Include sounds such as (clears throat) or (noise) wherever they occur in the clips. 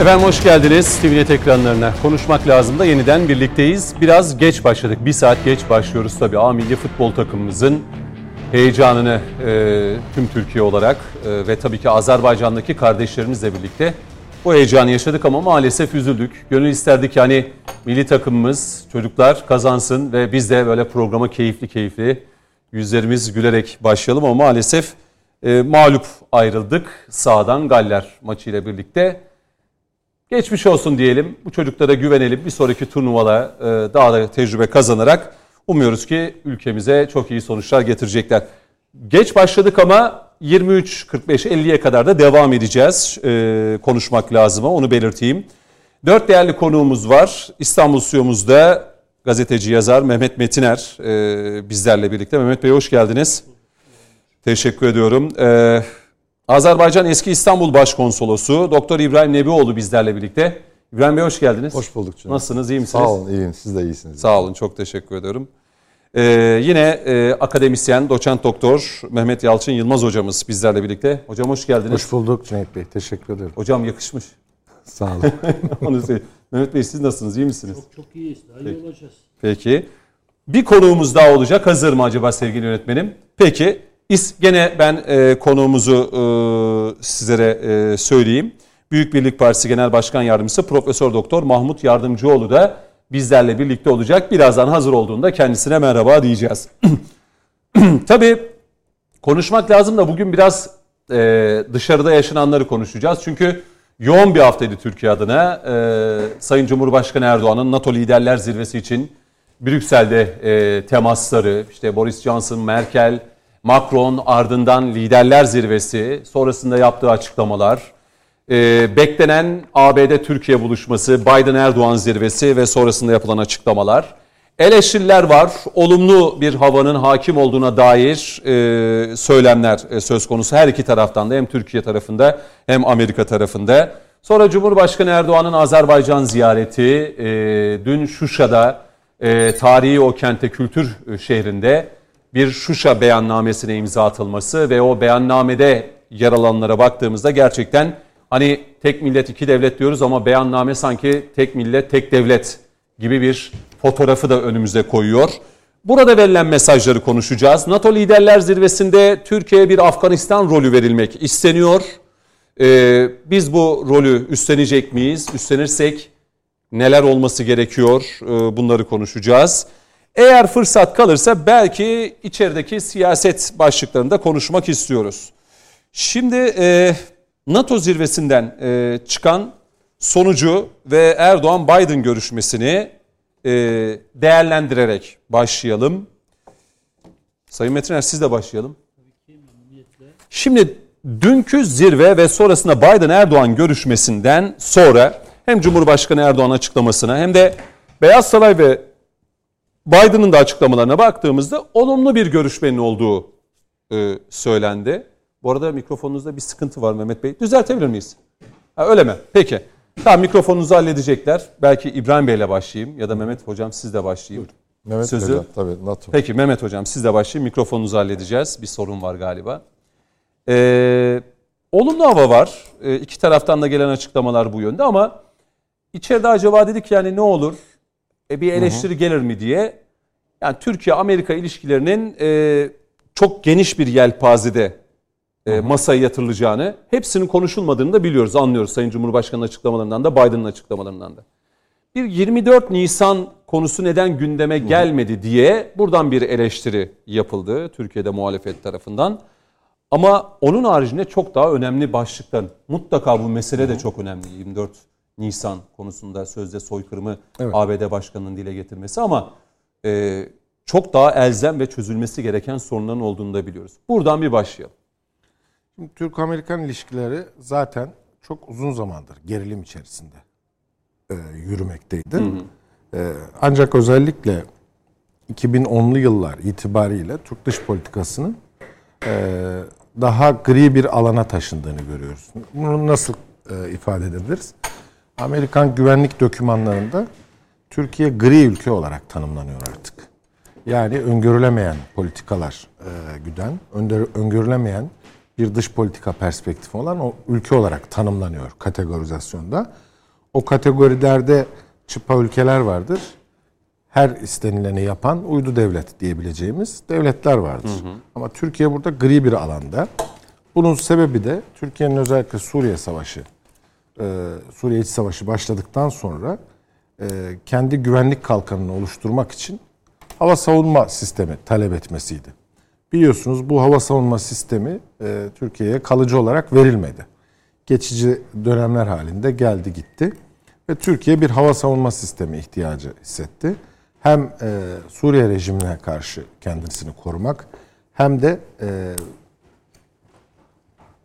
Efendim hoş geldiniz TVNet ekranlarına. Konuşmak lazım da yeniden birlikteyiz. Biraz geç başladık. Bir saat geç başlıyoruz tabii. A milli futbol takımımızın heyecanını e, tüm Türkiye olarak e, ve tabii ki Azerbaycan'daki kardeşlerimizle birlikte bu heyecanı yaşadık ama maalesef üzüldük. Gönül isterdik ki hani milli takımımız, çocuklar kazansın ve biz de böyle programa keyifli keyifli yüzlerimiz gülerek başlayalım ama maalesef e, mağlup ayrıldık sağdan Galler maçıyla birlikte. Geçmiş olsun diyelim. Bu çocuklara güvenelim. Bir sonraki turnuvada e, daha da tecrübe kazanarak umuyoruz ki ülkemize çok iyi sonuçlar getirecekler. Geç başladık ama 23.45-50'ye kadar da devam edeceğiz. E, konuşmak lazım onu belirteyim. Dört değerli konuğumuz var. İstanbul Stüdyomuzda gazeteci yazar Mehmet Metiner e, bizlerle birlikte. Mehmet Bey hoş geldiniz. Teşekkür ediyorum. Ee, Azerbaycan eski İstanbul Başkonsolosu Doktor İbrahim Nebioğlu bizlerle birlikte. İbrahim Bey hoş geldiniz. Hoş bulduk canım. Nasılsınız, iyi misiniz? Sağ olun, iyiyim. Siz de iyisiniz. Sağ olun, çok teşekkür ediyorum. Ee, yine e, akademisyen, doçent doktor Mehmet Yalçın Yılmaz hocamız bizlerle birlikte. Hocam hoş geldiniz. Hoş bulduk Cüneyt Bey. Teşekkür ederim. Hocam yakışmış. (laughs) Sağ olun. (laughs) Onu söyleyeyim. Mehmet Bey siz nasılsınız, iyi misiniz? Çok çok iyiyiz. Daha iyi olacağız. Peki. Bir konuğumuz daha olacak. Hazır mı acaba sevgili yönetmenim? Peki. İs, gene ben e, konuğumuzu e, sizlere e, söyleyeyim. Büyük Birlik Partisi Genel Başkan Yardımcısı Profesör Doktor Mahmut Yardımcıoğlu da bizlerle birlikte olacak. Birazdan hazır olduğunda kendisine merhaba diyeceğiz. (clears throat) Tabii konuşmak lazım da bugün biraz e, dışarıda yaşananları konuşacağız. Çünkü yoğun bir haftaydı Türkiye adına. E, Sayın Cumhurbaşkanı Erdoğan'ın NATO Liderler Zirvesi için Brüksel'de e, temasları, işte Boris Johnson, Merkel, Macron ardından liderler zirvesi, sonrasında yaptığı açıklamalar, e, beklenen ABD-Türkiye buluşması, Biden-Erdoğan zirvesi ve sonrasında yapılan açıklamalar. Eleştiriler var, olumlu bir havanın hakim olduğuna dair e, söylemler e, söz konusu her iki taraftan da hem Türkiye tarafında hem Amerika tarafında. Sonra Cumhurbaşkanı Erdoğan'ın Azerbaycan ziyareti, e, dün Şuşa'da tarihi o kente kültür şehrinde bir Şuşa beyannamesine imza atılması ve o beyannamede yer alanlara baktığımızda gerçekten hani tek millet iki devlet diyoruz ama beyanname sanki tek millet tek devlet gibi bir fotoğrafı da önümüze koyuyor. Burada verilen mesajları konuşacağız. NATO Liderler Zirvesi'nde Türkiye'ye bir Afganistan rolü verilmek isteniyor. Ee, biz bu rolü üstlenecek miyiz? Üstlenirsek neler olması gerekiyor? Ee, bunları konuşacağız. Eğer fırsat kalırsa belki içerideki siyaset başlıklarında konuşmak istiyoruz. Şimdi e, NATO zirvesinden e, çıkan sonucu ve Erdoğan-Biden görüşmesini e, değerlendirerek başlayalım. Sayın Metiner siz de başlayalım. Şimdi dünkü zirve ve sonrasında Biden-Erdoğan görüşmesinden sonra hem Cumhurbaşkanı Erdoğan açıklamasına hem de Beyaz Saray ve Biden'ın da açıklamalarına baktığımızda olumlu bir görüşmenin olduğu e, söylendi. Bu arada mikrofonunuzda bir sıkıntı var Mehmet Bey. Düzeltebilir miyiz? Ha, öyle mi? Peki. Tamam mikrofonunuzu halledecekler. Belki İbrahim Bey'le başlayayım ya da Mehmet Hocam siz de başlayayım. Mehmet Sözü. Hocam tabii NATO. Peki Mehmet Hocam siz de başlayın. Mikrofonunuzu halledeceğiz. Bir sorun var galiba. Ee, olumlu hava var. Ee, iki taraftan da gelen açıklamalar bu yönde ama içeride acaba dedik yani ne olur? E, bir eleştiri gelir mi diye. Yani Türkiye-Amerika ilişkilerinin e, çok geniş bir yelpazede e, masaya yatırılacağını, hepsinin konuşulmadığını da biliyoruz, anlıyoruz Sayın Cumhurbaşkanı'nın açıklamalarından da, Biden'ın açıklamalarından da. Bir 24 Nisan konusu neden gündeme gelmedi diye buradan bir eleştiri yapıldı Türkiye'de muhalefet tarafından. Ama onun haricinde çok daha önemli başlıklar. Mutlaka bu mesele de çok önemli. 24 Nisan konusunda sözde soykırımı Evet. ABD Başkanı'nın dile getirmesi ama e, çok daha elzem ve çözülmesi gereken sorunların olduğunu da biliyoruz. Buradan bir başlayalım. Şimdi Türk-Amerikan ilişkileri zaten çok uzun zamandır gerilim içerisinde e, yürümekteydi. E, ancak özellikle 2010'lu yıllar itibariyle Türk dış politikasının e, daha gri bir alana taşındığını görüyoruz. Bunu nasıl e, ifade edebiliriz? Amerikan güvenlik dokümanlarında Türkiye gri ülke olarak tanımlanıyor artık. Yani öngörülemeyen politikalar e, güden, önder- öngörülemeyen bir dış politika perspektifi olan o ülke olarak tanımlanıyor kategorizasyonda. O kategorilerde çıpa ülkeler vardır. Her istenileni yapan uydu devlet diyebileceğimiz devletler vardır. Hı hı. Ama Türkiye burada gri bir alanda. Bunun sebebi de Türkiye'nin özellikle Suriye Savaşı, Suriye İç Savaşı başladıktan sonra e, kendi güvenlik kalkanını oluşturmak için hava savunma sistemi talep etmesiydi. Biliyorsunuz bu hava savunma sistemi e, Türkiye'ye kalıcı olarak verilmedi. Geçici dönemler halinde geldi gitti ve Türkiye bir hava savunma sistemi ihtiyacı hissetti. Hem Suriye rejimine karşı kendisini korumak hem de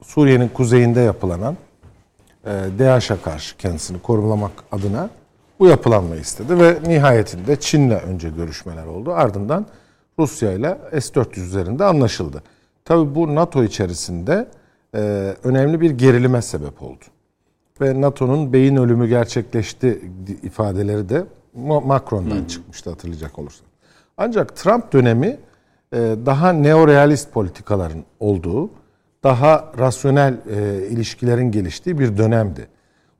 Suriye'nin kuzeyinde yapılanan e, DAEŞ'e karşı kendisini korumlamak adına bu yapılanmayı istedi ve nihayetinde Çin'le önce görüşmeler oldu. Ardından Rusya ile S-400 üzerinde anlaşıldı. Tabii bu NATO içerisinde e, önemli bir gerilime sebep oldu. Ve NATO'nun beyin ölümü gerçekleşti ifadeleri de Macron'dan hmm. çıkmıştı hatırlayacak olursanız. Ancak Trump dönemi e, daha neorealist politikaların olduğu, daha rasyonel e, ilişkilerin geliştiği bir dönemdi.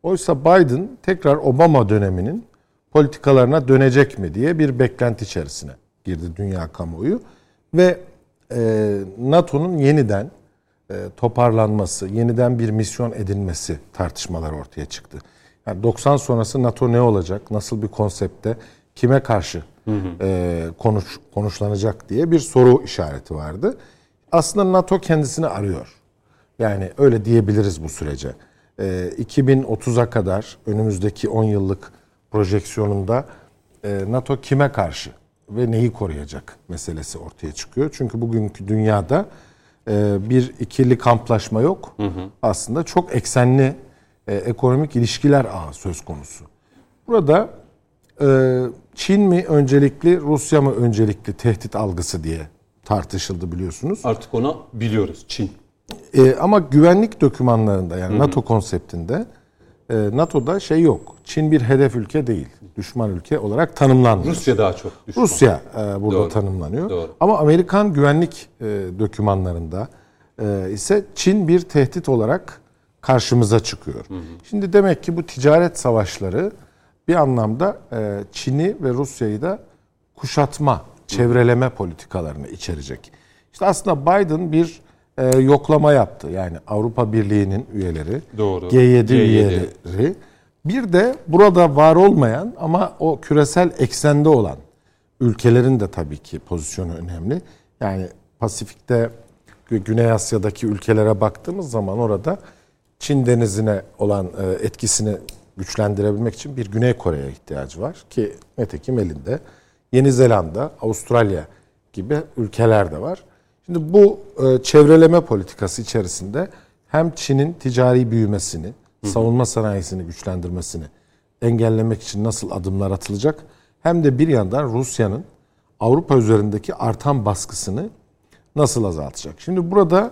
Oysa Biden tekrar Obama döneminin politikalarına dönecek mi diye bir beklenti içerisine girdi dünya kamuoyu ve e, NATO'nun yeniden e, toparlanması, yeniden bir misyon edinmesi tartışmalar ortaya çıktı. Yani 90 sonrası NATO ne olacak, nasıl bir konsepte, kime karşı hı hı. E, konuş konuşlanacak diye bir soru işareti vardı. Aslında NATO kendisini arıyor. Yani öyle diyebiliriz bu sürece. E, 2030'a kadar önümüzdeki 10 yıllık projeksiyonunda e, NATO kime karşı ve neyi koruyacak meselesi ortaya çıkıyor. Çünkü bugünkü dünyada e, bir ikili kamplaşma yok. Hı hı. Aslında çok eksenli e, ekonomik ilişkiler ağı söz konusu. Burada e, Çin mi öncelikli, Rusya mı öncelikli tehdit algısı diye tartışıldı biliyorsunuz. Artık onu biliyoruz Çin. E, ama güvenlik dokümanlarında yani Hı-hı. NATO konseptinde e, NATO'da şey yok. Çin bir hedef ülke değil. Düşman ülke olarak tanımlanmıyor. Rusya daha çok düşman. Rusya e, burada Doğru. tanımlanıyor. Doğru. Ama Amerikan güvenlik e, dokümanlarında e, ise Çin bir tehdit olarak karşımıza çıkıyor. Hı hı. Şimdi demek ki bu ticaret savaşları bir anlamda e, Çin'i ve Rusya'yı da kuşatma, çevreleme politikalarını içerecek. İşte aslında Biden bir e, yoklama yaptı. Yani Avrupa Birliği'nin üyeleri, Doğru. G7, G7 üyeleri. Bir de burada var olmayan ama o küresel eksende olan ülkelerin de tabii ki pozisyonu önemli. Yani Pasifik'te Güney Asya'daki ülkelere baktığımız zaman orada Çin denizine olan e, etkisini güçlendirebilmek için bir Güney Kore'ye ihtiyacı var ki netekim elinde. Yeni Zelanda, Avustralya gibi ülkeler de var. Şimdi bu e, çevreleme politikası içerisinde hem Çin'in ticari büyümesini, Hı. savunma sanayisini güçlendirmesini engellemek için nasıl adımlar atılacak hem de bir yandan Rusya'nın Avrupa üzerindeki artan baskısını nasıl azaltacak? Şimdi burada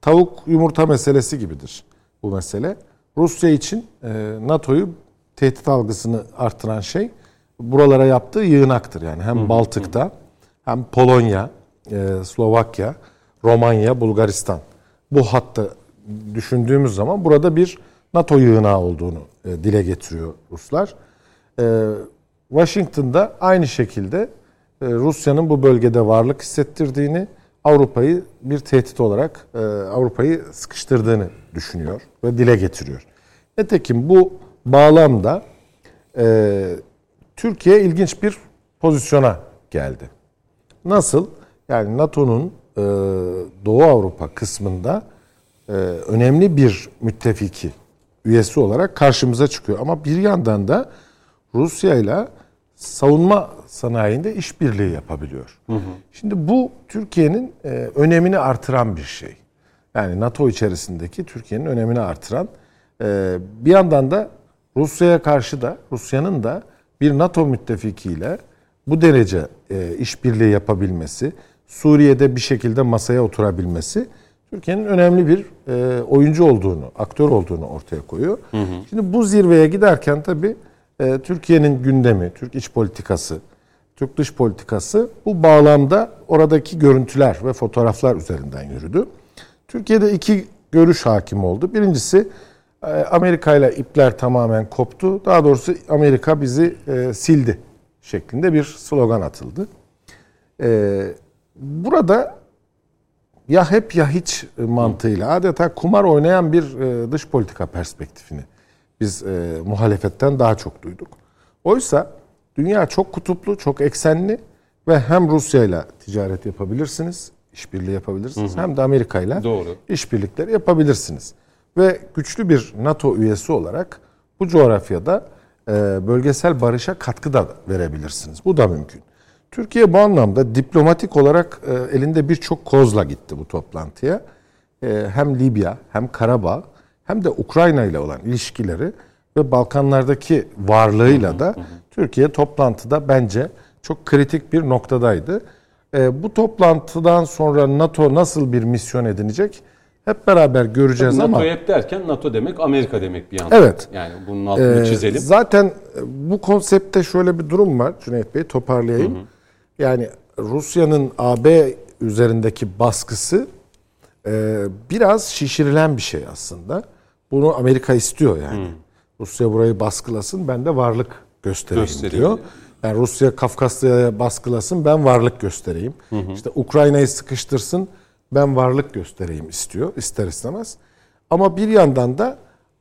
tavuk yumurta meselesi gibidir bu mesele. Rusya için e, NATO'yu tehdit algısını artıran şey buralara yaptığı yığınaktır. Yani hem hı Baltık'ta hem Polonya, e, Slovakya, Romanya, Bulgaristan. Bu hatta düşündüğümüz zaman burada bir NATO yığınağı olduğunu e, dile getiriyor Ruslar. E, Washington'da aynı şekilde Rusya'nın bu bölgede varlık hissettirdiğini, Avrupa'yı bir tehdit olarak Avrupa'yı sıkıştırdığını düşünüyor ve dile getiriyor. Nitekim bu bağlamda Türkiye ilginç bir pozisyona geldi. Nasıl? Yani NATO'nun e, Doğu Avrupa kısmında e, önemli bir müttefiki üyesi olarak karşımıza çıkıyor. Ama bir yandan da Rusya ile savunma sanayinde işbirliği yapabiliyor. Hı hı. Şimdi bu Türkiye'nin e, önemini artıran bir şey. Yani NATO içerisindeki Türkiye'nin önemini artıran e, bir yandan da Rusya'ya karşı da Rusya'nın da bir NATO müttefikiyle bu derece e, işbirliği yapabilmesi, Suriye'de bir şekilde masaya oturabilmesi Türkiye'nin önemli bir e, oyuncu olduğunu, aktör olduğunu ortaya koyuyor. Hı hı. Şimdi bu zirveye giderken tabii e, Türkiye'nin gündemi, Türk iç politikası, Türk dış politikası bu bağlamda oradaki görüntüler ve fotoğraflar üzerinden yürüdü. Türkiye'de iki görüş hakim oldu. Birincisi Amerika ile ipler tamamen koptu. Daha doğrusu Amerika bizi e, sildi şeklinde bir slogan atıldı. E, burada ya hep ya hiç mantığıyla adeta kumar oynayan bir e, dış politika perspektifini biz e, muhalefetten daha çok duyduk. Oysa dünya çok kutuplu, çok eksenli ve hem Rusya ile ticaret yapabilirsiniz, işbirliği yapabilirsiniz. Hı hı. Hem de Amerika ile işbirlikleri yapabilirsiniz. Ve güçlü bir NATO üyesi olarak bu coğrafyada e, bölgesel barışa katkı da verebilirsiniz. Bu da mümkün. Türkiye bu anlamda diplomatik olarak e, elinde birçok kozla gitti bu toplantıya. E, hem Libya hem Karabağ hem de Ukrayna ile olan ilişkileri ve Balkanlardaki varlığıyla da Türkiye toplantıda bence çok kritik bir noktadaydı. Bu toplantıdan sonra NATO nasıl bir misyon edinecek? Hep beraber göreceğiz Tabii ama... NATO hep derken NATO demek Amerika demek bir yandan. Evet. Yani bunun altını ee, çizelim. Zaten bu konsepte şöyle bir durum var Cüneyt Bey toparlayayım. Hı hı. Yani Rusya'nın AB üzerindeki baskısı e, biraz şişirilen bir şey aslında. Bunu Amerika istiyor yani. Hı. Rusya burayı baskılasın ben de varlık göstereyim Göstereyim. diyor. Yani Rusya Kafkasya'ya baskılasın ben varlık göstereyim. Hı hı. İşte Ukrayna'yı sıkıştırsın ben varlık göstereyim istiyor ister istemez. Ama bir yandan da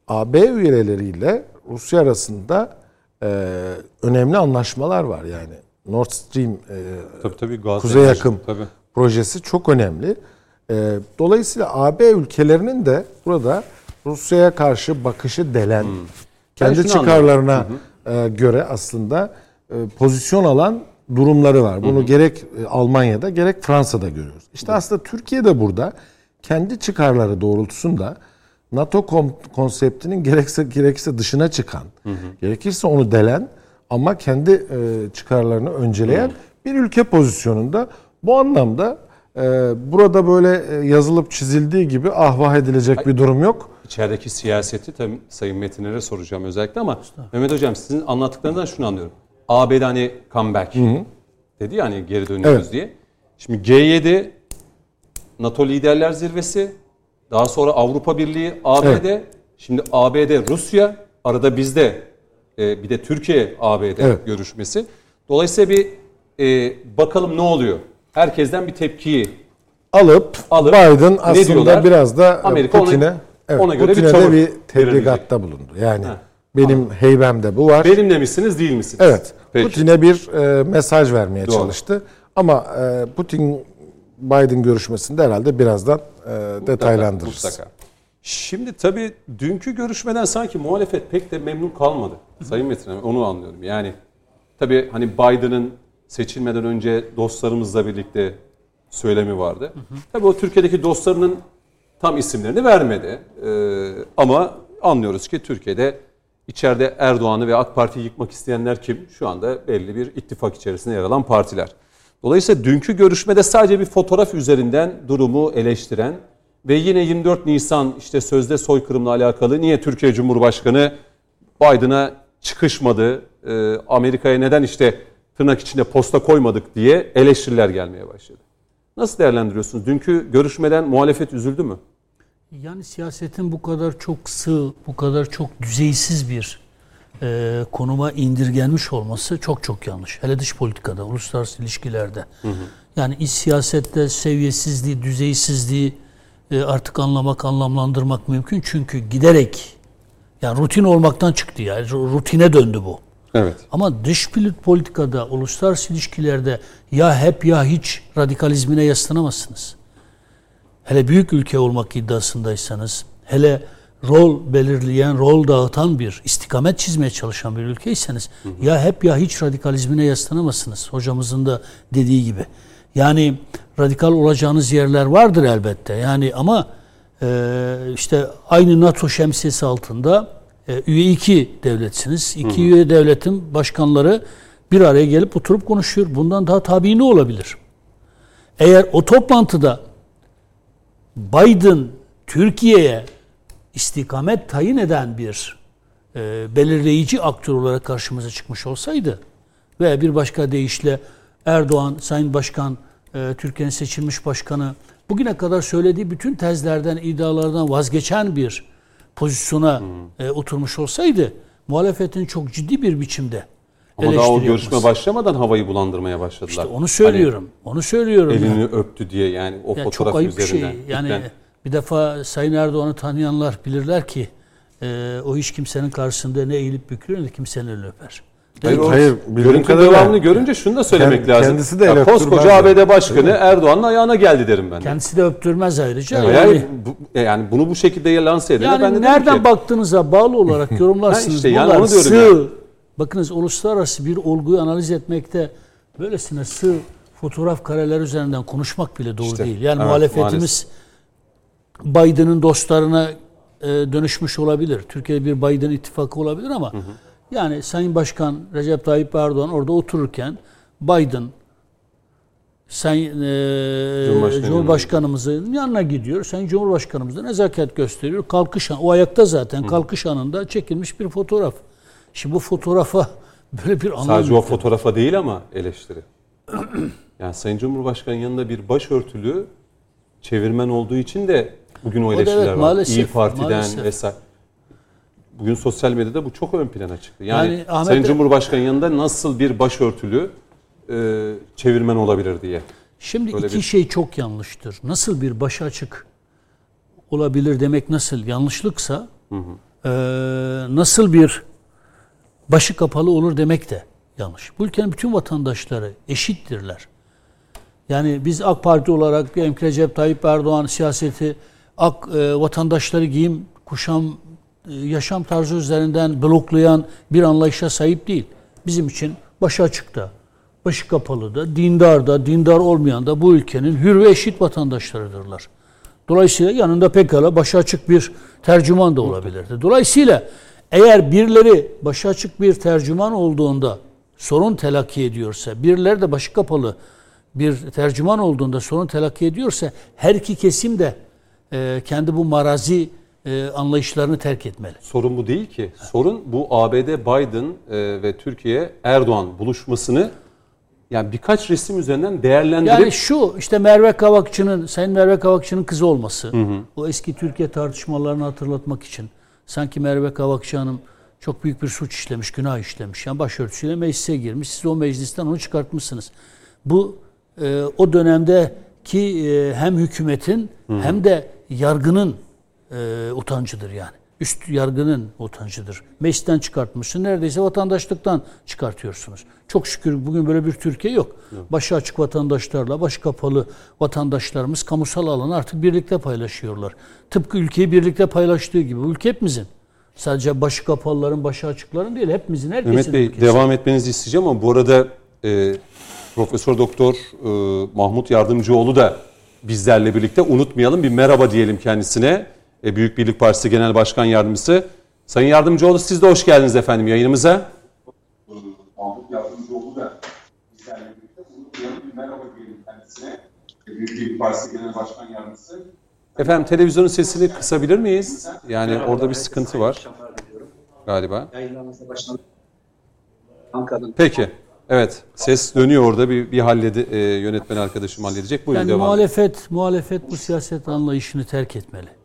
AB üyeleriyle Rusya arasında e, önemli anlaşmalar var yani. Nord Stream e, tabii, tabii, Kuzey Yakım tabii. projesi çok önemli. E, dolayısıyla AB ülkelerinin de burada Rusya'ya karşı bakışı delen, hmm. kendi çıkarlarına e, göre aslında e, pozisyon alan durumları var. Bunu hı hı. gerek e, Almanya'da gerek Fransa'da görüyoruz. İşte hı. aslında Türkiye de burada kendi çıkarları doğrultusunda NATO konseptinin gerekse gerekse dışına çıkan, hı hı. gerekirse onu delen ama kendi e, çıkarlarını önceleyen hı. bir ülke pozisyonunda. Bu anlamda e, burada böyle yazılıp çizildiği gibi ahvah edilecek bir durum yok. İçerideki siyaseti tabii Sayın Metinlere soracağım özellikle ama Mehmet Hocam sizin anlattıklarından şunu anlıyorum. ABD hani comeback hı hı. dedi ya hani geri dönüyoruz evet. diye. Şimdi G7 NATO Liderler Zirvesi, daha sonra Avrupa Birliği, ABD, evet. şimdi ABD, Rusya, arada bizde e, bir de Türkiye ABD evet. görüşmesi. Dolayısıyla bir e, bakalım ne oluyor. Herkesten bir tepkiyi alıp, alıp Biden aslında biraz da Amerika Putin'e ona, evet, ona göre Putin'e bir, de bir tebligatta bulundu. Yani ha. Benim Anladım. heybemde bu var. Benimle misiniz değil misiniz? Evet. Peki. Putin'e bir e, mesaj vermeye Doğru. çalıştı. Ama e, Putin Biden görüşmesinde herhalde birazdan e, detaylandırırız. Mutlaka. Şimdi tabii dünkü görüşmeden sanki muhalefet pek de memnun kalmadı. Sayın Metin onu anlıyorum. Yani tabii hani Biden'ın seçilmeden önce dostlarımızla birlikte söylemi vardı. Hı hı. Tabii o Türkiye'deki dostlarının tam isimlerini vermedi. Ee, ama anlıyoruz ki Türkiye'de İçeride Erdoğan'ı ve AK Parti'yi yıkmak isteyenler kim? Şu anda belli bir ittifak içerisinde yer alan partiler. Dolayısıyla dünkü görüşmede sadece bir fotoğraf üzerinden durumu eleştiren ve yine 24 Nisan işte sözde soykırımla alakalı niye Türkiye Cumhurbaşkanı Biden'a çıkışmadı, e, Amerika'ya neden işte tırnak içinde posta koymadık diye eleştiriler gelmeye başladı. Nasıl değerlendiriyorsunuz? Dünkü görüşmeden muhalefet üzüldü mü? Yani siyasetin bu kadar çok sığ, bu kadar çok düzeysiz bir e, konuma indirgenmiş olması çok çok yanlış. Hele dış politikada, uluslararası ilişkilerde. Hı hı. Yani iç siyasette seviyesizliği, düzeysizliği e, artık anlamak, anlamlandırmak mümkün. Çünkü giderek yani rutin olmaktan çıktı yani rutine döndü bu. Evet. Ama dış politikada, uluslararası ilişkilerde ya hep ya hiç radikalizmine yaslanamazsınız hele büyük ülke olmak iddiasındaysanız, hele rol belirleyen, rol dağıtan bir, istikamet çizmeye çalışan bir ülkeyseniz hı hı. ya hep ya hiç radikalizmine yaslanamazsınız. Hocamızın da dediği gibi. Yani radikal olacağınız yerler vardır elbette. Yani ama e, işte aynı NATO şemsiyesi altında e, üye iki devletsiniz. İki hı hı. üye devletin başkanları bir araya gelip oturup konuşuyor. Bundan daha tabii ne olabilir? Eğer o toplantıda Biden Türkiye'ye istikamet tayin eden bir e, belirleyici aktör olarak karşımıza çıkmış olsaydı ve bir başka deyişle Erdoğan, Sayın Başkan, e, Türkiye'nin seçilmiş başkanı bugüne kadar söylediği bütün tezlerden, iddialardan vazgeçen bir pozisyona e, oturmuş olsaydı muhalefetin çok ciddi bir biçimde Ama daha o görüşme başlamadan havayı bulandırmaya başladılar. İşte onu söylüyorum. onu söylüyorum. Hani yani. elini öptü diye yani o Yani fotoğraf çok ayıp bir üzerinden. şey. Yani cidden. bir defa Sayın Erdoğan'ı tanıyanlar bilirler ki e, o hiç kimsenin karşısında ne eğilip bükülür ne kimsenin elini öper. Hayır, o Hayır, bildiğim görüntü devamını görünce şunu da söylemek Kend- lazım. kendisi de Ya koskoca. ABD Başkanı Erdoğan'ın ayağına geldi derim ben. de. Kendisi de öptürmez ayrıca. Yani, Yani, bu- yani bunu bu şekilde lanse edene yani ben de nereden ki, baktığınıza bağlı olarak (laughs) yorumlarsınız. Ha işte yani Bunlar onu diyorum sığ, bakınız uluslararası bir olguyu analiz etmekte böylesine sığ fotoğraf kareler üzerinden konuşmak bile doğru İşte, değil. Yani evet, muhalefetimiz Biden'ın dostlarına e, dönüşmüş olabilir. Türkiye bir Biden ittifakı olabilir ama yani Sayın Başkan Recep Tayyip Erdoğan orada otururken Biden Sayın e, Cumhurbaşkanı Cumhurbaşkanımızın yanına gidiyor. Sayın Cumhurbaşkanımız da nezaket gösteriyor. Kalkış an, o ayakta zaten kalkış anında çekilmiş bir fotoğraf. Şimdi bu fotoğrafa (laughs) böyle bir anlam sadece o fotoğrafa değil ama eleştiri. (clears throat) yani Sayın Cumhurbaşkanı yanında bir başörtülü çevirmen olduğu için de bugün o eleştiriler evet, var. maalesef, İyi Parti'den maalesef. vesaire. Bugün sosyal medyada bu çok ön plana çıktı. Yani, Yani Ahmet Sayın de- Cumhurbaşkanı yanında nasıl bir başörtülü e, çevirmen olabilir diye. Şimdi Böyle iki bir- şey çok yanlıştır. Nasıl bir başı açık olabilir demek nasıl yanlışlıksa eee, nasıl bir başı kapalı olur demek de yanlış. Bu ülkenin bütün vatandaşları eşittirler. Yani biz AK Parti olarak diyelim ki Recep Tayyip Erdoğan siyaseti ak e, vatandaşları giyim, kuşam, e, yaşam tarzı üzerinden bloklayan bir anlayışa sahip değil. Bizim için başı açıkta, başı kapalı da, dindar da, dindar olmayan da bu ülkenin hür ve eşit vatandaşlarıdırlar. Dolayısıyla yanında pekala başı açık bir tercüman da olabilirdi. Dolayısıyla eğer birileri başı açık bir tercüman olduğunda sorun telakki ediyorsa, birileri de başı kapalı bir tercüman olduğunda sorun telakki ediyorsa her iki kesim de e, kendi bu marazi e, anlayışlarını terk etmeli. Sorun bu değil ki. Sorun bu ABD Biden e, ve Türkiye Erdoğan buluşmasını yani birkaç resim üzerinden değerlendirip Yani şu işte Merve Kavakçı'nın, Sayın Merve Kavakçı'nın kızı olması, o eski Türkiye tartışmalarını hatırlatmak için sanki Merve Kavakçı Hanım çok büyük bir suç işlemiş, günah işlemiş. Yani başörtüsüyle meclise girmiş. Siz o meclisten onu çıkartmışsınız. Bu e, o dönemdeki e, hem hükümetin hem de yargının e, utancıdır yani. Üst yargının utancıdır. Meclisten çıkartmışsın. Neredeyse vatandaşlıktan çıkartıyorsunuz. Çok şükür bugün böyle bir Türkiye yok. Başı açık vatandaşlarla, başı kapalı vatandaşlarımız kamusal alanı artık birlikte paylaşıyorlar. Tıpkı ülkeyi birlikte paylaştığı gibi. Bu ülke hepimizin. Sadece başı kapalıların, başı açıkların değil. Hepimizin, herkesin Mehmet Bey ülkesi. devam etmenizi isteyeceğim ama bu arada e, Profesör Doktor e, Mahmut Yardımcıoğlu da bizlerle birlikte unutmayalım bir merhaba diyelim kendisine. E, Büyük Birlik Partisi Genel Başkan Yardımcısı. Sayın Yardımcıoğlu siz de hoş geldiniz efendim yayınımıza. Mahmut Yardımcıoğlu da bizlerle birlikte bir merhaba diyelim kendisine. Büyük Birlik Partisi Genel Başkan Yardımcısı. Efendim televizyonun sesini kısabilir miyiz? Yani orada bir sıkıntı var galiba. Peki. Evet. Ses dönüyor orada. Bir, bir halledi, e, yönetmen arkadaşım halledecek. Buyurun Yani devam muhalefet, muhalefet bu siyaset anlayışını terk etmeli.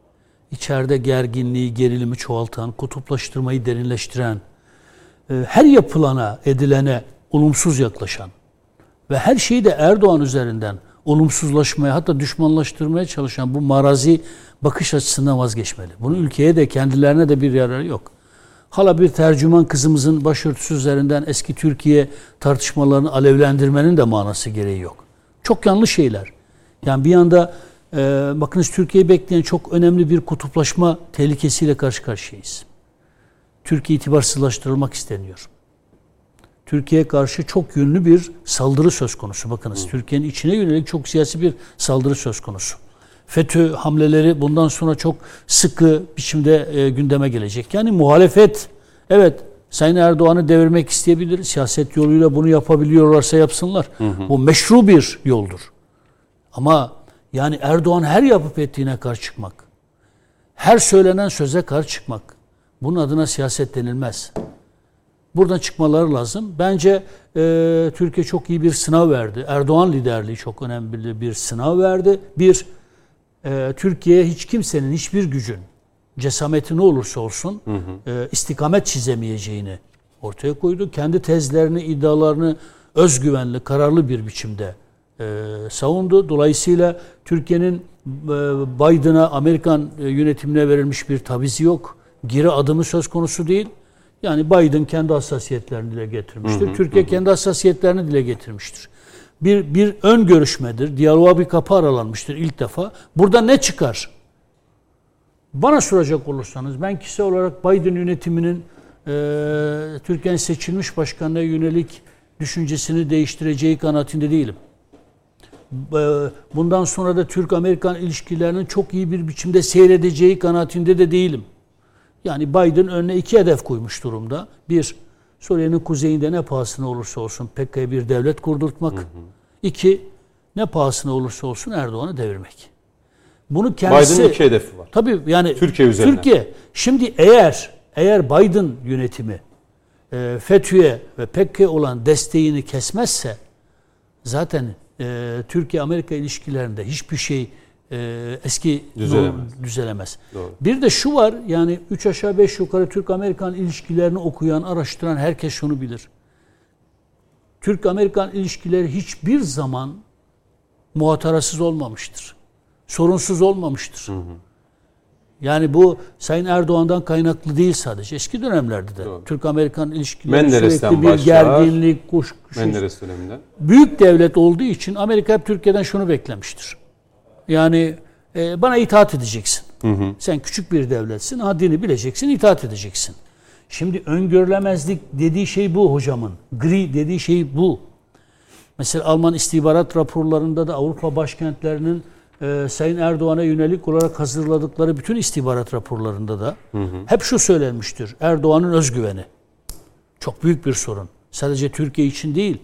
İçeride gerginliği, gerilimi çoğaltan, kutuplaştırmayı derinleştiren, e, her yapılana, edilene olumsuz yaklaşan ve her şeyi de Erdoğan üzerinden olumsuzlaşmaya hatta düşmanlaştırmaya çalışan bu marazi bakış açısından vazgeçmeli. Bunun ülkeye de kendilerine de bir yararı yok. Hala bir tercüman kızımızın başörtüsü üzerinden eski Türkiye tartışmalarını alevlendirmenin de manası gereği yok. Çok yanlış şeyler. Yani bir yanda e, bakınız Türkiye'yi bekleyen çok önemli bir kutuplaşma tehlikesiyle karşı karşıyayız. Türkiye itibarsızlaştırılmak isteniyor. Türkiye'ye karşı çok yönlü bir saldırı söz konusu. Bakınız Türkiye'nin içine yönelik çok siyasi bir saldırı söz konusu. FETÖ hamleleri bundan sonra çok sıkı biçimde e, gündeme gelecek. Yani muhalefet evet Sayın Erdoğan'ı devirmek isteyebilir. Siyaset yoluyla bunu yapabiliyorlarsa yapsınlar. Bu meşru bir yoldur. Ama yani Erdoğan her yapıp ettiğine karşı çıkmak, her söylenen söze karşı çıkmak, bunun adına siyaset denilmez. Buradan çıkmaları lazım. Bence e, Türkiye çok iyi bir sınav verdi. Erdoğan liderliği çok önemli bir sınav verdi. Bir, e, Türkiye hiç kimsenin, hiçbir gücün cesameti ne olursa olsun e, istikamet çizemeyeceğini ortaya koydu. Kendi tezlerini, iddialarını özgüvenli, kararlı bir biçimde savundu. Dolayısıyla Türkiye'nin e, Biden'a, Amerikan e, yönetimine verilmiş bir tavizi yok. Geri adımı söz konusu değil. Yani Biden kendi hassasiyetlerini dile getirmiştir. Türkiye kendi hassasiyetlerini dile getirmiştir. Bir, bir ön görüşmedir. Diyaloğa bir kapı aralanmıştır ilk defa. Burada ne çıkar? Bana soracak olursanız ben kişisel olarak Biden yönetiminin e, Türkiye'nin seçilmiş başkanına yönelik düşüncesini değiştireceği kanaatinde değilim. E, bundan sonra da Türk-Amerikan ilişkilerinin çok iyi bir biçimde seyredeceği kanaatinde de değilim. Yani Biden önüne iki hedef koymuş durumda. Bir, Suriye'nin kuzeyinde ne pahasına olursa olsun PKK'ya bir devlet kurdurtmak. Hı hı. İki, ne pahasına olursa olsun Erdoğan'ı devirmek. Bunu kendisi... Biden'ın iki hedefi var. Tabii yani Türkiye üzerinden. Türkiye. Şimdi eğer eğer Biden yönetimi e, FETÖ'ye ve PKK olan desteğini kesmezse zaten e, Türkiye-Amerika ilişkilerinde hiçbir şey e, eski düzelemez. düzelemez. Doğru. Bir de şu var yani üç aşağı beş yukarı Türk-Amerikan ilişkilerini okuyan, araştıran herkes şunu bilir. Türk-Amerikan ilişkileri hiçbir zaman muhatarasız olmamıştır. Sorunsuz olmamıştır. Hı hı. Yani bu Sayın Erdoğan'dan kaynaklı değil sadece. Eski dönemlerde de Türk-Amerikan ilişkileri sürekli bir başlar. gerginlik, kuş, Menderes döneminden. Büyük devlet olduğu için Amerika hep Türkiye'den şunu beklemiştir. Yani e, bana itaat edeceksin. Hı hı. Sen küçük bir devletsin, haddini bileceksin, itaat edeceksin. Şimdi öngörülemezlik dediği şey bu hocamın. Gri dediği şey bu. Mesela Alman istihbarat raporlarında da Avrupa başkentlerinin e, Sayın Erdoğan'a yönelik olarak hazırladıkları bütün istihbarat raporlarında da hı hı. hep şu söylenmiştir. Erdoğan'ın özgüveni. Çok büyük bir sorun. Sadece Türkiye için değil.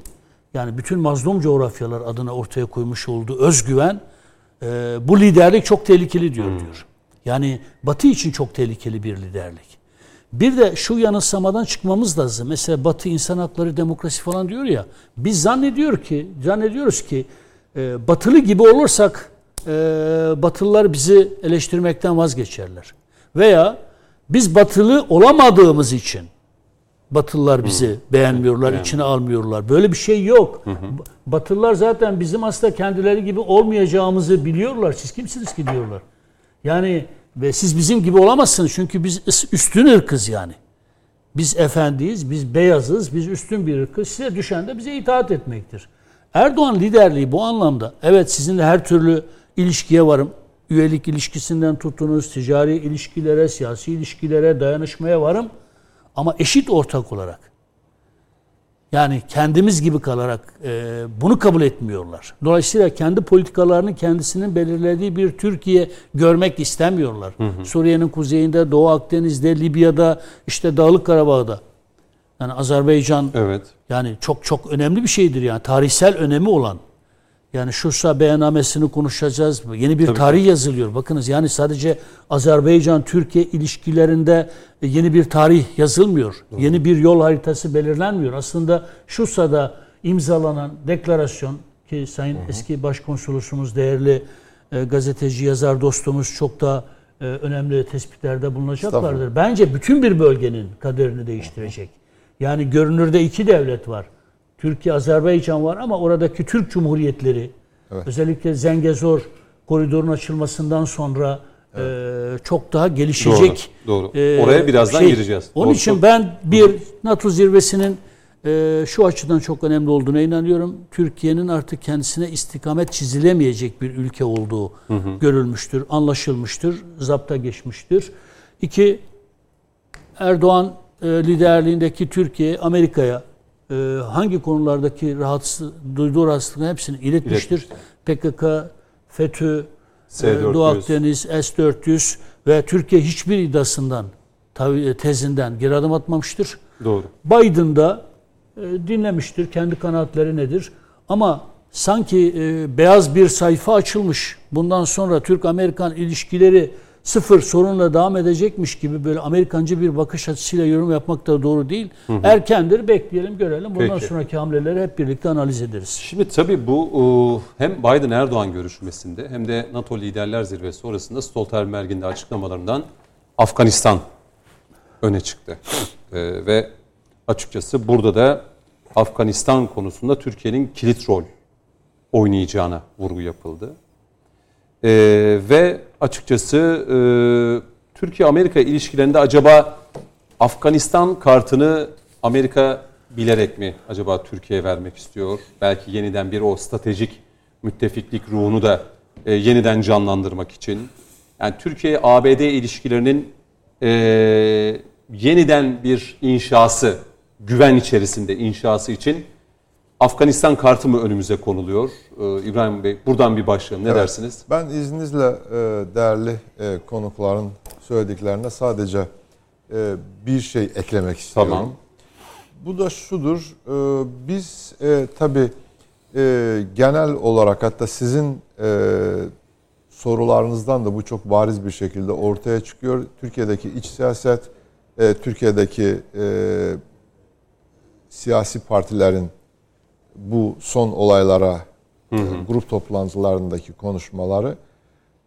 Yani bütün mazlum coğrafyalar adına ortaya koymuş olduğu özgüven e, bu liderlik çok tehlikeli diyor hmm. diyor. Yani Batı için çok tehlikeli bir liderlik. Bir de şu yanılsamadan çıkmamız lazım. Mesela Batı insan hakları, demokrasi falan diyor ya. Biz zannediyor ki, zannediyoruz ki e, Batılı gibi olursak e, Batılılar bizi eleştirmekten vazgeçerler. Veya biz Batılı olamadığımız için Batılılar bizi hı. beğenmiyorlar, evet. içine almıyorlar. Böyle bir şey yok. Hı hı. Batılılar zaten bizim aslında kendileri gibi olmayacağımızı biliyorlar. Siz kimsiniz ki diyorlar. Yani ve siz bizim gibi olamazsınız çünkü biz üstün ırkız yani. Biz efendiyiz, biz beyazız, biz üstün bir ırkız. Size düşen de bize itaat etmektir. Erdoğan liderliği bu anlamda evet sizinle her türlü ilişkiye varım. Üyelik ilişkisinden tutunuz, ticari ilişkilere, siyasi ilişkilere, dayanışmaya varım. Ama eşit ortak olarak. Yani kendimiz gibi kalarak e, bunu kabul etmiyorlar. Dolayısıyla kendi politikalarını kendisinin belirlediği bir Türkiye görmek istemiyorlar. Suriye'nin kuzeyinde, Doğu Akdeniz'de, Libya'da, işte Dağlık Karabağ'da. Yani Azerbaycan evet. yani çok çok önemli bir şeydir yani tarihsel önemi olan. Yani Şursa beyannamesini konuşacağız. Yeni bir Tabii tarih ki. yazılıyor. Bakınız yani sadece Azerbaycan-Türkiye ilişkilerinde yeni bir tarih yazılmıyor. Doğru. Yeni bir yol haritası belirlenmiyor. Aslında Şursa'da imzalanan deklarasyon ki Sayın hı hı. eski başkonsolosumuz değerli e, gazeteci yazar dostumuz çok da e, önemli tespitlerde bulunacaklardır. Bence bütün bir bölgenin kaderini değiştirecek. Yani görünürde iki devlet var. Türkiye, Azerbaycan var ama oradaki Türk Cumhuriyetleri evet. özellikle Zengezor koridorun açılmasından sonra evet. e, çok daha gelişecek. Doğru. doğru. E, Oraya birazdan şey, gireceğiz. Onun doğru. için ben bir NATO zirvesinin e, şu açıdan çok önemli olduğuna inanıyorum. Türkiye'nin artık kendisine istikamet çizilemeyecek bir ülke olduğu hı hı. görülmüştür, anlaşılmıştır, zapta geçmiştir. İki, Erdoğan e, liderliğindeki Türkiye Amerika'ya e, hangi konulardaki rahatsız, duyduğu rahatsızlıkların hepsini iletmiştir. PKK, FETÖ, e, Doğu Akdeniz, S-400 ve Türkiye hiçbir iddiasından, e, tezinden geri adım atmamıştır. Doğru. Biden da e, dinlemiştir. Kendi kanaatleri nedir? Ama sanki e, beyaz bir sayfa açılmış. Bundan sonra Türk-Amerikan ilişkileri sıfır sorunla devam edecekmiş gibi böyle Amerikancı bir bakış açısıyla yorum yapmak da doğru değil. Hı hı. Erkendir bekleyelim görelim. Bundan Peki. sonraki hamleleri hep birlikte analiz ederiz. Şimdi tabii bu hem Biden-Erdoğan görüşmesinde hem de NATO Liderler Zirvesi sonrasında Stoltenberg'in de açıklamalarından Afganistan öne çıktı. Ee, ve açıkçası burada da Afganistan konusunda Türkiye'nin kilit rol oynayacağına vurgu yapıldı. Ee, ve açıkçası e, Türkiye-Amerika ilişkilerinde acaba Afganistan kartını Amerika bilerek mi acaba Türkiye'ye vermek istiyor? Belki yeniden bir o stratejik müttefiklik ruhunu da e, yeniden canlandırmak için. Yani Türkiye-ABD ilişkilerinin e, yeniden bir inşası, güven içerisinde inşası için Afganistan kartı mı önümüze konuluyor? Ee, İbrahim Bey buradan bir başlayalım. Ne Evet. dersiniz? Ben izninizle e, değerli e, konukların söylediklerine sadece e, bir şey eklemek istiyorum. Tamam. Bu da şudur. e, Biz e, tabii e, genel olarak hatta sizin e, sorularınızdan da bu çok bariz bir şekilde ortaya çıkıyor. Türkiye'deki iç siyaset, e, Türkiye'deki e, siyasi partilerin bu son olaylara e, grup toplantılarındaki konuşmaları.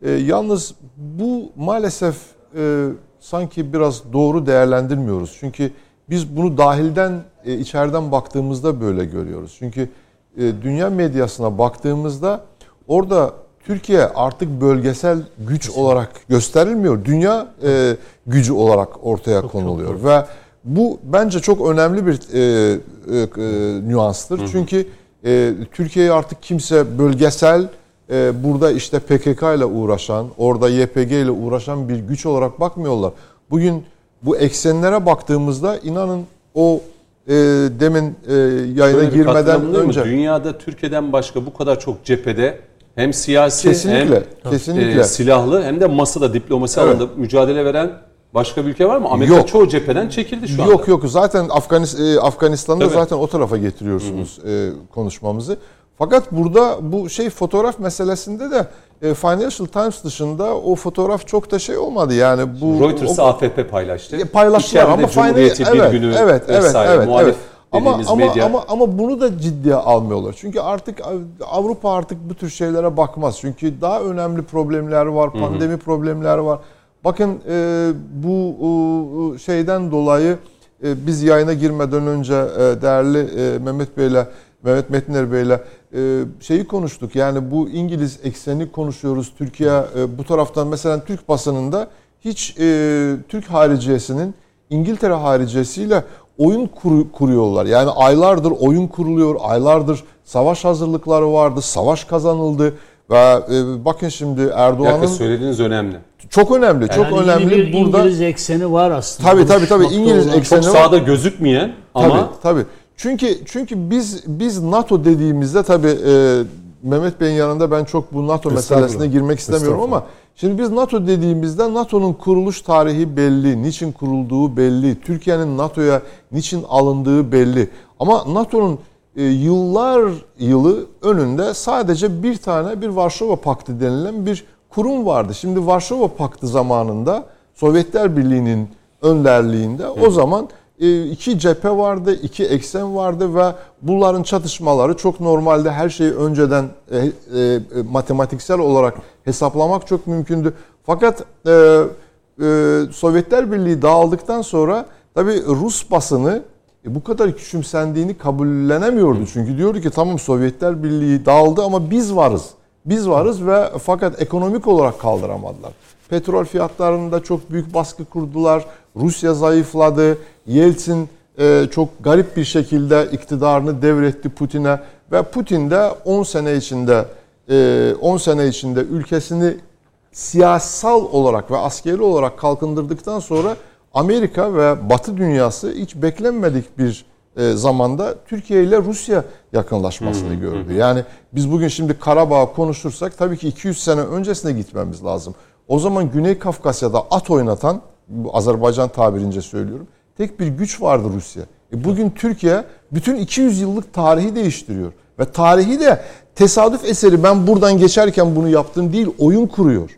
E, yalnız bu maalesef e, sanki biraz doğru değerlendirmiyoruz. Çünkü biz bunu dahilden, e, içeriden baktığımızda böyle görüyoruz. Çünkü e, dünya medyasına baktığımızda orada Türkiye artık bölgesel güç olarak gösterilmiyor. Dünya e, gücü olarak ortaya konuluyor ve bu bence çok önemli bir e, e, e, nüanstır. Çünkü e, Türkiye'yi artık kimse bölgesel e, burada işte PKK ile uğraşan, orada YPG ile uğraşan bir güç olarak bakmıyorlar. Bugün bu eksenlere baktığımızda inanın o e, demin e, yayına Böyle girmeden bulunuyor mu? önce Dünyada Türkiye'den başka bu kadar çok cephede hem siyasi kesinlikle hem kesinlikle e, silahlı hem de masada diplomasi Evet. alanında mücadele veren başka bir ülke var mı? Amerika Yok. çoğu cepheden çekildi şu anda. Yok yok zaten Afganis, e, Afganistan'da Tabii. zaten o tarafa getiriyorsunuz e, konuşmamızı. Fakat burada bu şey fotoğraf meselesinde de e, Financial Times dışında o fotoğraf çok da şey olmadı yani bu Reuters'ı AFP paylaştı. Paylaştılar İçeride ama Cumhuriyeti Final- bir evet, günü evet, evet, vesaire evet, muhalif evet. Ama medya. ama ama bunu da ciddiye almıyorlar. Çünkü artık Avrupa artık bu tür şeylere bakmaz. Çünkü daha önemli problemler var, pandemi problemler var. Bakın e, bu e, şeyden dolayı e, biz yayına girmeden önce e, değerli e, Mehmet Bey'le Mehmet Metiner Bey'le e, şeyi konuştuk. Yani bu İngiliz ekseni konuşuyoruz. Türkiye e, bu taraftan mesela Türk basınında hiç e, Türk hariciyesinin İngiltere hariciyesiyle oyun kuru- kuruyorlar. Yani aylardır oyun kuruluyor, aylardır savaş hazırlıkları vardı, savaş kazanıldı ve e, bakın şimdi Erdoğan'ın söylediğiniz önemli. çok önemli, çok Yani önemli bir burada. İngiliz ekseni var aslında. Tabii, tabii, tabii. İngiliz olan- ekseni- Çok var. sağda gözükmeyen ama Tabii tabii. Çünkü çünkü biz biz NATO dediğimizde tabii e, Mehmet Bey'in yanında ben çok bu NATO meselesine girmek istemiyorum ama şimdi biz NATO dediğimizde NATO'nun kuruluş tarihi belli, niçin kurulduğu belli, Türkiye'nin NATO'ya niçin alındığı belli. Ama NATO'nun e, yıllar yılı önünde sadece bir tane bir Varşova Paktı denilen bir kurum vardı. Şimdi Varşova Paktı zamanında Sovyetler Birliği'nin önderliğinde o zaman e, iki cephe vardı, iki eksen vardı ve bunların çatışmaları çok normalde her şeyi önceden e, e, matematiksel olarak hesaplamak çok mümkündü. Fakat e, e, Sovyetler Birliği dağıldıktan sonra tabii Rus basını e, bu kadar küçümsendiğini kabullenemiyordu. Çünkü diyordu ki tamam Sovyetler Birliği dağıldı ama biz varız. Biz varız ve fakat ekonomik olarak kaldıramadılar. Petrol fiyatlarında çok büyük baskı kurdular. Rusya zayıfladı. Yeltsin e, çok garip bir şekilde iktidarını devretti Putin'e ve Putin de 10 sene içinde e, 10 sene içinde ülkesini siyasal olarak ve askeri olarak kalkındırdıktan sonra Amerika ve Batı dünyası hiç beklenmedik bir e, zamanda Türkiye ile Rusya yakınlaşmasını gördü. Yani biz bugün şimdi Karabağ konuşursak tabii ki 200 sene öncesine gitmemiz lazım. O zaman Güney Kafkasya'da at oynatan, Azerbaycan tabirince söylüyorum, tek bir güç vardı Rusya. E bugün Türkiye bütün 200 yıllık tarihi değiştiriyor. Ve tarihi de tesadüf eseri ben buradan geçerken bunu yaptım değil, oyun kuruyor.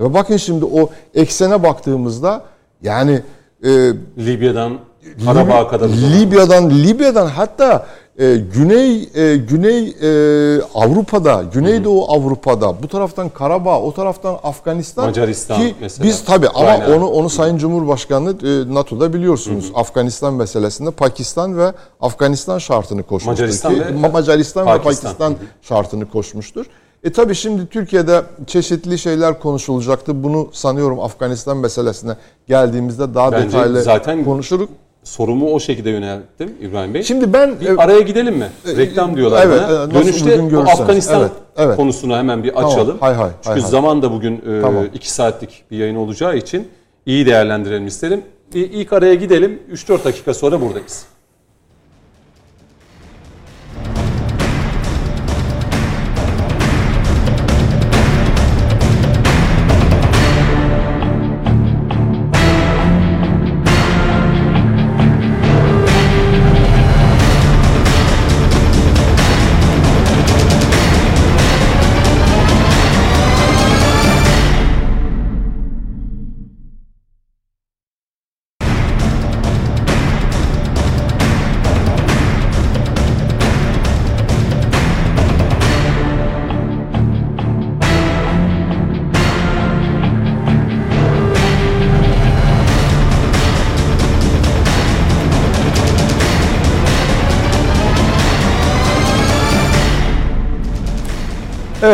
Ve bakın şimdi o eksene baktığımızda yani e, Libya'dan Karabağ'a kadar. Libya'dan Libya'dan hatta e, Güney e, Güney e, Avrupa'da, Güneydoğu Avrupa'da, bu taraftan Karabağ, o taraftan Afganistan Macaristan ki mesela, biz tabii ama Ukrayna. onu onu Sayın Cumhurbaşkanı e, NATO'da biliyorsunuz. Afganistan meselesinde Pakistan ve Afganistan şartını koşmuştur. Macaristan ki, ve Ma- Macaristan Pakistan. ve Pakistan şartını koşmuştur. E tabii şimdi Türkiye'de çeşitli şeyler konuşulacaktı. Bunu sanıyorum Afganistan meselesine geldiğimizde daha Bence detaylı zaten- konuşuruz. Sorumu o şekekde yönelttim İbrahim Bey. Şimdi ben bir araya gidelim mi? Reklam diyorlar evet, bana. nasıl Dönüşte bu. Afganistan Evet, evet. konusunu hemen bir Tamam, açalım. hay hay, Çünkü hay hay. zaman da bugün e, Tamam. iki saatlik bir yayın olacağı için iyi değerlendirelim isterim. Bir ilk araya gidelim. 3-4 dakika sonra buradayız.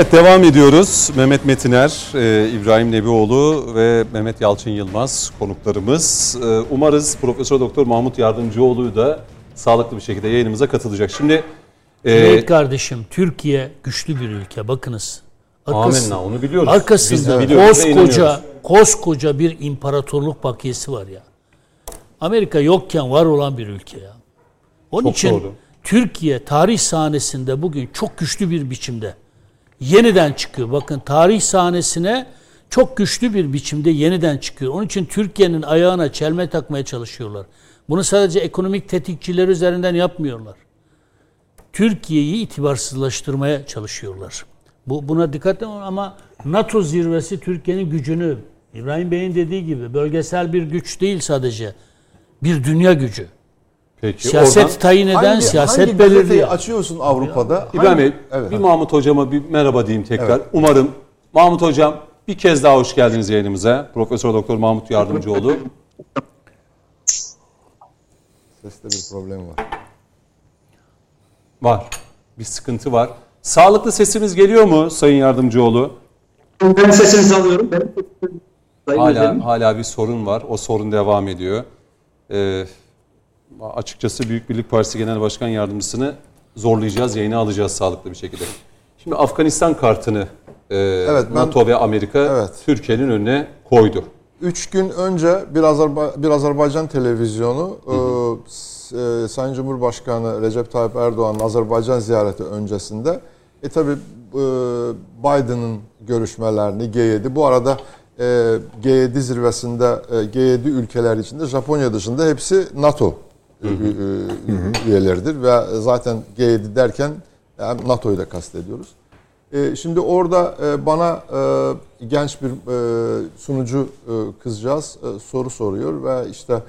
Evet devam ediyoruz. Mehmet Metiner, e, İbrahim Nebioğlu ve Mehmet Yalçın Yılmaz konuklarımız. E, Umarız Profesör Doktor Mahmut Yardımcıoğlu da sağlıklı bir şekilde yayınımıza katılacak. Şimdi Evet kardeşim Türkiye güçlü bir ülke bakınız. amenna onu biliyoruz. Arkasında biliyoruz koskoca koskoca bir imparatorluk bakiyesi var ya. Amerika yokken var olan bir ülke ya. Onun Çok için doğru. Türkiye tarih sahnesinde bugün çok güçlü bir biçimde yeniden çıkıyor. Bakın tarih sahnesine çok güçlü bir biçimde yeniden çıkıyor. Onun için Türkiye'nin ayağına çelme takmaya çalışıyorlar. Bunu sadece ekonomik tetikçiler üzerinden yapmıyorlar. Türkiye'yi itibarsızlaştırmaya çalışıyorlar. Bu buna dikkat edin ama NATO zirvesi Türkiye'nin gücünü İbrahim Bey'in dediği gibi bölgesel bir güç değil sadece. Bir dünya gücü. Peki, Siyaset oradan- tayin eden, Hangi- siyaset hangi belirliyor. açıyorsun Avrupa'da? İbrahim Bey, Evet. bir Mahmut Hocama bir merhaba diyeyim tekrar. Umarım Mahmut Hocam bir kez daha hoş geldiniz yayınımıza. Profesör Doktor Mahmut Yardımcıoğlu. Seste bir problem var. Var. Bir sıkıntı var. Sağlıklı sesimiz geliyor mu Sayın Yardımcıoğlu? Ben sesinizi alıyorum. Ben Sayın Hala hala bir sorun var. O sorun devam ediyor. Ee, açıkçası Büyük Birlik Partisi Genel Başkan Yardımcısını zorlayacağız, yayına alacağız sağlıklı bir şekilde. Şimdi Afganistan kartını e, ben- NATO ve Amerika Evet. Türkiye'nin önüne koydu. Üç gün önce bir, Azerba- bir Azerbaycan televizyonu e, s- e, Sayın Cumhurbaşkanı Recep Tayyip Erdoğan'ın Azerbaycan ziyareti öncesinde e tabi Biden'ın görüşmelerini G7 bu arada e, G7 zirvesinde e, G7 ülkeler içinde Japonya dışında hepsi NATO e, e, üyeleridir ve zaten G7 derken yani NATO'yu da kastediyoruz. E, şimdi orada e, bana e, genç bir sunucu kızcağız soru soruyor ve işte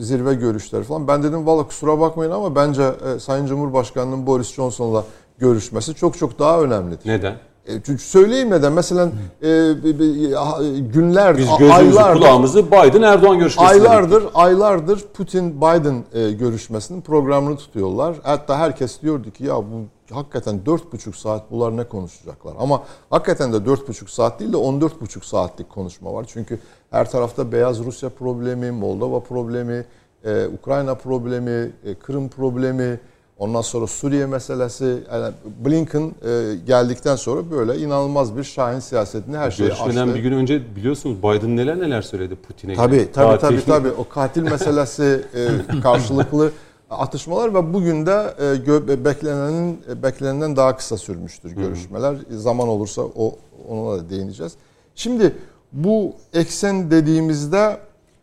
zirve görüşleri falan. Ben dedim valla kusura bakmayın ama bence Sayın Cumhurbaşkanı'nın Boris Johnson'la görüşmesi çok çok daha önemlidir. Neden? E, çünkü söyleyeyim neden mesela e, ha- günler, Biz aylardır- kulağımızı Biden Erdoğan görüşmesine. Aylardır, aylardır Putin Biden e, görüşmesinin programını tutuyorlar. Hatta herkes diyordu ki ya bu hakikaten dört buçuk saat bunlar ne konuşacaklar. Ama hakikaten de dört buçuk saat değil de 14 buçuk saatlik konuşma var. Çünkü her tarafta Beyaz Rusya problemi, Moldova problemi, e, Ukrayna problemi, e, Kırım problemi, ondan sonra Suriye meselesi. Yani Blinken e, geldikten sonra böyle inanılmaz bir şahin siyasetini her şeyi Görüşmeden açtı. bir gün önce biliyorsunuz Biden neler neler söyledi Putin'e. Tabii tabii Tatil. tabii tabii o katil meselesi e, (laughs) karşılıklı atışmalar ve bugün de e, gö- beklenenin e, beklenenden daha kısa sürmüştür görüşmeler. Zaman olursa o ona da değineceğiz. Şimdi bu eksen dediğimizde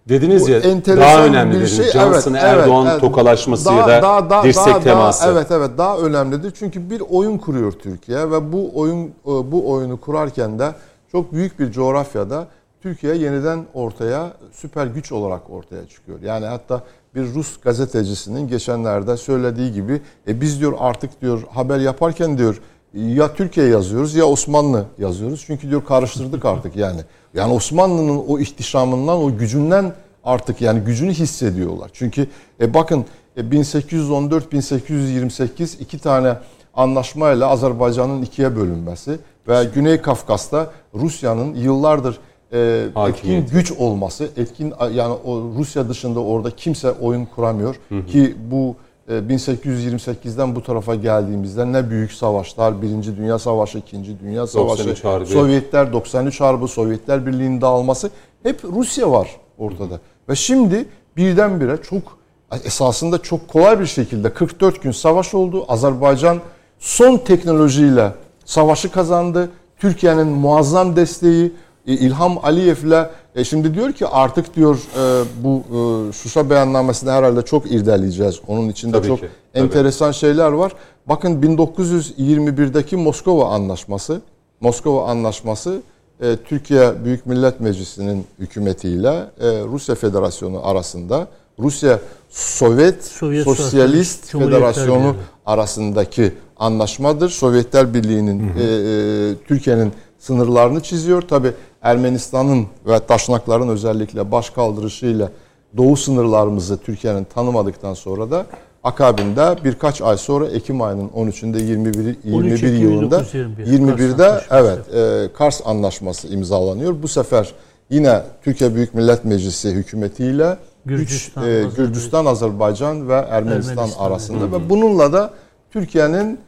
Dediniz ya daha önemli bir dediniz. şey. Johnson Evet, Erdoğan evet, tokalaşması Daha- ya da daha- daha- dirsek daha- teması. Daha, evet evet daha önemlidir. Çünkü bir oyun kuruyor Türkiye ve bu oyun e, bu oyunu kurarken de çok büyük bir coğrafyada Türkiye yeniden ortaya süper güç olarak ortaya çıkıyor. Yani hatta bir Rus gazetecisinin geçenlerde söylediği gibi e biz diyor artık diyor haber yaparken diyor ya Türkiye yazıyoruz ya Osmanlı yazıyoruz. Çünkü diyor karıştırdık artık yani. (laughs) Yani Osmanlı'nın o ihtişamından, o gücünden artık yani gücünü hissediyorlar. Çünkü e bakın e 1814-1828 iki tane anlaşmayla Azerbaycan'ın ikiye bölünmesi ve Güney Kafkas'ta Rusya'nın yıllardır e, etkin güç olması, etkin yani o Rusya dışında orada kimse oyun kuramıyor hı hı. ki bu 1828'den bu tarafa geldiğimizde ne büyük savaşlar, Birinci Dünya Savaşı, İkinci Dünya Savaşı, Sovyetler 93 Harbi, Sovyetler Birliği'nin dağılması hep Rusya var ortada. Ve şimdi birdenbire çok esasında çok kolay bir şekilde 44 gün savaş oldu. Azerbaycan son teknolojiyle savaşı kazandı. Türkiye'nin muazzam desteği, e, İlham Aliyev'le e şimdi diyor ki artık diyor e, bu e, Şuşa beyannamesini herhalde çok irdeleyeceğiz. Onun içinde tabii çok ki, enteresan şeyler var. Bakın 1921'deki Moskova Anlaşması, Moskova Anlaşması e, Türkiye Büyük Millet Meclisi'nin hükümetiyle e, Rusya Federasyonu arasında Rusya Sovyet, Sovyet Sosyalist Federasyonu arasındaki anlaşmadır. Sovyetler Birliği'nin e, e, Türkiye'nin sınırlarını çiziyor. Tabi Ermenistan'ın ve Taşnakların özellikle baş kaldırışıyla doğu sınırlarımızı Türkiye'nin tanımadıktan sonra da akabinde birkaç ay sonra Ekim ayının 13'ünde 21 21 yılında 21'de evet e, Kars Anlaşması imzalanıyor. Bu sefer yine Türkiye Büyük Millet Meclisi hükümetiyle Gürcistan, üç, e, Gürcistan Azerbaycan ve Ermenistan, Ermenistan arasında hı hı. ve bununla da Türkiye'nin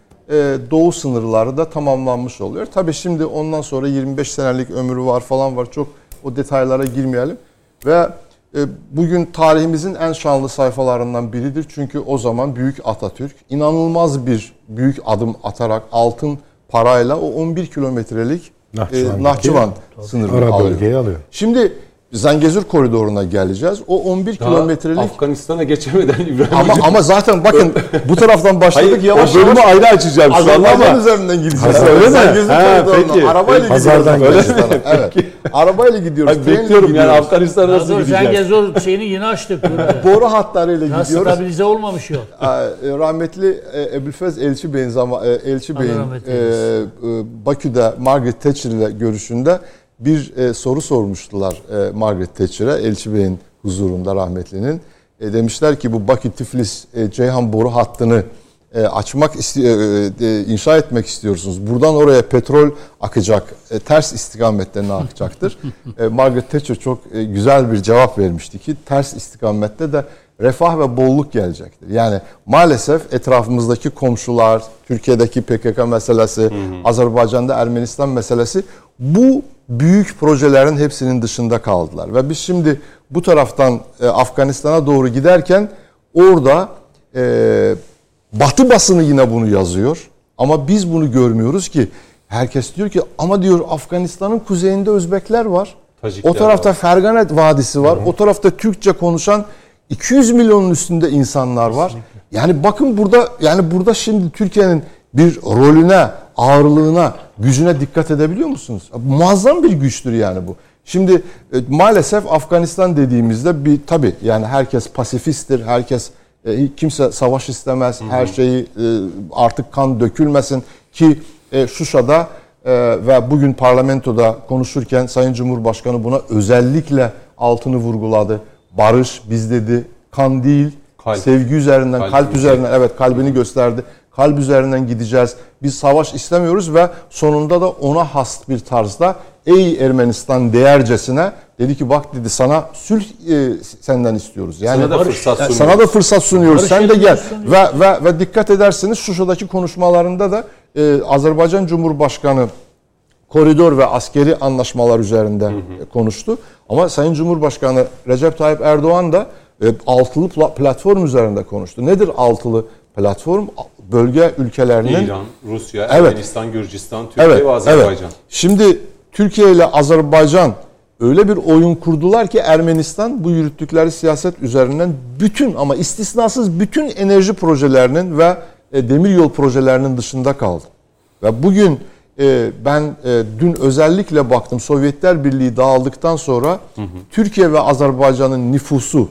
doğu sınırları da tamamlanmış oluyor. Tabii şimdi ondan sonra 25 senelik ömrü var falan var. Çok o detaylara girmeyelim. Ve e, bugün tarihimizin en şanlı sayfalarından biridir. Çünkü o zaman Büyük Atatürk inanılmaz bir büyük adım atarak altın parayla o 11 kilometrelik Nahçıvan, e, Nahçıvan sınırını alıyor. alıyor. Şimdi Zangezur koridoruna geleceğiz. O 11 Daha kilometrelik Afganistan'a geçemeden İbrahim ama, Hocam. ama zaten bakın (laughs) bu taraftan başladık Hayır, yavaş o bölümü yavaş. ayrı açacağım ama. üzerinden gideceğiz. Ha, öyle mi? Zangezur Ha, koridoruna peki. arabayla Pazardan gidiyoruz. Evet. Arabayla gidiyoruz. Hayır, bekliyorum yani gidiyoruz. Afganistan'a nasıl gideceğiz? Zengezur şeyini yeni açtık. (laughs) Boru hatlarıyla gidiyoruz. stabilize olmamış yok. Ee, Rahmetli e, Ebu'l-Fez Elçi Bey'in zaman e, Elçi Bey'in e, e, Bakü'de Margaret Thatcher ile görüşünde bir e, soru sormuştular e, Margaret Thatcher'e Elçi Bey'in huzurunda rahmetlinin. E, demişler ki bu Bakü Tiflis e, Ceyhan boru hattını e, açmak isti- e, e, inşa etmek istiyorsunuz. Buradan oraya petrol akacak. E, ters istikamette ne akacaktır? e, Margaret Thatcher çok e, güzel bir cevap vermişti ki ters istikamette de refah ve bolluk gelecektir. Yani maalesef etrafımızdaki komşular, Türkiye'deki PKK meselesi, Azerbaycan'da Ermenistan meselesi bu büyük projelerin hepsinin dışında kaldılar. Ve biz şimdi bu taraftan e, Afganistan'a doğru giderken orada e, Batı basını yine bunu yazıyor. Ama biz bunu görmüyoruz ki. Herkes diyor ki ama diyor Afganistan'ın kuzeyinde Özbekler var. Tacikler o tarafta var. Ferganet Vadisi var. O tarafta Türkçe konuşan 200 milyonun üstünde insanlar var. Yani bakın burada yani burada şimdi Türkiye'nin bir rolüne, ağırlığına, gücüne dikkat edebiliyor musunuz? Muazzam bir güçtür yani bu. Şimdi e, maalesef Afganistan dediğimizde bir tabi yani herkes pasifisttir, herkes e, kimse savaş istemez, her şeyi e, artık kan dökülmesin ki e, Şuşa'da e, ve bugün parlamentoda konuşurken Sayın Cumhurbaşkanı buna özellikle altını vurguladı. Barış biz dedi, kan değil, Kalp. sevgi üzerinden, kalp, Kalbimizi. üzerinden evet kalbini gösterdi. Kalp üzerinden gideceğiz. Biz savaş istemiyoruz ve sonunda da ona has bir tarzda ey Ermenistan değercesine dedi ki bak dedi sana sulh e, senden istiyoruz. Yani Sana da fırsat sunuyoruz. sana da fırsat sunuyoruz. Barış Sen de gel. Ve, ve ve dikkat ederseniz Şuşa'daki konuşmalarında da e, Azerbaycan Cumhurbaşkanı koridor ve askeri anlaşmalar üzerinde konuştu. Ama Sayın Cumhurbaşkanı Recep Tayyip Erdoğan da e, altılı pla- platform üzerinde konuştu. Nedir altılı platform? Bölge ülkelerinin İran, Rusya, Evet. Ermenistan, Gürcistan, Türkiye Evet, ve Azerbaycan. evet. Şimdi Türkiye ile Azerbaycan öyle bir oyun kurdular ki Ermenistan bu yürüttükleri siyaset üzerinden bütün ama istisnasız bütün enerji projelerinin ve e, demiryol projelerinin dışında kaldı. Ve bugün e, ben e, dün özellikle baktım Sovyetler Birliği dağıldıktan sonra Türkiye ve Azerbaycan'ın nüfusu,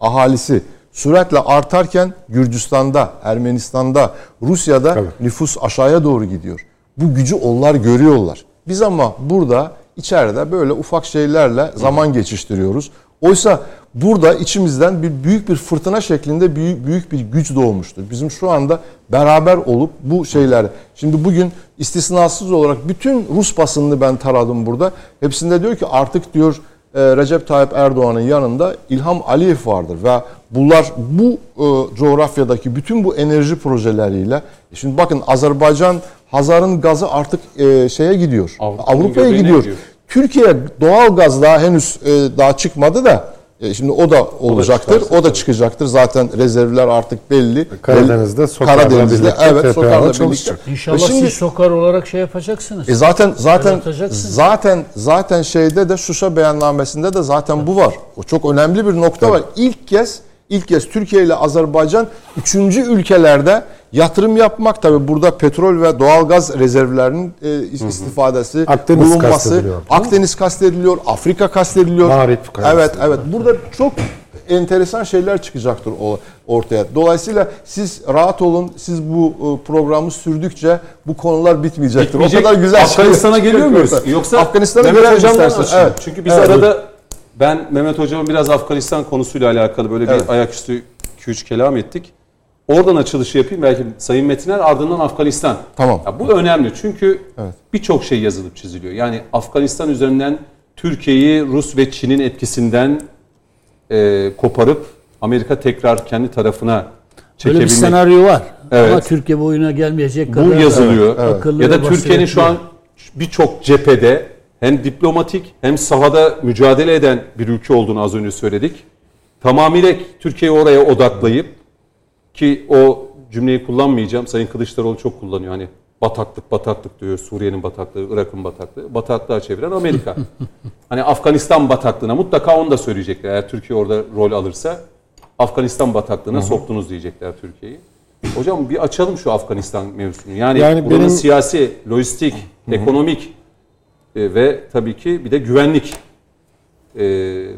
ahalisi süratle artarken Gürcistan'da, Ermenistan'da, Rusya'da nüfus aşağıya doğru gidiyor. Bu gücü onlar görüyorlar. Biz ama burada içeride böyle ufak şeylerle zaman geçiştiriyoruz. Oysa burada içimizden bir büyük bir fırtına şeklinde büyük, büyük bir güç doğmuştur. Bizim şu anda beraber olup bu şeyler. Şimdi bugün istisnasız olarak bütün Rus basınını ben taradım burada. Hepsinde diyor ki artık diyor e, Recep Tayyip Erdoğan'ın yanında İlham Aliyev vardır ve bunlar bu e, coğrafyadaki bütün bu enerji projeleriyle e, şimdi bakın Azerbaycan Hazar'ın gazı artık e, şeye gidiyor. Avrupa'ya göbeğine gidiyor. gidiyor. Türkiye doğal gaz daha henüz e, daha çıkmadı da e, şimdi o da olacaktır. çıkarsa O da tabii. çıkacaktır. Zaten rezervler artık belli. Karadeniz'de Belli- Sokar'la Karadeniz'de birlikte evet Sokar'la birlikte. çalışacak. İnşallah Ve şimdi- siz sokar olarak şey yapacaksınız. e zaten zaten zaten zaten şeyde de Şuşa beyannamesinde de zaten bu var. O çok önemli bir nokta var. İlk kez ilk kez Türkiye ile Azerbaycan üçüncü ülkelerde yatırım yapmak tabi burada petrol ve doğalgaz rezervlerinin e, istifadesi Akdeniz bulunması kastediliyor? Akdeniz kastediliyor, Afrika kastediliyor. Mağrip Evet kastediliyor. evet. Burada çok enteresan şeyler çıkacaktır o ortaya. Dolayısıyla siz rahat olun. Siz bu e, programı sürdükçe bu konular bitmeyecektir. Bitmeyecek. O kadar güzel Afganistan'a şeyler geliyor muyuz? Yoksa Afganistan'a Mehmet Hocam'dan. Evet. Çünkü biz Evet. arada ben Mehmet Hocam'ın biraz Afganistan konusuyla alakalı böyle Evet. bir ayaküstü 2-3 kelam ettik. Oradan açılışı yapayım. Belki Sayın Metiner ardından Afganistan. Tamam. Ya bu önemli çünkü Evet. birçok şey yazılıp çiziliyor. Yani Afganistan üzerinden Türkiye'yi Rus ve Çin'in etkisinden e, koparıp Amerika tekrar kendi tarafına Böyle bir çekebilmek. senaryo var. Evet. Ama Türkiye bu oyuna gelmeyecek Bu kadar yazılıyor. akıllı Ya da Türkiye'nin şu an birçok cephede hem diplomatik hem sahada mücadele eden bir ülke olduğunu az önce söyledik. Tamamıyla Türkiye'yi oraya odaklayıp ki o cümleyi kullanmayacağım. Sayın Kılıçdaroğlu çok kullanıyor. Hani bataklık bataklık diyor. Suriye'nin bataklığı, Irak'ın bataklığı. Bataklığa çeviren Amerika. (laughs) hani Afganistan bataklığına mutlaka onu da söyleyecekler. Eğer Türkiye orada rol alırsa Afganistan bataklığına soktunuz diyecekler Türkiye'yi. Hocam bir açalım şu Afganistan mevzusunu. Yani, Yani buranın benim- siyasi, lojistik, ekonomik e, ve tabii ki bir de güvenlik e,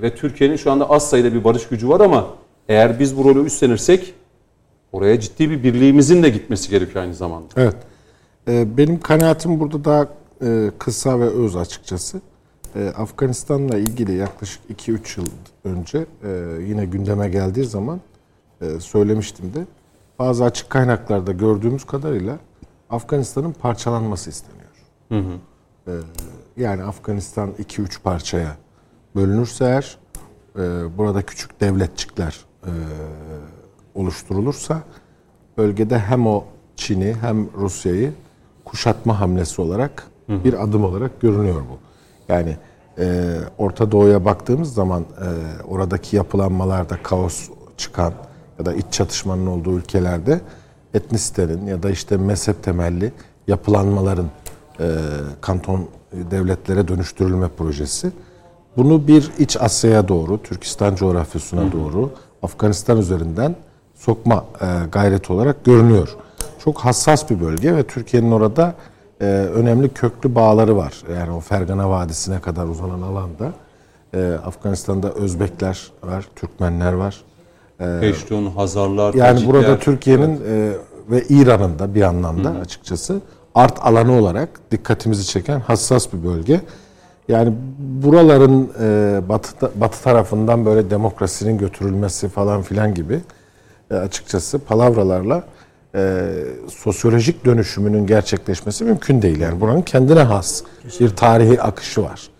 ve Türkiye'nin şu anda az sayıda bir barış gücü var ama eğer biz bu rolü üstlenirsek oraya ciddi bir birliğimizin de gitmesi gerekiyor aynı zamanda. Evet. Ee, benim kanaatim burada daha e, kısa ve öz açıkçası. Ee, Afganistan'la ilgili yaklaşık 2-3 yıl önce e, yine gündeme geldiği zaman e, söylemiştim de bazı açık kaynaklarda gördüğümüz kadarıyla Afganistan'ın parçalanması isteniyor. Ee, yani Afganistan 2-3 parçaya bölünürse eğer e, burada küçük devletçikler e, oluşturulursa bölgede hem o Çin'i hem Rusya'yı kuşatma hamlesi olarak bir adım olarak görünüyor bu. Yani e, Orta Doğu'ya baktığımız zaman e, oradaki yapılanmalarda kaos çıkan ya da iç çatışmanın olduğu ülkelerde etnisitenin ya da işte mezhep temelli yapılanmaların kanton devletlere dönüştürülme projesi. Bunu bir iç Asya'ya doğru, Türkistan coğrafyasına doğru, Afganistan üzerinden sokma e, gayreti olarak görünüyor. Çok hassas bir bölge ve Türkiye'nin orada e, önemli köklü bağları var. Yani o Fergana Vadisi'ne kadar uzanan alanda e, Afganistan'da Özbekler var, Türkmenler var. Peştun, Hazarlar, Yani Tacikler. burada Türkiye'nin e, ve İran'ın da bir anlamda açıkçası art alanı olarak dikkatimizi çeken hassas bir bölge. Yani buraların e, batı, batı tarafından böyle demokrasinin götürülmesi falan filan gibi e, açıkçası palavralarla e, sosyolojik dönüşümünün gerçekleşmesi mümkün değil. Yani buranın kendine has bir tarihi akışı var.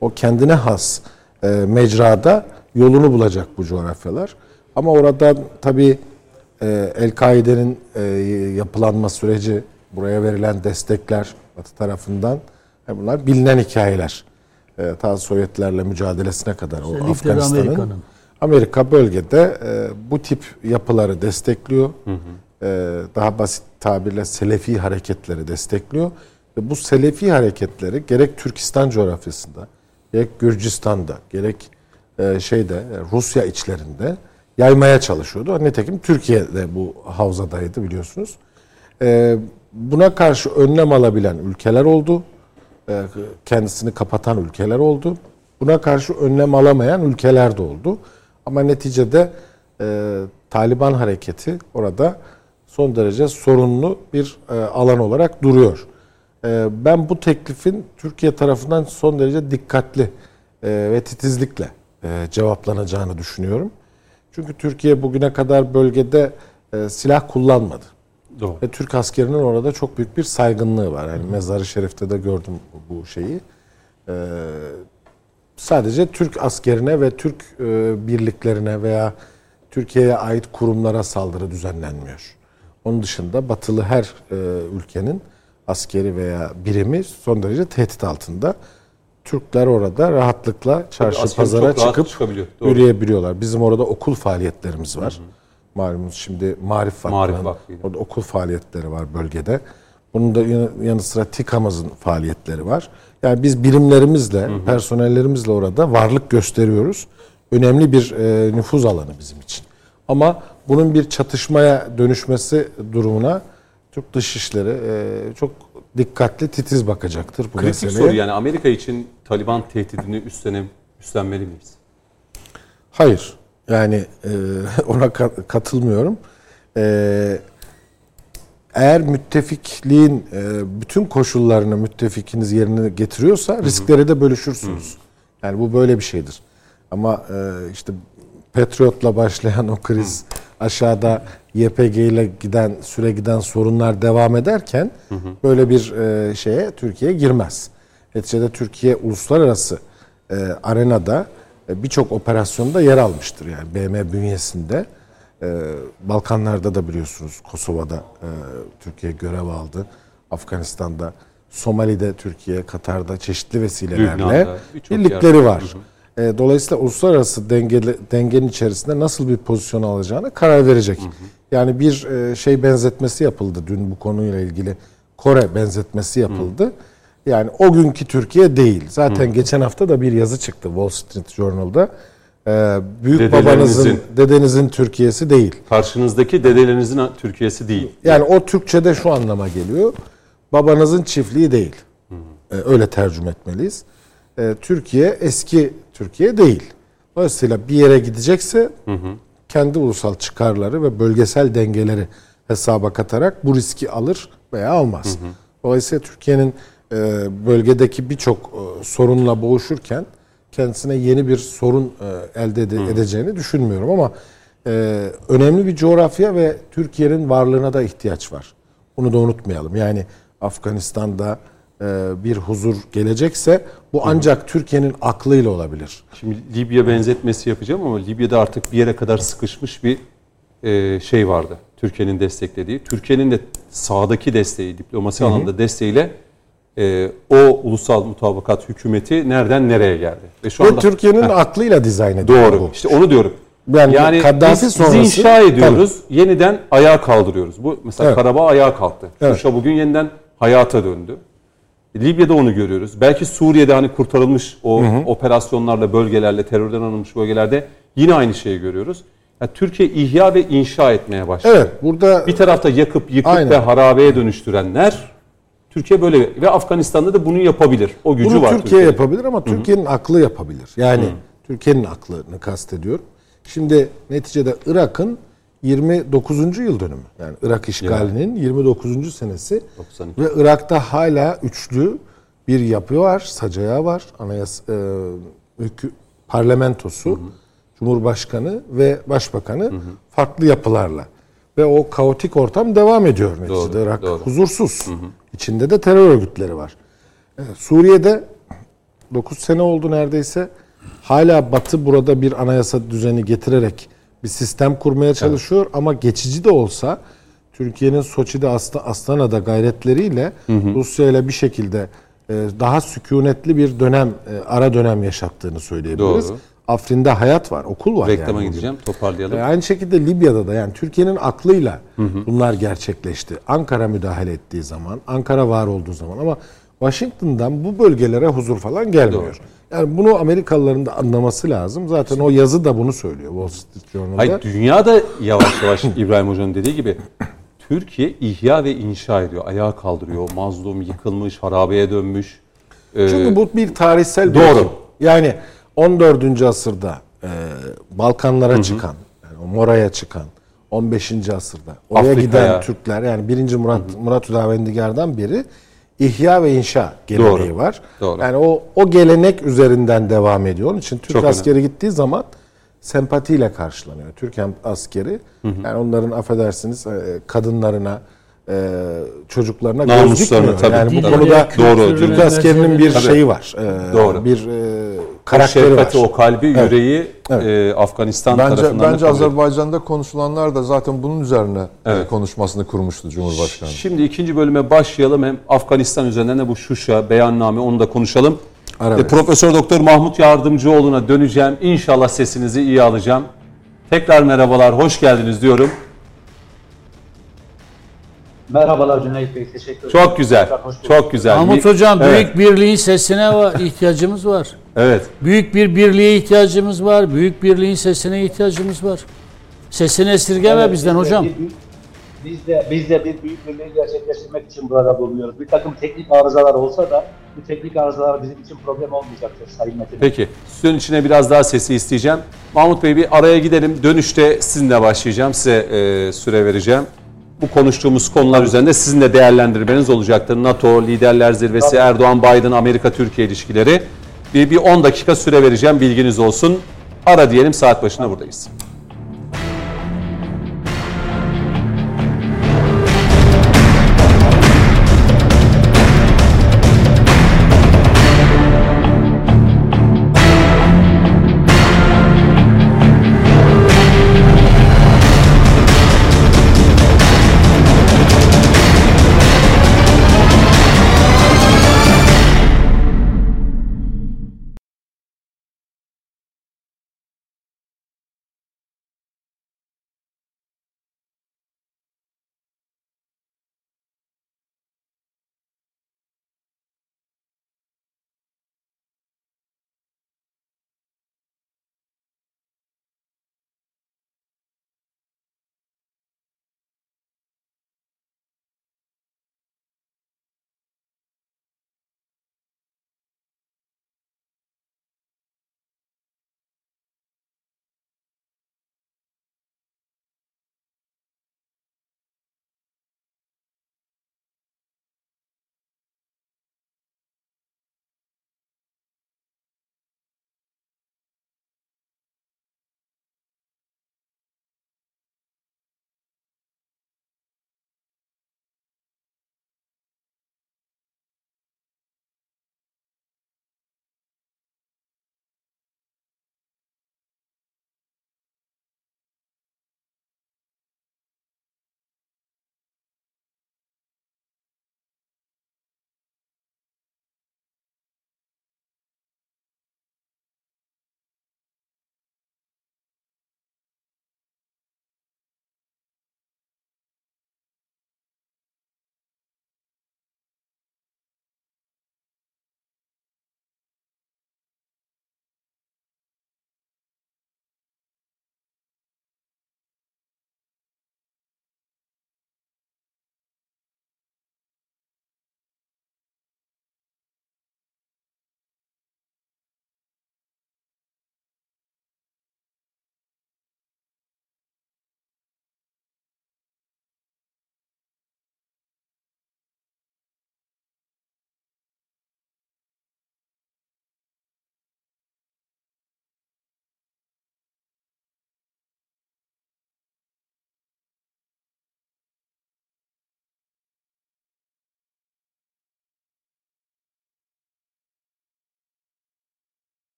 O kendine has e, mecrada yolunu bulacak bu coğrafyalar. Ama orada tabii e, El-Kaide'nin e, yapılanma süreci, buraya verilen destekler Batı tarafından bunlar bilinen hikayeler. E, ta Sovyetlerle mücadelesine kadar o Afganistan'ın. Amerika bölgede e, bu tip yapıları destekliyor. E, daha basit tabirle Selefi hareketleri destekliyor. Ve bu Selefi hareketleri gerek Türkistan coğrafyasında, gerek Gürcistan'da, gerek e, şeyde e, Rusya içlerinde yaymaya çalışıyordu. Nitekim Türkiye de bu havzadaydı biliyorsunuz. E, buna karşı önlem alabilen ülkeler oldu. E, kendisini kapatan ülkeler oldu. Buna karşı önlem alamayan ülkeler de oldu. Ama neticede e, Taliban hareketi orada son derece sorunlu bir e, alan olarak duruyor. E, ben bu teklifin Türkiye tarafından son derece dikkatli e, ve titizlikle e, cevaplanacağını düşünüyorum. Çünkü Türkiye bugüne kadar bölgede e, silah kullanmadı. Doğru. Ve Türk askerinin orada çok büyük bir saygınlığı var. Yani Mezarı Şerif'te de gördüm bu şeyi. Ee, sadece Türk askerine ve Türk e, birliklerine veya Türkiye'ye ait kurumlara saldırı düzenlenmiyor. Onun dışında batılı her e, ülkenin askeri veya birimi son derece tehdit altında. Türkler orada rahatlıkla çarşı asker pazara çıkıp yürüyebiliyorlar. Bizim orada okul faaliyetlerimiz var. Malumunuz şimdi Marif Vakfı. Marif. Orada okul faaliyetleri var bölgede. Bunun da yanı, sıra TİKAM'ızın faaliyetleri var. Yani biz birimlerimizle, personellerimizle orada varlık gösteriyoruz. Önemli bir e, nüfuz alanı bizim için. Ama bunun bir çatışmaya dönüşmesi durumuna Türk Dışişleri e, çok dikkatli, titiz bakacaktır bu Kritik meseleye. soru yani Amerika için Taliban tehdidini üstlene, üstlenmeli miyiz? Hayır. Yani e, (laughs) ona ka- katılmıyorum. E, eğer müttefikliğin e, bütün koşullarını müttefikiniz yerine getiriyorsa riskleri de bölüşürsünüz. Yani bu böyle bir şeydir. Ama e, işte Patriot'la başlayan o kriz aşağıda YPG ile giden süre giden sorunlar devam ederken böyle bir e, şeye Türkiye girmez. Neticede Türkiye uluslararası e, arenada birçok operasyonda yer almıştır. Yani BM bünyesinde. E, Balkanlarda da biliyorsunuz Kosova'da e, Türkiye görev aldı. Afganistan'da, Somali'de Türkiye, Katar'da çeşitli vesilelerle birlikleri var. E, Dolayısıyla uluslararası dengeli, dengenin içerisinde nasıl bir pozisyon alacağını karar verecek. Yani bir e, şey benzetmesi yapıldı dün bu konuyla ilgili. Kore benzetmesi yapıldı. Yani o günkü Türkiye değil. Zaten geçen hafta da bir yazı çıktı Wall Street Journal'da. E, büyük babanızın, dedenizin Türkiye'si değil. Karşınızdaki dedelerinizin Türkiye'si değil. Yani o Türkçe'de şu anlama geliyor. Babanızın çiftliği değil. Ee, öyle tercüme etmeliyiz. Ee, Türkiye eski Türkiye değil. Dolayısıyla bir yere gidecekse kendi ulusal çıkarları ve bölgesel dengeleri hesaba katarak bu riski alır veya almaz. Dolayısıyla Türkiye'nin bölgedeki birçok e, sorunla boğuşurken kendisine yeni bir sorun e, elde ede- edeceğini düşünmüyorum ama e, önemli bir coğrafya ve Türkiye'nin varlığına da ihtiyaç var. Bunu da unutmayalım. Yani Afganistan'da e, bir huzur gelecekse bu ancak Türkiye'nin aklıyla olabilir. Şimdi Libya benzetmesi yapacağım ama Libya'da artık bir yere kadar sıkışmış bir e, şey vardı. Türkiye'nin desteklediği. Türkiye'nin de sağdaki desteği, diplomasi alanında desteğiyle e, o ulusal mutabakat hükümeti nereden nereye geldi? Ve şu Ve anda Türkiye'nin Heh, aklıyla dizayn ediliyor doğru. bu. İşte onu diyorum. Yani Yani, Kaddafi biz, sonrası- biz inşa ediyoruz, yeniden ayağa kaldırıyoruz. Bu mesela Evet. Karabağ ayağa kalktı. Evet. Şuşa bugün yeniden hayata döndü. Libya'da onu görüyoruz. Belki Suriye'de hani kurtarılmış o operasyonlarla, bölgelerle, terörden alınmış bölgelerde yine aynı şeyi görüyoruz. Yani Türkiye ihya ve inşa etmeye başladı. Evet burada Bir tarafta yakıp yıkıp Aynen. ve harabeye dönüştürenler Türkiye böyle ve Afganistan'da da bunu yapabilir. O gücü bunu var Türkiye Türkiye'nin. yapabilir ama Türkiye'nin aklı yapabilir. Yani Türkiye'nin aklını kastediyorum. Şimdi neticede Irak'ın 29. yıl dönümü. Yani Irak işgalinin 29. senesi 92. ve Irak'ta hala üçlü bir yapı var, sacayağı var. Anayas e, hükü- parlamentosu, Cumhurbaşkanı ve Başbakanı farklı yapılarla. Ve o kaotik ortam devam ediyor neticede. Doğru, Irak doğru. huzursuz. İçinde de terör örgütleri var. Evet, Suriye'de 9 sene oldu neredeyse. Hala Batı burada bir anayasa düzeni getirerek bir sistem kurmaya çalışıyor ama geçici de olsa Türkiye'nin Soçi'de Astana'da gayretleriyle Rusya ile bir şekilde e, daha sükunetli bir dönem e, ara dönem yaşattığını söyleyebiliriz. Doğru. Afrin'de hayat var, okul var Reklama yani bugün. gideceğim. Toparlayalım. E, Aynı şekilde Libya'da da yani Türkiye'nin aklıyla bunlar gerçekleşti. Ankara müdahale ettiği zaman, Ankara var olduğu zaman ama Washington'dan bu bölgelere huzur falan gelmiyor. Yani bunu Amerikalıların da anlaması lazım. Zaten o yazı da bunu söylüyor Wall Street Journal'da. Hayır dünya da yavaş yavaş (laughs) İbrahim Hoca'nın dediği gibi Türkiye ihya ve inşa ediyor. Ayağa kaldırıyor. Mazlum, yıkılmış, harabeye dönmüş. Ee, Çünkü bu bir tarihsel Doğru. birikim. Yani 14. asırda e, Balkanlara çıkan, yani Mora'ya çıkan, 15. asırda oraya Afrika'ya. giden Türkler yani 1. Murat Murat Hüdavendigar'dan biri ihya ve inşa geleneği Doğru. var. Doğru. Yani o o gelenek üzerinden devam ediyor. Onun için Türk Çok askeri gittiği zaman sempatiyle karşılanıyor. Türk askeri yani onların affedersiniz e, kadınlarına e, çocuklarına göz dikmiyor. tabii. Yani bu konuda Doğru. Türk askerinin bir mezhebine- şeyi var. E, Doğru. Bir e, o karakteri var. şefkati, o kalbi, Evet. yüreği Evet. e, Afganistan Bence tarafından da bence. Azerbaycan'da konuşulanlar da zaten bunun üzerine e, Evet. konuşmasını kurmuştu Cumhurbaşkanı. Şimdi ikinci bölüme başlayalım. Hem Afganistan üzerinden de bu Şuşa, beyanname onu da konuşalım. E. Profesör Doktor Mahmut Yardımcıoğlu'na döneceğim. İnşallah sesinizi iyi alacağım. Tekrar merhabalar, hoş geldiniz diyorum. Merhabalar Cüneyt Bey, teşekkür ederim. Çok güzel, çok güzel. Mahmut Hocam Evet, büyük birliğin sesine var, (laughs) ihtiyacımız var. Evet, Büyük bir birliğe ihtiyacımız var. Büyük birliğin sesine ihtiyacımız var. Sesini esirgeme Evet, bizden biz de hocam. Biz de, biz de bir büyük birliği gerçekleştirmek için burada bulunuyoruz. Bir takım teknik arızalar olsa da bu teknik arızalar bizim için problem olmayacaktır Sayın Metin. peki. Stüdyon içine biraz daha sesi isteyeceğim. Mahmut Bey bir araya gidelim. Dönüşte sizinle başlayacağım. Size e, süre vereceğim. Bu konuştuğumuz konular üzerinde sizin de değerlendirmeniz olacaktır. NATO, Liderler Zirvesi, Erdoğan, Biden, Amerika-Türkiye ilişkileri. Bir, bir 10 dakika süre vereceğim bilginiz olsun. Ara diyelim saat başında buradayız.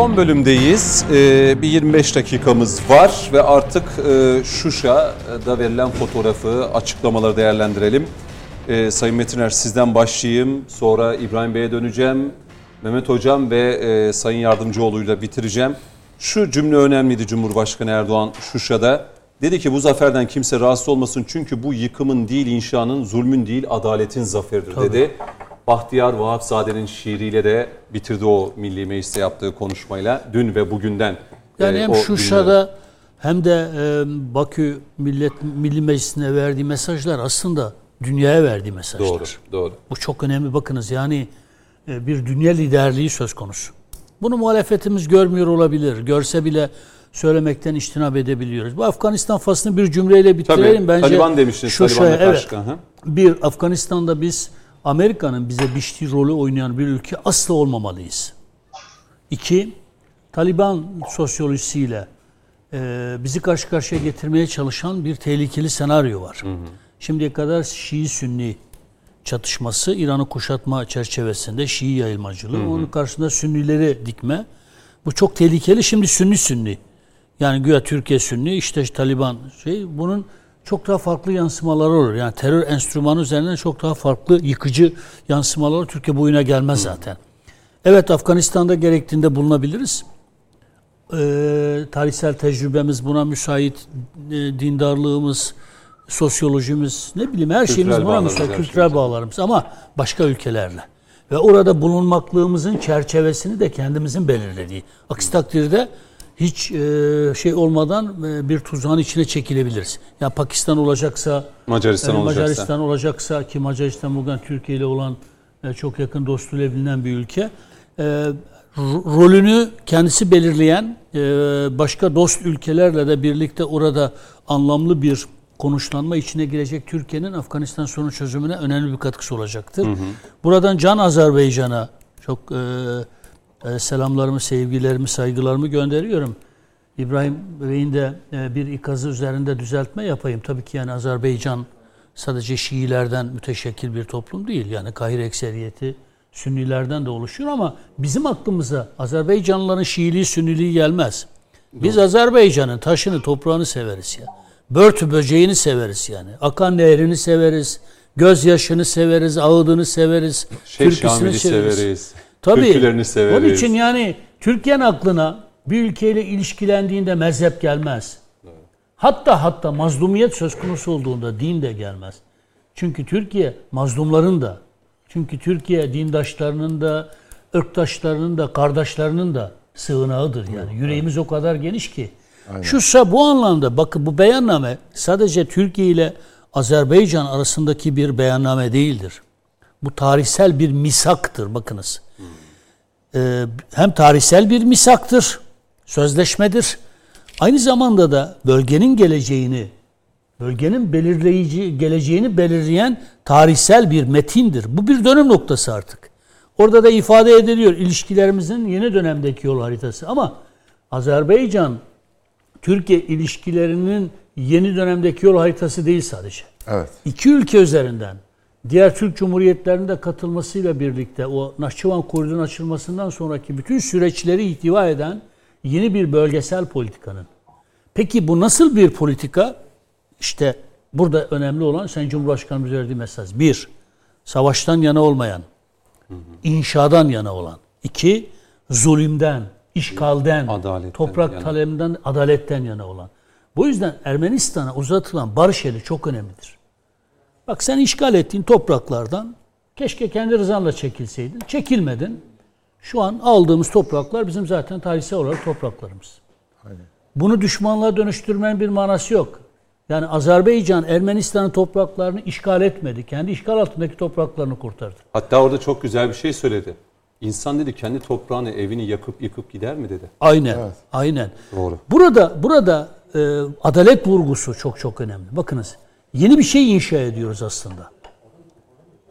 Son bölümdeyiz. Ee, bir 25 dakikamız var ve artık e, Şuşa'da verilen fotoğrafı, açıklamaları değerlendirelim. Ee, Sayın Metiner sizden başlayayım. Sonra İbrahim Bey'e döneceğim. Mehmet Hocam ve e, Sayın Yardımcıoğlu'yla bitireceğim. Şu cümle önemliydi Cumhurbaşkanı Erdoğan Şuşa'da. Dedi ki bu zaferden kimse rahatsız olmasın çünkü bu yıkımın değil inşanın, zulmün değil adaletin zaferidir dedi. Bahtiyar Vahapzade'nin şiiriyle de bitirdi o Milli Meclis'te yaptığı konuşmayla dün ve bugünden. Yani e, hem Şuşa'da hem de e, Bakü Millet Milli Meclisi'ne verdiği mesajlar aslında dünyaya verdiği mesajlar. Doğru, doğru. Bu çok önemli bakınız yani e, bir dünya liderliği söz konusu. Bunu muhalefetimiz görmüyor olabilir. Görse bile söylemekten iştinab edebiliyoruz. Bu Afganistan faslını bir cümleyle bitirelim. Tabii, Bence Taliban demiştiniz, Şuşa'ya- Taliban'la evet. karşı. Bir, Afganistan'da biz Amerika'nın bize biçtiği rolü oynayan bir ülke asla olmamalıyız. İki, Taliban sosyolojisiyle e, bizi karşı karşıya getirmeye çalışan bir tehlikeli senaryo var. Şimdiye kadar Şii-Sünni çatışması, İran'ı kuşatma çerçevesinde Şii yayılmacılığı, onun karşısında Sünnileri dikme. Bu çok tehlikeli. Şimdi Sünni-Sünni. Yani güya Türkiye Sünni, işte Taliban şey. Bunun çok daha farklı yansımaları olur. Yani terör enstrümanı üzerinden çok daha farklı yıkıcı yansımaları Türkiye boyuna gelmez zaten. Evet Afganistan'da gerektiğinde bulunabiliriz. Ee, tarihsel tecrübemiz buna müsait, e, dindarlığımız, sosyolojimiz, ne bileyim her şeyimiz buna bağlarımız, müsait, kültürel bağlarımız ama başka ülkelerle. Ve orada bulunmaklığımızın çerçevesini de kendimizin belirlediği. Aksi takdirde hiç e, şey olmadan e, bir tuzağın içine çekilebiliriz. Ya Pakistan olacaksa, Macaristan e, olacaksa. Macaristan olacaksa ki Macaristan bugün Türkiye ile olan e, çok yakın dostluğuyla bilinen bir ülke. E, ro- rolünü kendisi belirleyen e, başka dost ülkelerle de birlikte orada anlamlı bir konuşlanma içine girecek Türkiye'nin Afganistan sorunu çözümüne önemli bir katkısı olacaktır. Buradan Can Azerbaycan'a çok e, e, selamlarımı, sevgilerimi, saygılarımı gönderiyorum. İbrahim Bey'in de e, bir ikazı üzerinde düzeltme yapayım. Tabii ki yani Azerbaycan sadece Şiilerden müteşekkil bir toplum değil. Yani Kahire ekseriyeti Sünnilerden de oluşuyor ama bizim aklımıza Azerbaycanlıların Şiiliği, Sünniliği gelmez. Biz Azerbaycan'ın taşını, toprağını severiz ya. Börtü böceğini severiz yani. Akan nehrini severiz. Gözyaşını severiz, ağıdını severiz. Şeyh türküsünü Şamil'i severiz. Tabii. Türkülerini severiz. Onun için yani Türkiye'nin aklına bir ülkeyle ilişkilendiğinde mezhep gelmez. Hatta hatta mazlumiyet söz konusu olduğunda din de gelmez. Çünkü Türkiye mazlumların da, çünkü Türkiye dindaşlarının da, ırktaşlarının da, kardeşlerinin de sığınağıdır yani. Yüreğimiz o kadar geniş ki. Şusa bu anlamda bakın bu beyanname sadece Türkiye ile Azerbaycan arasındaki bir beyanname değildir. Bu tarihsel bir misaktır bakınız. Ee, hem tarihsel bir misaktır, sözleşmedir. Aynı zamanda da bölgenin geleceğini, bölgenin belirleyici geleceğini belirleyen tarihsel bir metindir. Bu bir dönüm noktası artık. Orada da ifade ediliyor ilişkilerimizin yeni dönemdeki yol haritası. Ama Azerbaycan Türkiye ilişkilerinin yeni dönemdeki yol haritası değil sadece. Evet. İki ülke üzerinden diğer Türk Cumhuriyetlerinde katılmasıyla birlikte o Nahçıvan koridorunun açılmasından sonraki bütün süreçleri ihtiva eden yeni bir bölgesel politikanın. Peki bu nasıl bir politika? İşte burada önemli olan Sayın Cumhurbaşkanımız verdiği mesaj. Bir, savaştan yana olmayan, inşadan yana olan. İki, zulümden, işgalden, Adaletten toprak yana. taleminden, adaletten yana olan. Bu yüzden Ermenistan'a uzatılan barış eli çok önemlidir. Bak sen işgal ettiğin topraklardan keşke kendi rızanla çekilseydin. Çekilmedin. Şu an aldığımız topraklar bizim zaten tarihsel olarak topraklarımız. Bunu düşmanlığa dönüştürmenin bir manası yok. Yani Azerbaycan Ermenistan'ın topraklarını işgal etmedi. Kendi işgal altındaki topraklarını kurtardı. Hatta orada çok güzel bir şey söyledi. İnsan dedi kendi toprağını, evini yakıp yıkıp gider mi dedi. Aynen. Aynen. Doğru. Burada burada e, adalet vurgusu çok çok önemli. Bakınız yeni bir şey inşa ediyoruz aslında.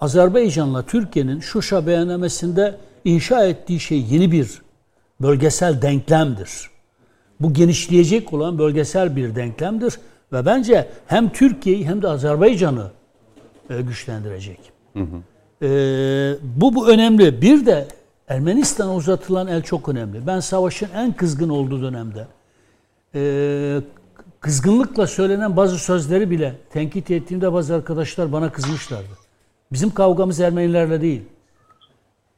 Azerbaycan'la Türkiye'nin Şuşa beyannamesinde inşa ettiği şey yeni bir bölgesel denklemdir. Bu genişleyecek olan bölgesel bir denklemdir ve bence hem Türkiye'yi hem de Azerbaycan'ı e, güçlendirecek. E, bu bu önemli. Bir de Ermenistan'a uzatılan el çok önemli. Ben savaşın en kızgın olduğu dönemde e, kızgınlıkla söylenen bazı sözleri bile tenkit ettiğimde bazı arkadaşlar bana kızmışlardı. Bizim kavgamız Ermenilerle değil.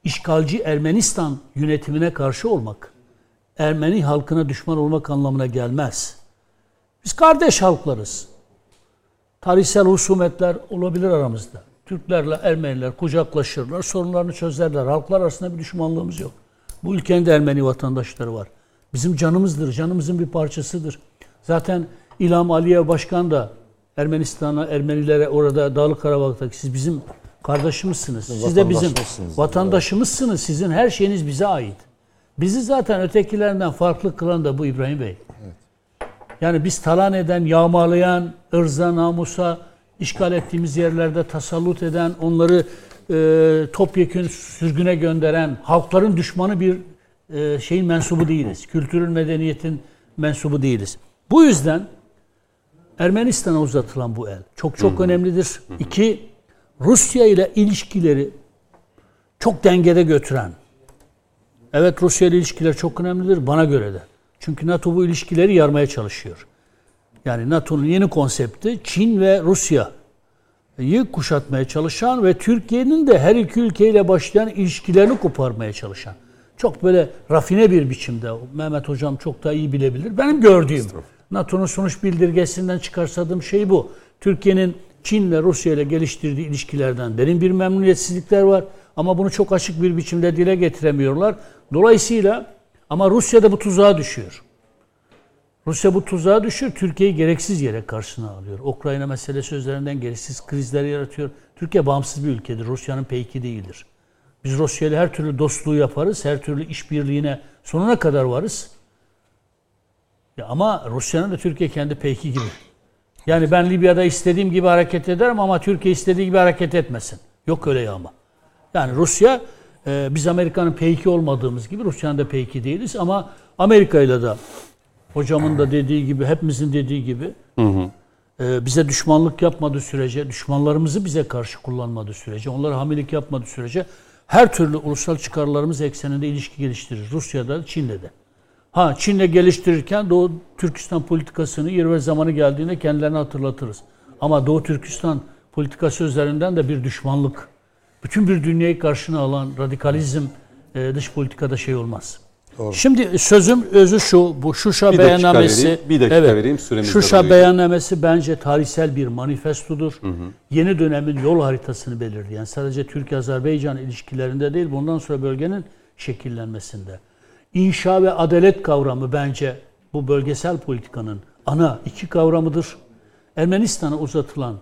İşgalci Ermenistan yönetimine karşı olmak, Ermeni halkına düşman olmak anlamına gelmez. Biz kardeş halklarız. Tarihsel husumetler olabilir aramızda. Türklerle Ermeniler kucaklaşırlar, sorunlarını çözerler. Halklar arasında bir düşmanlığımız yok. Bu ülkenin de Ermeni vatandaşları var. Bizim canımızdır, canımızın bir parçasıdır. Zaten İlham Aliyev Başkan da Ermenistan'a, Ermenilere orada Dağlık Karabağ'daki siz bizim kardeşimizsiniz. Siz de bizim vatandaşımızsınız. Sizin her şeyiniz bize ait. Bizi zaten ötekilerinden farklı kılan da bu İbrahim Bey. Yani biz talan eden, yağmalayan, ırza, namusa, işgal ettiğimiz yerlerde tasallut eden, onları e, topyekün sürgüne gönderen, halkların düşmanı bir e, şeyin mensubu değiliz. Kültürün, medeniyetin mensubu değiliz. Bu yüzden Ermenistan'a uzatılan bu el çok çok hı hı. önemlidir. Hı hı. İki, Rusya ile ilişkileri çok dengede götüren. Evet Rusya ile ilişkiler çok önemlidir bana göre de. Çünkü NATO bu ilişkileri yarmaya çalışıyor. Yani NATO'nun yeni konsepti Çin ve Rusya'yı kuşatmaya çalışan ve Türkiye'nin de her iki ülkeyle başlayan ilişkilerini koparmaya çalışan. Çok böyle rafine bir biçimde. Mehmet Hocam çok daha iyi bilebilir. Benim gördüğüm NATO'nun sonuç bildirgesinden çıkarsadığım şey bu. Türkiye'nin Çin ve Rusya ile geliştirdiği ilişkilerden derin bir memnuniyetsizlikler var. Ama bunu çok açık bir biçimde dile getiremiyorlar. Dolayısıyla ama Rusya da bu tuzağa düşüyor. Rusya bu tuzağa düşüyor. Türkiye'yi gereksiz yere karşısına alıyor. Ukrayna meselesi üzerinden gereksiz krizler yaratıyor. Türkiye bağımsız bir ülkedir. Rusya'nın peyki değildir. Biz Rusya ile her türlü dostluğu yaparız. Her türlü işbirliğine sonuna kadar varız. Ya ama Rusya'nın da Türkiye kendi peyki gibi. Yani ben Libya'da istediğim gibi hareket ederim ama Türkiye istediği gibi hareket etmesin. Yok öyle ya ama. Yani Rusya e, biz Amerika'nın peyki olmadığımız gibi Rusya'nın da peyki değiliz ama Amerika ile de hocamın da dediği gibi hepimizin dediği gibi hı hı. E, bize düşmanlık yapmadığı sürece, düşmanlarımızı bize karşı kullanmadığı sürece, onlara hamilik yapmadığı sürece her türlü ulusal çıkarlarımız ekseninde ilişki geliştirir. Rusya'da, Çin'de de. Ha Çin'le geliştirirken Doğu Türkistan politikasını yer ve zamanı geldiğinde kendilerine hatırlatırız. Ama Doğu Türkistan politikası üzerinden de bir düşmanlık, bütün bir dünyayı karşına alan radikalizm e, dış politikada şey olmaz. Doğru. Şimdi sözüm özü şu, bu Şuşa bir beyannamesi. Vereyim, bir dakika evet, vereyim süremiz Şuşa beyannamesi bence tarihsel bir manifestodur. Hı hı. Yeni dönemin yol haritasını belirleyen sadece Türkiye-Azerbaycan ilişkilerinde değil bundan sonra bölgenin şekillenmesinde. İnşa ve adalet kavramı bence bu bölgesel politikanın ana iki kavramıdır. Ermenistan'a uzatılan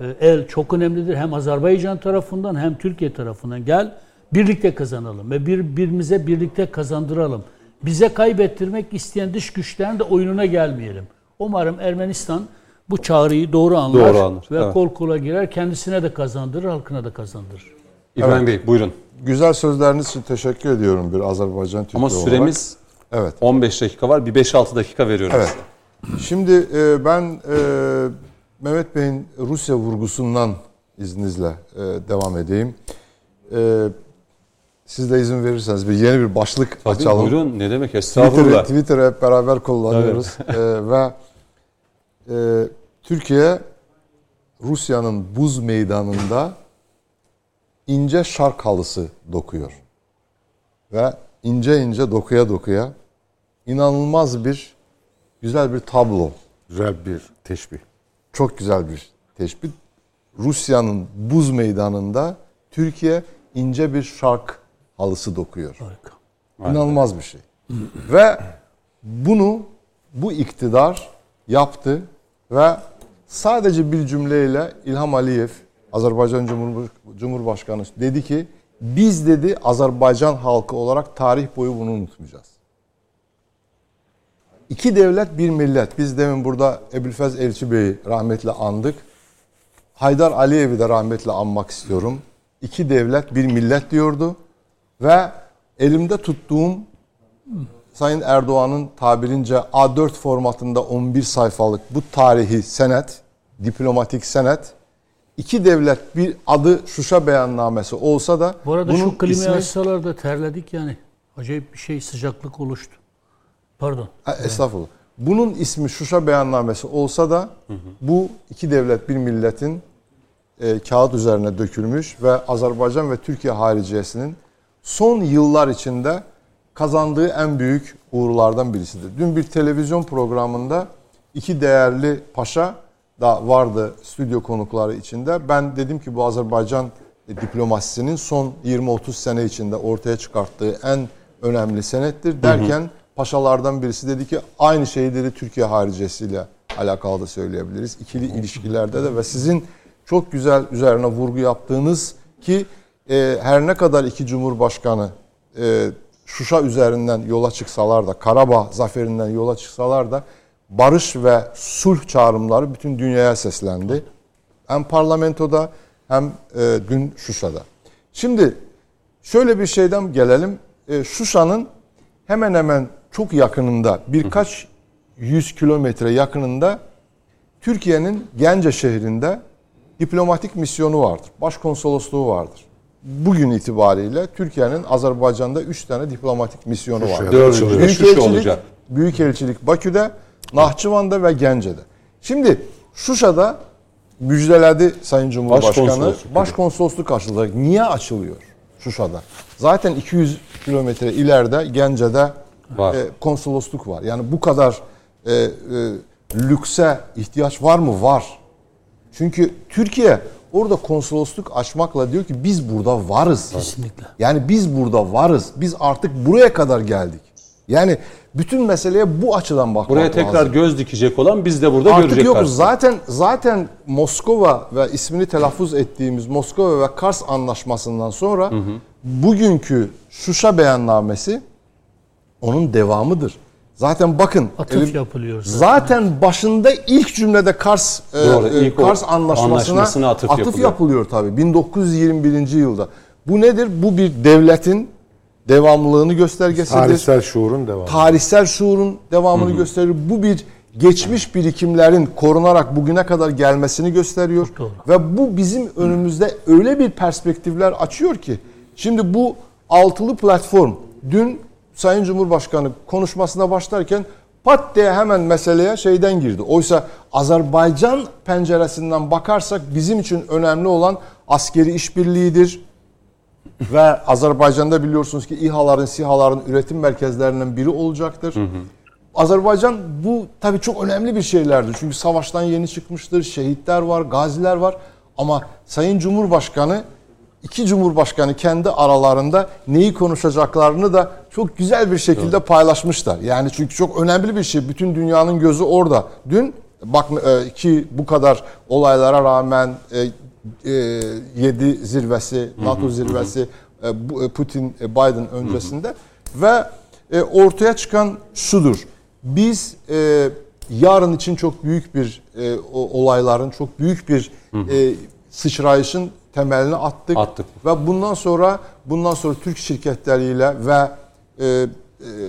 e, el çok önemlidir. Hem Azerbaycan tarafından hem Türkiye tarafından. Gel birlikte kazanalım ve birbirimize birlikte kazandıralım. Bize kaybettirmek isteyen dış güçlerin de oyununa gelmeyelim. Umarım Ermenistan bu çağrıyı doğru anlar, doğru anlar. ve evet. kol kola girer. Kendisine de kazandırır, halkına da kazandırır. İbrahim evet. Bey buyurun. Güzel sözleriniz için teşekkür ediyorum bir Azerbaycan olarak. Ama süremiz evet. 15 dakika var. Bir 5-6 dakika veriyorum evet. size. Şimdi e, ben e, Mehmet Bey'in Rusya vurgusundan izninizle e, devam edeyim. Siz de izin verirseniz bir yeni bir başlık Tabii, açalım. Buyurun ne demek estağfurullah. Twitter'ı Twitter hep beraber kullanıyoruz. e, ve e, Türkiye Rusya'nın buz meydanında ince şark halısı dokuyor. Ve ince ince dokuya dokuya inanılmaz bir güzel bir tablo. Güzel bir teşbih. Çok güzel bir teşbih. Rusya'nın buz meydanında Türkiye ince bir şark halısı dokuyor. Harika. İnanılmaz bir şey. ve bunu bu iktidar yaptı ve sadece bir cümleyle İlham Aliyev Azerbaycan Cumhur, Cumhurbaşkanı dedi ki biz dedi Azerbaycan halkı olarak tarih boyu bunu unutmayacağız. İki devlet bir millet. Biz demin burada Ebülfez Elçi Bey'i rahmetle andık. Haydar Aliyev'i de rahmetle anmak istiyorum. İki devlet bir millet diyordu. Ve elimde tuttuğum Sayın Erdoğan'ın tabirince A4 formatında 11 sayfalık bu tarihi senet, diplomatik senet iki devlet bir adı Şuşa beyannamesi olsa da Bu arada bunun şu klimayı ismi- açsalar da terledik yani. Acayip bir şey sıcaklık oluştu. Pardon. Ha, Estağfurullah. Bunun ismi Şuşa beyannamesi olsa da bu iki devlet bir milletin e, kağıt üzerine dökülmüş ve Azerbaycan ve Türkiye hariciyesinin son yıllar içinde kazandığı en büyük uğurlardan birisidir. Dün bir televizyon programında iki değerli paşa da vardı stüdyo konukları içinde. Ben dedim ki bu Azerbaycan diplomasisinin son 20-30 sene içinde ortaya çıkarttığı en önemli senettir derken paşalardan birisi dedi ki aynı şeyi dedi Türkiye haricesiyle alakalı da söyleyebiliriz. İkili ilişkilerde de ve sizin çok güzel üzerine vurgu yaptığınız ki e, her ne kadar iki cumhurbaşkanı e, Şuşa üzerinden yola çıksalar da Karabağ zaferinden yola çıksalar da barış ve sulh çağrımları bütün dünyaya seslendi. Hem parlamentoda hem e, dün Şuşa'da. Şimdi şöyle bir şeyden gelelim. E, Şuşa'nın hemen hemen çok yakınında birkaç yüz kilometre yakınında Türkiye'nin Gence şehrinde diplomatik misyonu vardır. Başkonsolosluğu vardır. Bugün itibariyle Türkiye'nin Azerbaycan'da 3 tane diplomatik misyonu var. Büyükelçilik. Büyükelçilik Bakü'de, Nahçıvan'da ve Gence'de. Şimdi Şuşa'da müjdeledi Sayın Cumhurbaşkanı. Başkonsolosluk. Başkonsolosluk açılacak. Niye açılıyor Şuşa'da? Zaten 200 kilometre ileride Gence'de Var. e, konsolosluk var. Yani bu kadar e, e, lükse ihtiyaç var mı? Var. Çünkü Türkiye orada konsolosluk açmakla diyor ki biz burada varız. Kesinlikle. Yani biz burada varız. Biz artık buraya kadar geldik. Yani bütün meseleye bu açıdan bakmak Buraya tekrar lazım. göz dikecek olan biz de burada Artık görecek. yokuz. karşısında. Zaten zaten Moskova ve ismini telaffuz ettiğimiz Moskova ve Kars anlaşmasından sonra bugünkü Şuşa beyannamesi onun devamıdır. Zaten bakın Atıf elim- yapılıyor zaten. Zaten başında ilk cümlede Kars e, Doğru, e, ilk o Kars anlaşmasına, anlaşmasına atıf atıf, yapılıyor. yapılıyor tabii 1921. yılda. Bu nedir? Bu bir devletin devamlılığını göstergesidir Tarihsel şuurun devamı. tarihsel şuurun devamını gösterir. Bu bir geçmiş birikimlerin korunarak bugüne kadar gelmesini gösteriyor. Çok doğru. Ve bu bizim önümüzde öyle bir perspektifler açıyor ki şimdi bu altılı platform dün Sayın Cumhurbaşkanı konuşmasına başlarken pat diye hemen meseleye şeyden girdi. Oysa Azerbaycan penceresinden bakarsak bizim için önemli olan askeri işbirliğidir, ve Azerbaycan'da biliyorsunuz ki İHA'ların, SİHA'ların üretim merkezlerinden biri olacaktır. Azerbaycan bu tabii çok önemli bir şeylerdir. Çünkü savaştan yeni çıkmıştır, şehitler var, gaziler var. Ama Sayın Cumhurbaşkanı, iki Cumhurbaşkanı kendi aralarında neyi konuşacaklarını da çok güzel bir şekilde paylaşmışlar. Yani çünkü çok önemli bir şey. Bütün dünyanın gözü orada. Dün bak e, ki bu kadar olaylara rağmen e, 7 zirvesi, NATO zirvesi, e, e, Putin e, Biden öncesinde ve e, ortaya çıkan şudur. Biz e, yarın için çok büyük bir e, olayların, çok büyük bir e, sıçrayışın temelini attık. Attık. Ve bundan sonra bundan sonra Türk şirketleriyle ve e, e,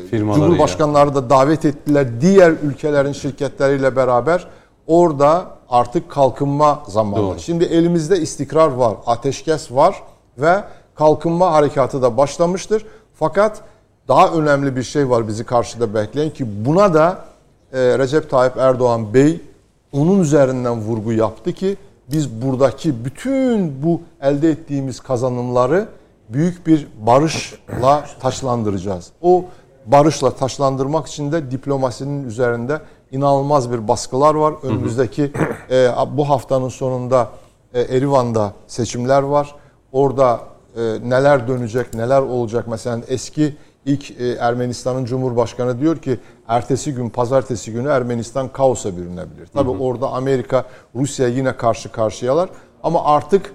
Firmalarıyla. Cumhurbaşkanları da davet ettiler. Diğer ülkelerin şirketleriyle beraber orada artık kalkınma zamanı. Doğru. Şimdi elimizde istikrar var, ateşkes var ve kalkınma harekatı da başlamıştır. Fakat daha önemli bir şey var bizi karşıda bekleyen ki buna da e, Recep Tayyip Erdoğan Bey onun üzerinden vurgu yaptı ki biz buradaki bütün bu elde ettiğimiz kazanımları büyük bir barışla taşlandıracağız. O barışla taşlandırmak için de diplomasinin üzerinde inanılmaz bir baskılar var. Önümüzdeki e, bu haftanın sonunda e, Erivan'da seçimler var. Orada e, neler dönecek, neler olacak? Mesela eski ilk e, Ermenistan'ın Cumhurbaşkanı diyor ki ertesi gün, pazartesi günü Ermenistan kaosa bürünebilir. Tabii orada Amerika, Rusya yine karşı karşıyalar. Ama artık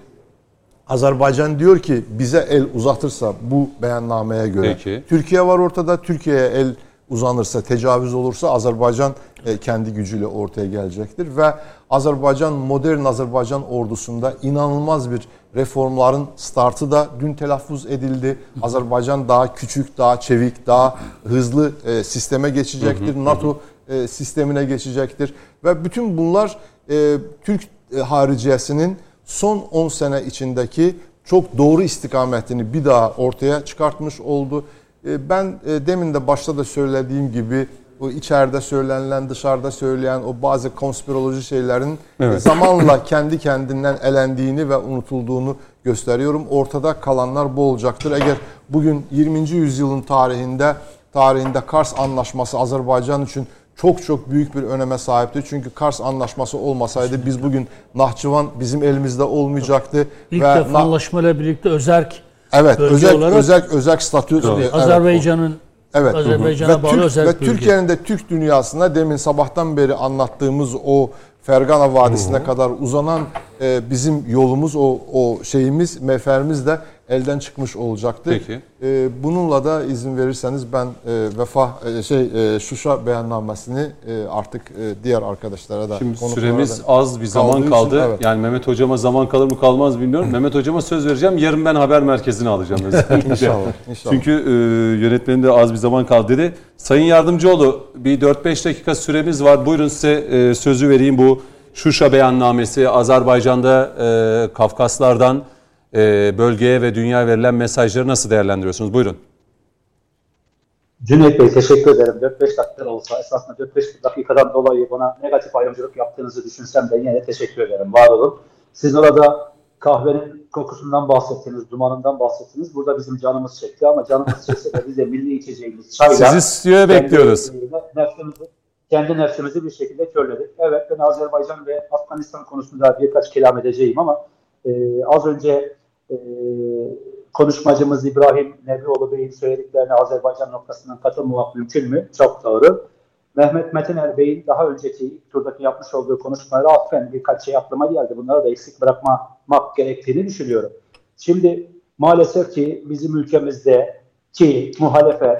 Azerbaycan diyor ki bize el uzatırsa bu beyannameye göre Peki. Türkiye var ortada. Türkiye'ye el uzanırsa, tecavüz olursa Azerbaycan e, kendi gücüyle ortaya gelecektir ve Azerbaycan modern Azerbaycan ordusunda inanılmaz bir reformların startı da dün telaffuz edildi. Azerbaycan daha küçük, daha çevik, daha hızlı e, sisteme geçecektir. NATO e, sistemine geçecektir ve bütün bunlar Türk hariciyesinin son 10 sene içindeki çok doğru istikametini bir daha ortaya çıkartmış oldu. E, Ben e, demin de başta da söylediğim gibi o içeride söylenilen, dışarıda söyleyen o bazı konspiroloji şeylerin e, zamanla (laughs) kendi kendinden elendiğini ve unutulduğunu gösteriyorum. Ortada kalanlar bu olacaktır. Eğer bugün 20. yüzyılın tarihinde tarihinde Kars Anlaşması Azerbaycan için çok çok büyük bir öneme sahipti. Çünkü Kars Anlaşması olmasaydı biz bugün Nahçıvan bizim elimizde olmayacaktı. İlk ve defa anlaşmayla birlikte özerk Evet, bölge özel olarak- özel özel statü evet, Azerbaycan'ın Evet. Azerbaycan'a Ve bağlı Türk- özel ve bölge. Türkiye'nin de Türk dünyasında demin sabahtan beri anlattığımız o Fergana Vadisi'ne kadar uzanan e, bizim yolumuz o o şeyimiz meferimiz de elden çıkmış olacaktı. Peki. E, bununla da izin verirseniz ben e, vefa e, şey e, Şuşa beyannamesini e, artık e, diğer arkadaşlara da Şimdi süremiz da- az bir zaman kaldığı için, kaldı. evet. Yani Mehmet hocama zaman kalır mı kalmaz bilmiyorum. Mehmet hocama söz vereceğim. Yarın ben haber merkezine alacağım (laughs) özellikle. İnşallah, inşallah. Çünkü e, yönetmenin de az bir zaman kaldı dedi. Sayın Yardımcıoğlu bir 4-5 dakika süremiz var. Buyurun size e, sözü vereyim bu Şuşa beyannamesi Azerbaycan'da e, Kafkaslardan e, bölgeye ve dünyaya verilen mesajları nasıl değerlendiriyorsunuz? Buyurun. Cüneyt Bey teşekkür ederim. 4-5 dakika olsa esasında 4-5 dakikadan dolayı bana negatif ayrımcılık yaptığınızı düşünsem de yine de teşekkür ederim. Var olun. Siz orada kahvenin kokusundan bahsettiniz, dumanından bahsettiniz. Burada bizim canımız çekti ama canımız çekse de biz de milli içeceğimiz çayla Sizi stüdyoya bekliyoruz. Nefsimizi, kendi nefsimizi bir şekilde körledik. Evet ben Azerbaycan ve Afganistan konusunda birkaç kelam edeceğim ama e, az önce e, konuşmacımız İbrahim Nebioğlu Bey'in söylediklerine Azerbaycan noktasından katılmamak mümkün mü? Çok doğru. Mehmet Metiner Bey'in daha önceki turdaki yapmış olduğu konuşmalara atfen birkaç şey aklıma geldi. Bunları da eksik bırakmamak gerektiğini düşünüyorum. Şimdi maalesef ki bizim ülkemizde ki muhalefet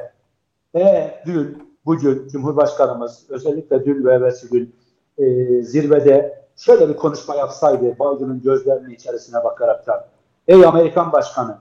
e, dün, bugün Cumhurbaşkanımız özellikle dün ve evvelsi gün e, zirvede şöyle bir konuşma yapsaydı Biden'ın gözlerinin içerisine bakaraktan. Ey Amerikan Başkanı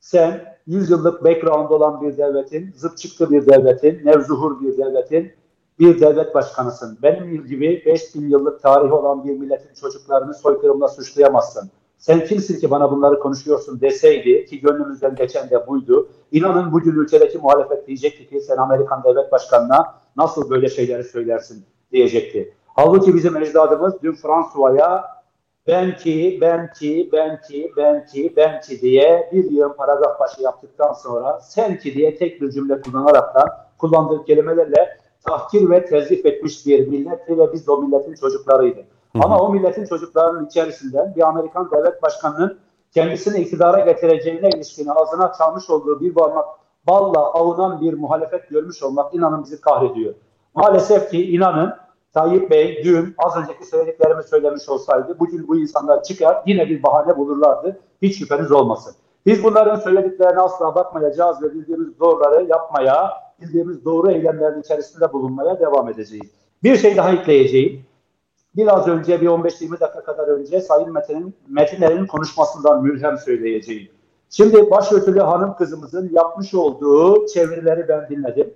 sen 100 yıllık background olan bir devletin, zıp çıktı bir devletin, nevzuhur bir devletin bir devlet başkanısın. Benim gibi 5000 yıllık tarihi olan bir milletin çocuklarını soykırımla suçlayamazsın. Sen kimsin ki bana bunları konuşuyorsun deseydi ki gönlümüzden geçen de buydu. İnanın bugün ülkedeki muhalefet diyecekti ki sen Amerikan devlet başkanına nasıl böyle şeyleri söylersin diyecekti. Halbuki bizim ecdadımız dün Fransuva'ya ben ki, ben ki, ben ki, ben ki, ben ki diye bir yığın paragraf başı yaptıktan sonra sen ki diye tek bir cümle kullanaraktan kullandığı kelimelerle tahkir ve tezif etmiş bir milletti ve biz de o milletin çocuklarıydı. Ama o milletin çocuklarının içerisinden bir Amerikan devlet başkanının kendisini iktidara getireceğine ilişkin ağzına çalmış olduğu bir parmak balla avunan bir muhalefet görmüş olmak inanın bizi kahrediyor. Maalesef ki inanın Tayyip Bey dün az önceki söylediklerimi söylemiş olsaydı bugün bu insanlar çıkar yine bir bahane bulurlardı. Hiç şüpheniz olmasın. Biz bunların söylediklerine asla bakmayacağız ve bildiğimiz doğruları yapmaya, bildiğimiz doğru eylemlerin içerisinde bulunmaya devam edeceğiz. Bir şey daha ekleyeceğim. Biraz önce bir 15-20 dakika kadar önce Sayın Metin'in Metinler'in konuşmasından mülhem söyleyeceğim. Şimdi başörtülü hanım kızımızın yapmış olduğu çevirileri ben dinledim.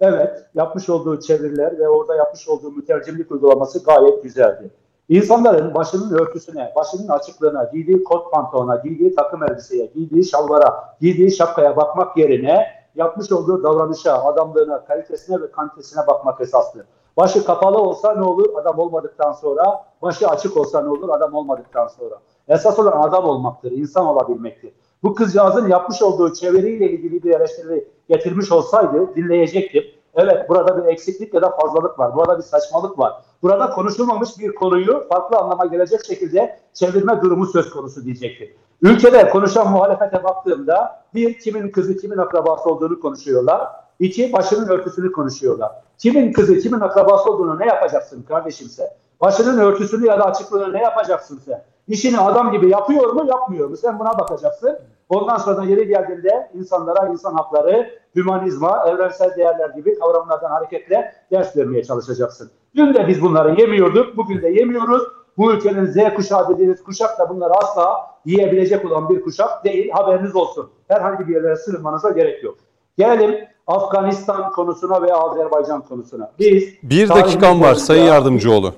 Evet, yapmış olduğu çeviriler ve orada yapmış olduğu mütercimlik uygulaması gayet güzeldi. İnsanların başının örtüsüne, başının açıklığına, giydiği kot pantolona, giydiği takım elbiseye, giydiği şalvara, giydiği şapkaya bakmak yerine yapmış olduğu davranışa, adamlığına, kalitesine ve kantesine bakmak esaslı. Başı kapalı olsa ne olur adam olmadıktan sonra, başı açık olsa ne olur adam olmadıktan sonra. Esas olan adam olmaktır, insan olabilmektir. Bu kızcağızın yapmış olduğu çeviriyle ilgili bir eleştiri getirmiş olsaydı dinleyecektim. Evet burada bir eksiklik ya da fazlalık var. Burada bir saçmalık var. Burada konuşulmamış bir konuyu farklı anlama gelecek şekilde çevirme durumu söz konusu diyecekti. Ülkede konuşan muhalefete baktığımda bir kimin kızı kimin akrabası olduğunu konuşuyorlar. İki başının örtüsünü konuşuyorlar. Kimin kızı kimin akrabası olduğunu ne yapacaksın kardeşim sen? Başının örtüsünü ya da açıklığını ne yapacaksın sen? İşini adam gibi yapıyor mu yapmıyor mu? Sen buna bakacaksın. Ondan sonra yeri geldiğinde insanlara insan hakları, hümanizma, evrensel değerler gibi kavramlardan hareketle ders vermeye çalışacaksın. Dün de biz bunları yemiyorduk, bugün de yemiyoruz. Bu ülkenin Z kuşağı dediğiniz kuşak da bunları asla yiyebilecek olan bir kuşak değil. Haberiniz olsun. Herhangi bir yerlere sığınmanıza gerek yok. Gelelim Afganistan konusuna ve Azerbaycan konusuna. Biz Bir dakikam var Sayın Yardımcıoğlu.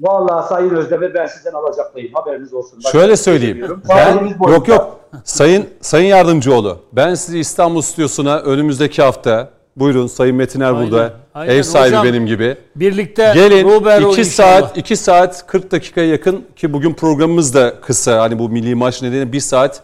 Vallahi Sayın Özdemir ben sizden alacaklıyım. Haberiniz olsun. Bak, Şöyle söyleyeyim. Ben, yok yok. Sayın Sayın Yardımcıoğlu. Ben sizi İstanbul Stüdyosu'na önümüzdeki hafta buyurun Sayın Metiner Aynen, burada. aynen. Ev sahibi Hocam, benim gibi. Birlikte Gelin Rubero 2 inşallah. saat 2 saat 40 dakikaya yakın ki bugün programımız da kısa. Hani bu milli maç nedeniyle 1 saat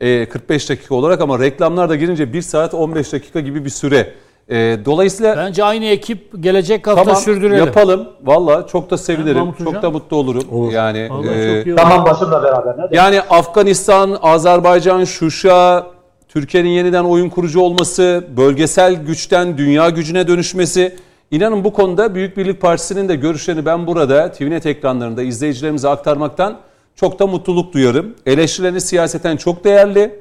e, 45 dakika olarak ama reklamlar da girince 1 saat 15 dakika gibi bir süre. E, dolayısıyla Bence aynı ekip gelecek hafta tamam sürdürelim. yapalım. Valla çok da sevinirim. Çok da mutlu olurum. Yani Vallahi e, Tamam başımla beraber. Ne demek? yani Afganistan, Azerbaycan, Şuşa, Türkiye'nin yeniden oyun kurucu olması, bölgesel güçten dünya gücüne dönüşmesi. İnanın bu konuda Büyük Birlik Partisi'nin de görüşlerini ben burada TVNet ekranlarında izleyicilerimize aktarmaktan çok da mutluluk duyarım. Eleştirileriniz siyaseten çok değerli.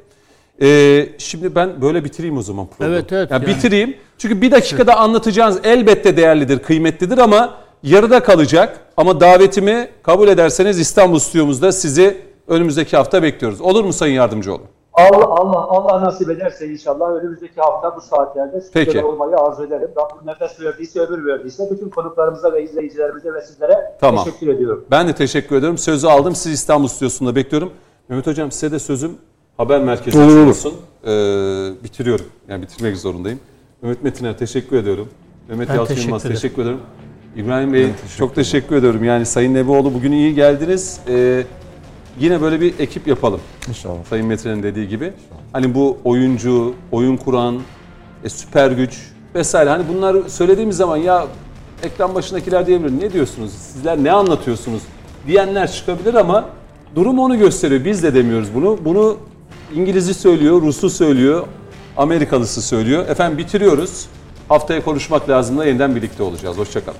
Ee, şimdi ben böyle bitireyim o zaman programı. Evet, evet, Yani yani. Bitireyim. Çünkü bir dakikada anlatacağınız elbette değerlidir, kıymetlidir ama yarıda kalacak. Ama davetimi kabul ederseniz İstanbul stüdyomuzda sizi önümüzdeki hafta bekliyoruz. Olur mu Sayın Yardımcıoğlu? Allah Allah Allah nasip ederse inşallah önümüzdeki hafta bu saatlerde Peki. stüdyoda olmayı arzu ederim. Rabbim nefes verdiyse ömür verdiyse bütün konuklarımıza ve izleyicilerimize ve sizlere Tamam. teşekkür ediyorum. Ben de teşekkür ediyorum. Sözü aldım. Sizi İstanbul stüdyosunda bekliyorum. Mehmet Hocam size de sözüm haber merkezi Olur, olur. olsun. Ee, bitiriyorum. Yani bitirmek zorundayım. Mehmet Metiner teşekkür ediyorum. Mehmet Ben Yalçın teşekkür Yılmaz ederim. teşekkür ediyorum. İbrahim Bey çok teşekkür ediyorum. Yani Sayın Nebioğlu bugün iyi geldiniz. Ee, yine böyle bir ekip yapalım. İnşallah. Sayın Metre'nin dediği gibi. Hani bu oyuncu, oyun kuran, e, süper güç vesaire. Hani bunları söylediğimiz zaman ya ekran başındakiler diyebilir. Ne diyorsunuz? Sizler ne anlatıyorsunuz? Diyenler çıkabilir ama durum onu gösteriyor. Biz de demiyoruz bunu. Bunu İngiliz'i söylüyor, Rus'u söylüyor, Amerikalısı söylüyor. Efendim bitiriyoruz. Haftaya konuşmak lazımla yeniden birlikte olacağız. Hoşçakalın.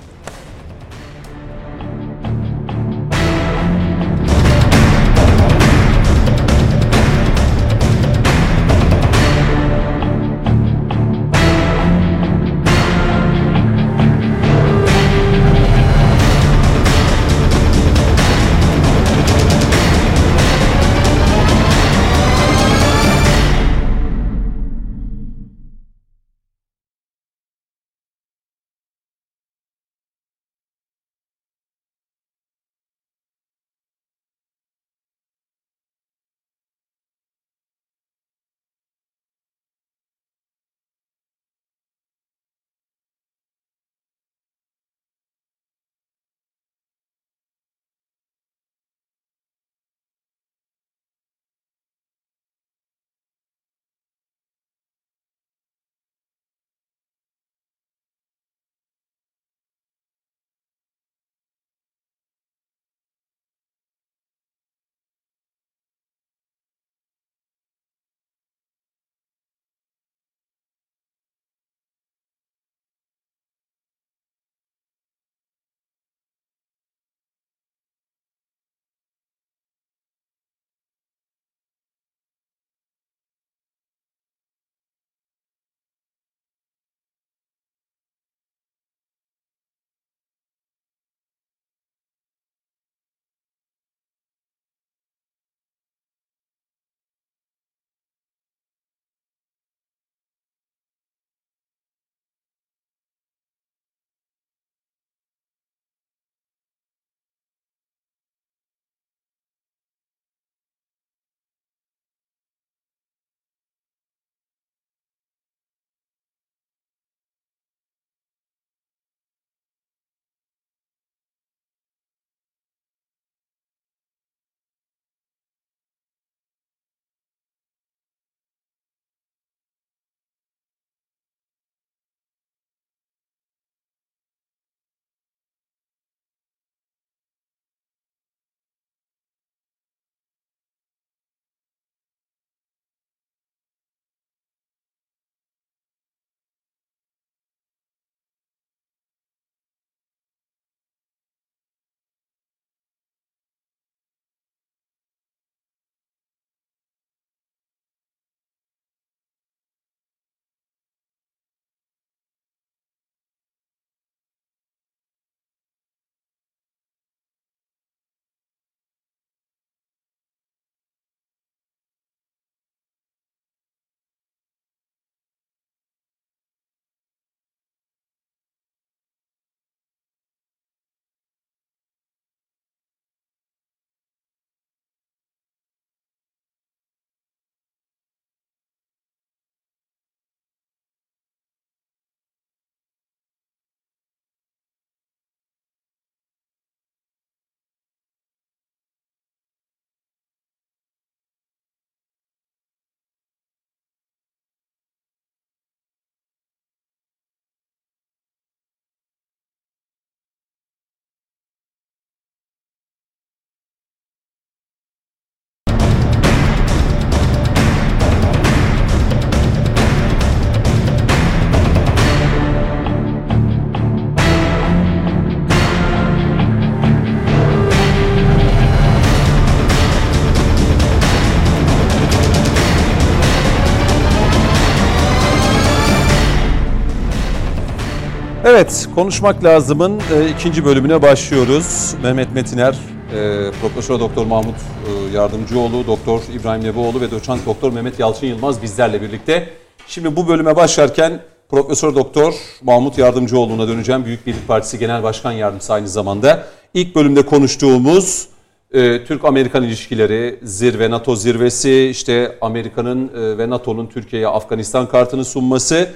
Evet, konuşmak lazımın e, ikinci bölümüne başlıyoruz. Mehmet Metiner, e, Profesör Doktor Mahmut e, Yardımcıoğlu, Doktor İbrahim Nebioğlu ve Doçent Doktor Mehmet Yalçın Yılmaz bizlerle birlikte. Şimdi bu bölüme başlarken Profesör Doktor Mahmut Yardımcıoğlu'na döneceğim. Büyük Birlik Partisi Genel Başkan Yardımcısı aynı zamanda. İlk bölümde konuştuğumuz e, Türk-Amerikan ilişkileri, zirve, NATO zirvesi, işte Amerika'nın e, ve NATO'nun Türkiye'ye Afganistan kartını sunması.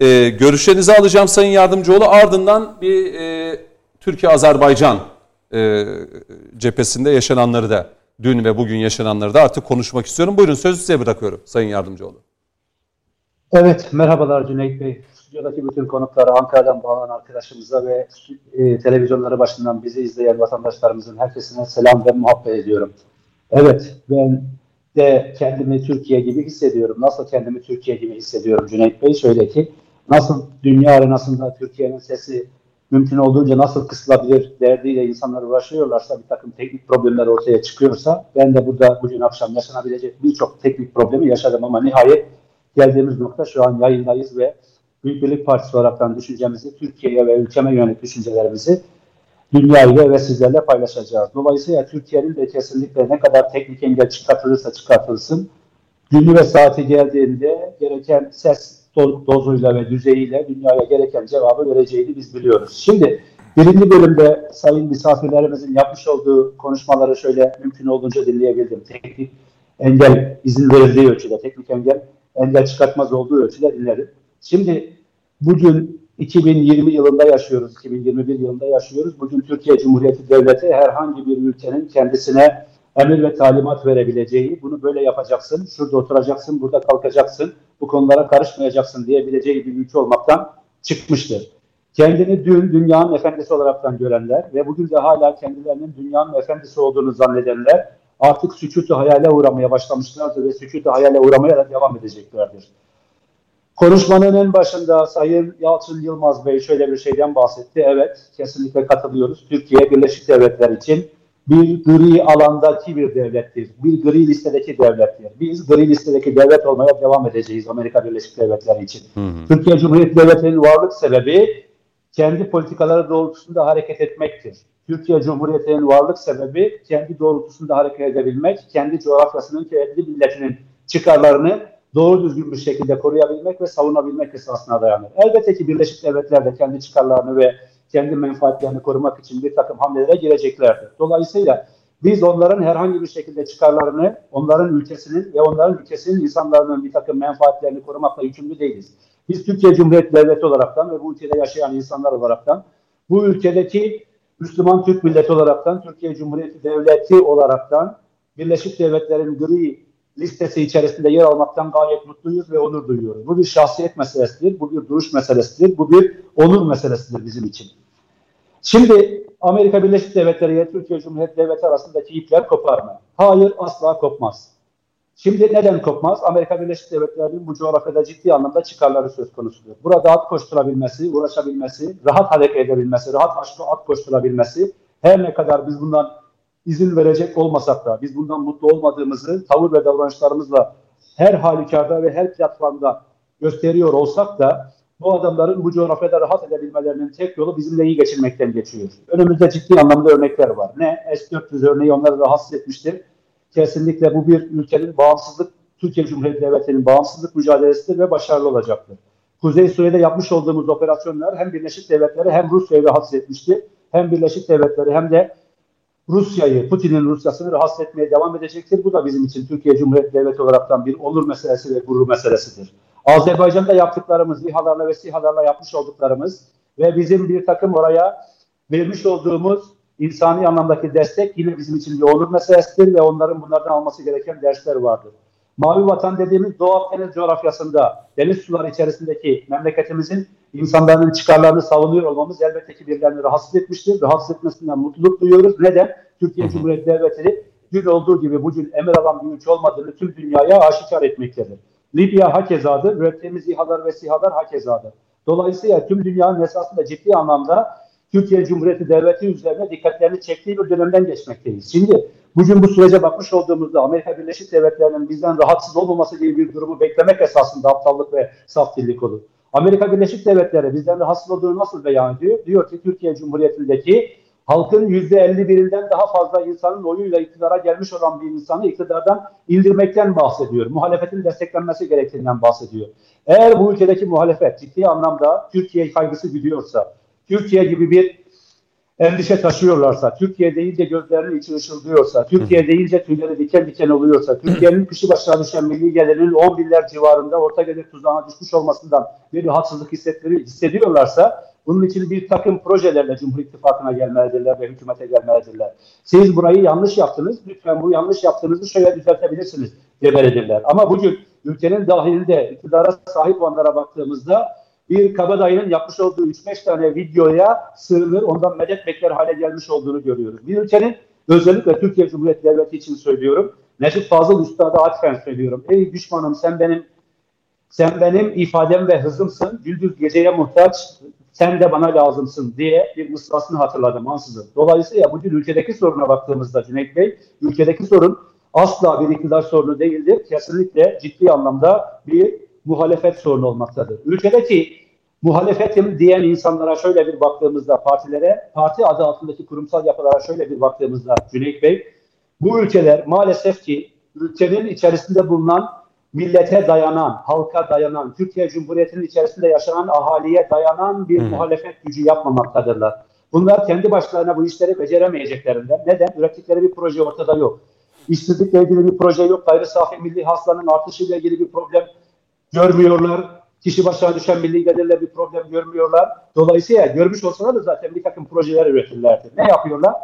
E, görüşlerinizi alacağım Sayın Yardımcıoğlu. Ardından bir e, Türkiye-Azerbaycan e, cephesinde yaşananları da, dün ve bugün yaşananları da artık konuşmak istiyorum. Buyurun sözü size bırakıyorum Sayın Yardımcıoğlu. Evet, merhabalar Cüneyt Bey. Stüdyodaki bütün konuklara, Ankara'dan bağlanan arkadaşımıza ve e, televizyonları başından bizi izleyen vatandaşlarımızın herkesine selam ve muhabbet ediyorum. Evet, ben de kendimi Türkiye gibi hissediyorum. Nasıl kendimi Türkiye gibi hissediyorum Cüneyt Bey? Şöyle ki, nasıl dünya arenasında Türkiye'nin sesi mümkün olduğunca nasıl kısılabilir derdiyle insanlar uğraşıyorlarsa bir takım teknik problemler ortaya çıkıyorsa ben de burada bugün akşam yaşanabilecek birçok teknik problemi yaşadım ama nihayet geldiğimiz nokta şu an yayındayız ve Büyük Birlik Partisi olaraktan düşüncemizi, Türkiye'ye ve ülkeme yönelik düşüncelerimizi dünyayla ve sizlerle paylaşacağız. Dolayısıyla Türkiye'nin de kesinlikle ne kadar teknik engel çıkartılırsa çıkartılsın, günü ve saati geldiğinde gereken ses dozuyla ve düzeyiyle dünyaya gereken cevabı vereceğini biz biliyoruz. Şimdi birinci bölümde sayın misafirlerimizin yapmış olduğu konuşmaları şöyle mümkün olduğunca dinleyebildim. Teknik engel izin verildiği ölçüde, teknik engel engel çıkartmaz olduğu ölçüde dinledim. Şimdi bugün 2020 yılında yaşıyoruz, 2021 yılında yaşıyoruz. Bugün Türkiye Cumhuriyeti Devleti herhangi bir ülkenin kendisine emir ve talimat verebileceği, bunu böyle yapacaksın, şurada oturacaksın, burada kalkacaksın, bu konulara karışmayacaksın diyebileceği bir ülke olmaktan çıkmıştır. Kendini dün dünyanın efendisi olaraktan görenler ve bugün de hala kendilerinin dünyanın efendisi olduğunu zannedenler artık sükutu hayale uğramaya başlamışlardır ve sükutu hayale uğramaya da devam edeceklerdir. Konuşmanın en başında Sayın Yalçın Yılmaz Bey şöyle bir şeyden bahsetti. Evet, kesinlikle katılıyoruz. Türkiye Birleşik Devletler için bir gri alandaki bir devlettir. Bir gri listedeki devlettir. Biz gri listedeki devlet olmaya devam edeceğiz Amerika Birleşik Devletleri için. Hı hı. Türkiye Cumhuriyeti Devleti'nin varlık sebebi kendi politikaları doğrultusunda hareket etmektir. Türkiye Cumhuriyeti'nin varlık sebebi kendi doğrultusunda hareket edebilmek, kendi coğrafyasının, kendi milletinin çıkarlarını doğru düzgün bir şekilde koruyabilmek ve savunabilmek esasına dayanır. Elbette ki Birleşik Devletler de kendi çıkarlarını ve kendi menfaatlerini korumak için bir takım hamlelere gireceklerdir. Dolayısıyla biz onların herhangi bir şekilde çıkarlarını, onların ülkesinin ve onların ülkesinin insanların bir takım menfaatlerini korumakla yükümlü değiliz. Biz Türkiye Cumhuriyeti Devleti olaraktan ve bu ülkede yaşayan insanlar olaraktan, bu ülkedeki Müslüman Türk milleti olaraktan, Türkiye Cumhuriyeti Devleti olaraktan Birleşik Devletler'in gri listesi içerisinde yer almaktan gayet mutluyuz ve onur duyuyoruz. Bu bir şahsiyet meselesidir, bu bir duruş meselesidir, bu bir onur meselesidir bizim için. Şimdi Amerika Birleşik Devletleri ile Türkiye Cumhuriyeti Devleti arasındaki ipler kopar mı? Hayır, asla kopmaz. Şimdi neden kopmaz? Amerika Birleşik Devletleri'nin bu coğrafyada ciddi anlamda çıkarları söz konusudur. Burada at koşturabilmesi, uğraşabilmesi, rahat hareket edebilmesi, rahat aşkı at koşturabilmesi, her ne kadar biz bundan izin verecek olmasak da, biz bundan mutlu olmadığımızı tavır ve davranışlarımızla her halükarda ve her platformda gösteriyor olsak da bu adamların bu coğrafyada rahat edebilmelerinin tek yolu bizimle iyi geçirmekten geçiyor. Önümüzde ciddi anlamda örnekler var. Ne? S-400 örneği onları rahatsız etmiştir. Kesinlikle bu bir ülkenin bağımsızlık, Türkiye Cumhuriyeti Devleti'nin bağımsızlık mücadelesidir ve başarılı olacaktır. Kuzey Suriye'de yapmış olduğumuz operasyonlar hem Birleşik Devletleri hem Rusya'yı rahatsız etmişti. Hem Birleşik Devletleri hem de Rusya'yı, Putin'in Rusya'sını rahatsız etmeye devam edecektir. Bu da bizim için Türkiye Cumhuriyeti Devleti olaraktan bir onur meselesi ve gurur meselesidir. Azerbaycan'da yaptıklarımız, İHA'larla ve SİHA'larla yapmış olduklarımız ve bizim bir takım oraya vermiş olduğumuz insani anlamdaki destek yine bizim için bir onur meselesidir ve onların bunlardan alması gereken dersler vardır. Mavi Vatan dediğimiz Doğu Akdeniz coğrafyasında deniz suları içerisindeki memleketimizin insanların çıkarlarını savunuyor olmamız elbette ki birilerini rahatsız etmiştir. Rahatsız etmesinden mutluluk duyuyoruz. Neden? Türkiye Cumhuriyeti Devleti dün olduğu gibi bugün emir alan bir ülke olmadığını tüm dünyaya aşikar etmektedir. Libya hakezadır, ürettiğimiz İHA'lar ve SİHA'lar hakezadır. Dolayısıyla tüm dünyanın esasında ciddi anlamda Türkiye Cumhuriyeti Devleti üzerine dikkatlerini çektiği bir dönemden geçmekteyiz. Şimdi bugün bu sürece bakmış olduğumuzda Amerika Birleşik Devletleri'nin bizden rahatsız olmaması gibi bir durumu beklemek esasında aptallık ve saf dillik olur. Amerika Birleşik Devletleri bizden rahatsız olduğunu nasıl beyan ediyor? Diyor ki Türkiye Cumhuriyeti'ndeki halkın %51'inden daha fazla insanın oyuyla iktidara gelmiş olan bir insanı iktidardan indirmekten bahsediyor. Muhalefetin desteklenmesi gerektiğinden bahsediyor. Eğer bu ülkedeki muhalefet ciddi anlamda Türkiye kaygısı gidiyorsa, Türkiye gibi bir endişe taşıyorlarsa, Türkiye deyince gözlerinin içi ışıldıyorsa, Türkiye deyince tüyleri diken diken oluyorsa, Türkiye'nin kişi başına düşen milli gelirinin 10 binler civarında orta gelir tuzağına düşmüş olmasından bir rahatsızlık hissetleri, hissediyorlarsa bunun için bir takım projelerle Cumhur İttifakı'na gelmelidirler ve hükümete gelmelidirler. Siz burayı yanlış yaptınız, lütfen bu yanlış yaptığınızı şöyle düzeltebilirsiniz demelidirler. Ama bugün ülkenin dahilinde iktidara sahip olanlara baktığımızda bir kabadayının yapmış olduğu 3-5 tane videoya sığınır, ondan medet bekler hale gelmiş olduğunu görüyoruz. Bir ülkenin özellikle Türkiye Cumhuriyeti Devleti için söylüyorum. Necip Fazıl Üstad'a atfen söylüyorum. Ey düşmanım sen benim sen benim ifadem ve hızımsın. Gündüz geceye muhtaç. Sen de bana lazımsın diye bir mısrasını hatırladım ansızın. Dolayısıyla bugün ülkedeki soruna baktığımızda Cüneyt Bey, ülkedeki sorun asla bir iktidar sorunu değildir. Kesinlikle ciddi anlamda bir muhalefet sorunu olmaktadır. Ülkedeki muhalefetim diyen insanlara şöyle bir baktığımızda partilere, parti adı altındaki kurumsal yapılara şöyle bir baktığımızda Cüneyt Bey, bu ülkeler maalesef ki ülkenin içerisinde bulunan millete dayanan, halka dayanan, Türkiye Cumhuriyeti'nin içerisinde yaşanan ahaliye dayanan bir hmm. muhalefet gücü yapmamaktadırlar. Bunlar kendi başlarına bu işleri beceremeyeceklerinden. Neden? Ürettikleri bir proje ortada yok. İşsizlikle ilgili bir proje yok. Gayri safi milli hasılanın artışıyla ilgili bir problem görmüyorlar. Kişi başına düşen milli gelirle bir problem görmüyorlar. Dolayısıyla görmüş olsalar da zaten bir takım projeler üretirlerdi. Ne yapıyorlar?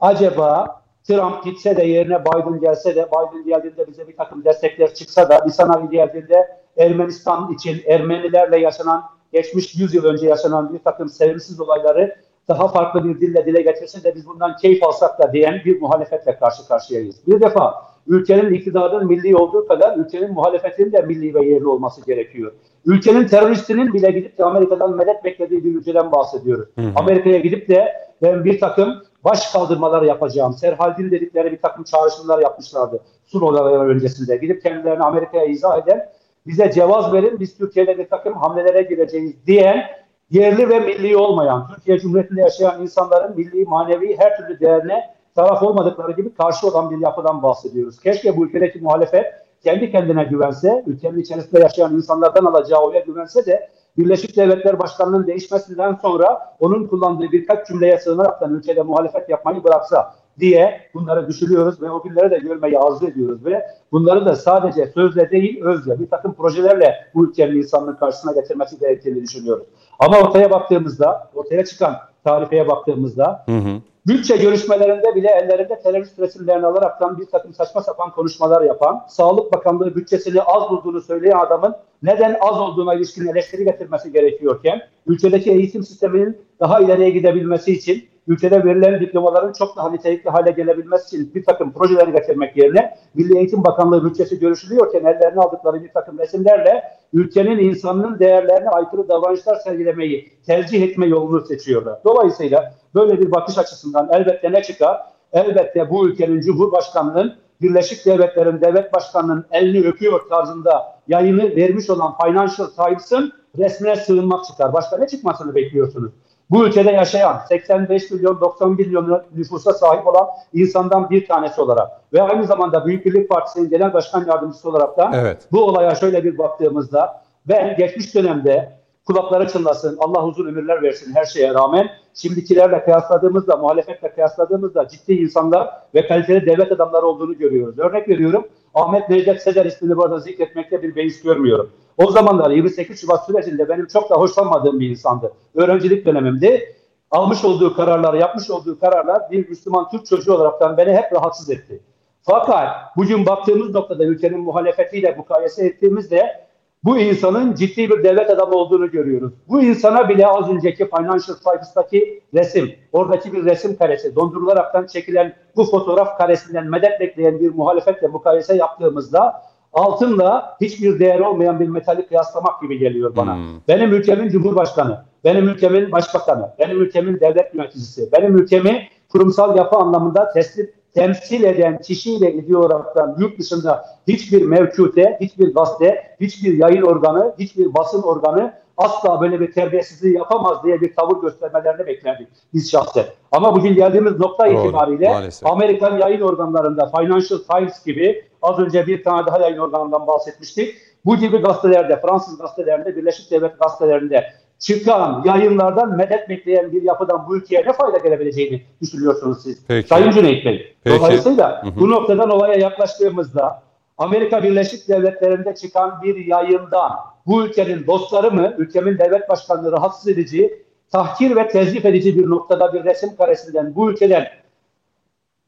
Acaba Trump gitse de yerine Biden gelse de Biden geldiğinde bize bir takım destekler çıksa da bir sanayi geldiğinde Ermenistan için Ermenilerle yaşanan geçmiş 100 yıl önce yaşanan bir takım sevimsiz olayları daha farklı bir dille dile getirse de biz bundan keyif alsak da diyen bir muhalefetle karşı karşıyayız. Bir defa ülkenin iktidarının milli olduğu kadar ülkenin muhalefetinin de milli ve yerli olması gerekiyor. Ülkenin teröristinin bile gidip de Amerika'dan medet beklediği bir ülkeden bahsediyoruz. Amerika'ya gidip de ben bir takım baş kaldırmalar yapacağım. Serhaldin dedikleri bir takım çağrışımlar yapmışlardı. Sur olayları öncesinde. Gidip kendilerini Amerika'ya izah eden bize cevaz verin biz Türkiye'de bir takım hamlelere gireceğiz diyen yerli ve milli olmayan, Türkiye Cumhuriyeti'nde yaşayan insanların milli, manevi her türlü değerine taraf olmadıkları gibi karşı olan bir yapıdan bahsediyoruz. Keşke bu ülkedeki muhalefet kendi kendine güvense, ülkenin içerisinde yaşayan insanlardan alacağı oya güvense de Birleşik Devletler Başkanı'nın değişmesinden sonra onun kullandığı birkaç cümleye sığınaraktan ülkede muhalefet yapmayı bıraksa diye bunları düşünüyoruz ve o günleri de görmeyi arzu ediyoruz ve bunları da sadece sözle değil özle bir takım projelerle bu ülkenin insanlığın karşısına getirmesi gerektiğini düşünüyoruz. Ama ortaya baktığımızda, ortaya çıkan tarifeye baktığımızda hı hı. Bütçe görüşmelerinde bile ellerinde terörist resimlerini alaraktan bir takım saçma sapan konuşmalar yapan, Sağlık Bakanlığı bütçesini az bulduğunu söyleyen adamın neden az olduğuna ilişkin eleştiri getirmesi gerekiyorken, ülkedeki eğitim sisteminin daha ileriye gidebilmesi için ülkede verilen diplomaların çok daha nitelikli hale gelebilmesi için bir takım projeleri getirmek yerine Milli Eğitim Bakanlığı bütçesi görüşülüyorken ellerine aldıkları bir takım resimlerle ülkenin insanının değerlerine aykırı davranışlar sergilemeyi tercih etme yolunu seçiyorlar. Dolayısıyla böyle bir bakış açısından elbette ne çıkar? Elbette bu ülkenin Cumhurbaşkanı'nın Birleşik Devletler'in devlet başkanının elini öpüyor tarzında yayını vermiş olan Financial Times'ın resmine sığınmak çıkar. Başka ne çıkmasını bekliyorsunuz? Bu ülkede yaşayan 85 milyon 91 milyon nüfusa sahip olan insandan bir tanesi olarak ve aynı zamanda Büyük Birlik Partisi'nin genel başkan yardımcısı olarak da evet. bu olaya şöyle bir baktığımızda ben geçmiş dönemde kulakları çınlasın, Allah uzun ömürler versin her şeye rağmen şimdikilerle kıyasladığımızda, muhalefetle kıyasladığımızda ciddi insanlar ve kaliteli devlet adamları olduğunu görüyoruz. Örnek veriyorum Ahmet Necdet Sezer ismini burada zikretmekte bir beis görmüyorum. O zamanlar 28 Şubat sürecinde benim çok da hoşlanmadığım bir insandı. Öğrencilik dönemimdi. Almış olduğu kararlar, yapmış olduğu kararlar bir Müslüman Türk çocuğu olaraktan beni hep rahatsız etti. Fakat bugün baktığımız noktada ülkenin muhalefetiyle mukayese ettiğimizde bu insanın ciddi bir devlet adamı olduğunu görüyoruz. Bu insana bile az önceki Financial Times'taki resim, oradaki bir resim karesi, dondurularaktan çekilen bu fotoğraf karesinden medet bekleyen bir muhalefetle mukayese yaptığımızda altınla hiçbir değer olmayan bir metali kıyaslamak gibi geliyor bana. Hmm. Benim ülkemin cumhurbaşkanı, benim ülkemin başbakanı, benim ülkemin devlet yöneticisi, benim ülkemi kurumsal yapı anlamında teslim temsil eden kişiyle ilgili olaraktan yurt dışında hiçbir mevcute, hiçbir gazete, hiçbir yayın organı, hiçbir basın organı asla böyle bir terbiyesizliği yapamaz diye bir tavır göstermelerini beklerdik biz şahsen. Ama bugün geldiğimiz nokta Doğru, itibariyle maalesef. Amerikan yayın organlarında Financial Times gibi az önce bir tane daha yayın organından bahsetmiştik. Bu gibi gazetelerde, Fransız gazetelerinde, Birleşik Devlet gazetelerinde çıkan yayınlardan medet bekleyen bir yapıdan bu ülkeye ne fayda gelebileceğini düşünüyorsunuz siz? Peki. Sayın Cüneyt Bey. Peki. Dolayısıyla bu noktadan olaya yaklaştığımızda Amerika Birleşik Devletleri'nde çıkan bir yayından bu ülkenin dostları mı, ülkemin devlet başkanını rahatsız edici, tahkir ve tezlif edici bir noktada bir resim karesinden bu ülkeden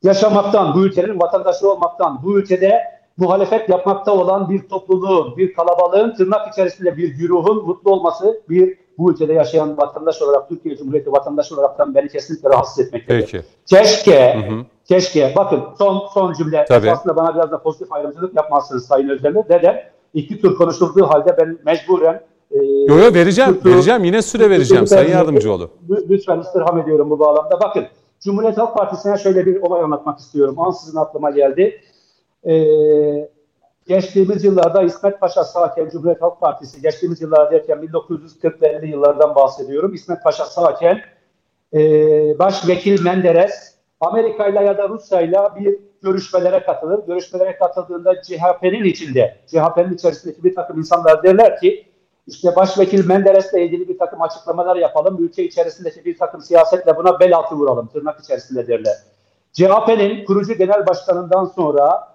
yaşamaktan, bu ülkenin vatandaşı olmaktan, bu ülkede muhalefet yapmakta olan bir topluluğun, bir kalabalığın tırnak içerisinde bir güruhun mutlu olması bir bu ülkede yaşayan vatandaş olarak, Türkiye Cumhuriyeti vatandaşı olaraktan beni kesinlikle rahatsız etmektedir. Peki. Keşke, Hı hı. keşke, bakın son son cümle, Tabii. aslında bana biraz da pozitif ayrımcılık yapmazsınız Sayın Özdemir. Neden? İki tur konuşulduğu halde ben mecburen e, Yo yo vereceğim. Türk- Vereceğim. Yine süre vereceğim. Sayın Yardımcıoğlu. Lü- Lütfen istirham ediyorum bu bağlamda. Bakın Cumhuriyet Halk Partisi'ne şöyle bir olay anlatmak istiyorum. Ansızın aklıma geldi. Ee, geçtiğimiz yıllarda İsmet Paşa sağken Cumhuriyet Halk Partisi, geçtiğimiz yıllar derken 1940'lı yıllardan bahsediyorum. İsmet Paşa sağken e, Başvekil Menderes Amerika ile ya da Rusya ile bir görüşmelere katılır. Görüşmelere katıldığında CHP'nin içinde, CHP'nin içerisindeki bir takım insanlar derler ki işte Başvekil Menderes'le ilgili bir takım açıklamalar yapalım. Ülke içerisindeki bir takım siyasetle buna bel altı vuralım. Tırnak içerisinde derler. CHP'nin kurucu genel başkanından sonra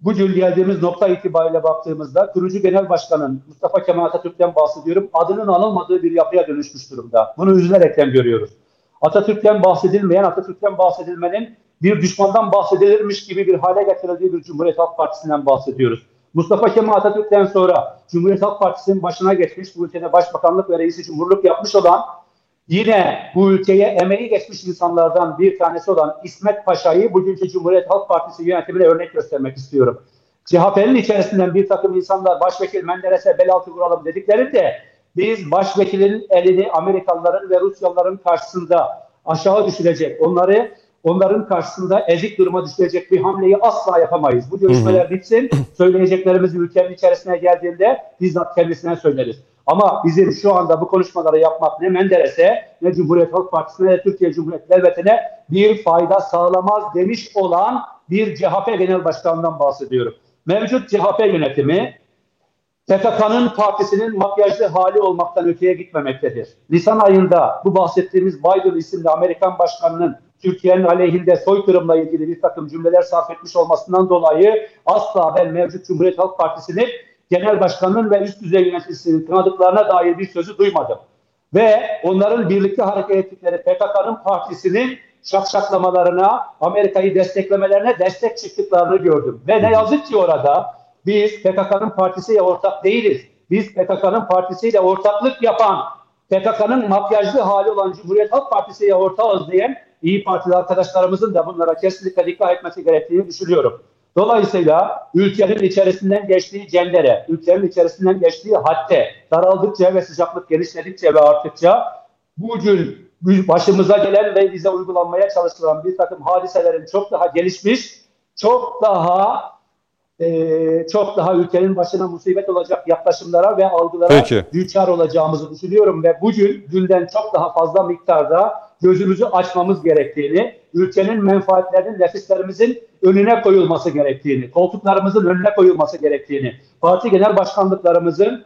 bugün geldiğimiz nokta itibariyle baktığımızda kurucu genel başkanın Mustafa Kemal Atatürk'ten bahsediyorum. Adının anılmadığı bir yapıya dönüşmüş durumda. Bunu üzülerekten görüyoruz. Atatürk'ten bahsedilmeyen, Atatürk'ten bahsedilmenin bir düşmandan bahsedilirmiş gibi bir hale getirildiği bir Cumhuriyet Halk Partisi'nden bahsediyoruz. Mustafa Kemal Atatürk'ten sonra Cumhuriyet Halk Partisi'nin başına geçmiş, bu ülkede başbakanlık ve reisi cumhurluk yapmış olan yine bu ülkeye emeği geçmiş insanlardan bir tanesi olan İsmet Paşa'yı bugünkü Cumhuriyet Halk Partisi yönetimine örnek göstermek istiyorum. CHP'nin içerisinden bir takım insanlar başvekil Menderes'e bel altı vuralım dediklerinde biz başvekilin elini Amerikalıların ve Rusyalıların karşısında aşağı düşürecek, onları onların karşısında ezik duruma düşürecek bir hamleyi asla yapamayız. Bu görüşmeler bitsin, söyleyeceklerimiz ülkenin içerisine geldiğinde bizzat kendisine söyleriz. Ama bizim şu anda bu konuşmaları yapmak ne Menderes'e, ne Cumhuriyet Halk Partisi'ne, ne Türkiye Cumhuriyeti Devleti'ne bir fayda sağlamaz demiş olan bir CHP Genel Başkanı'ndan bahsediyorum. Mevcut CHP yönetimi PKK'nın partisinin makyajlı hali olmaktan öteye gitmemektedir. Nisan ayında bu bahsettiğimiz Biden isimli Amerikan başkanının Türkiye'nin aleyhinde soykırımla ilgili bir takım cümleler sarf etmiş olmasından dolayı asla ben mevcut Cumhuriyet Halk Partisi'nin genel başkanının ve üst düzey yöneticisinin kınadıklarına dair bir sözü duymadım. Ve onların birlikte hareket ettikleri PKK'nın partisinin şakşaklamalarına, Amerika'yı desteklemelerine destek çıktıklarını gördüm. Ve ne yazık ki orada biz PKK'nın partisiyle ortak değiliz. Biz PKK'nın partisiyle ortaklık yapan, PKK'nın makyajlı hali olan Cumhuriyet Halk Partisi'yle ortağız diyen İyi Partili arkadaşlarımızın da bunlara kesinlikle dikkat etmesi gerektiğini düşünüyorum. Dolayısıyla ülkenin içerisinden geçtiği cendere, ülkenin içerisinden geçtiği hatte daraldıkça ve sıcaklık genişledikçe ve arttıkça bugün başımıza gelen ve bize uygulanmaya çalışılan bir takım hadiselerin çok daha gelişmiş, çok daha e, çok daha ülkenin başına musibet olacak yaklaşımlara ve algılara Peki. düçar olacağımızı düşünüyorum ve bugün günden çok daha fazla miktarda gözümüzü açmamız gerektiğini, ülkenin menfaatlerinin nefislerimizin önüne koyulması gerektiğini, koltuklarımızın önüne koyulması gerektiğini, parti genel başkanlıklarımızın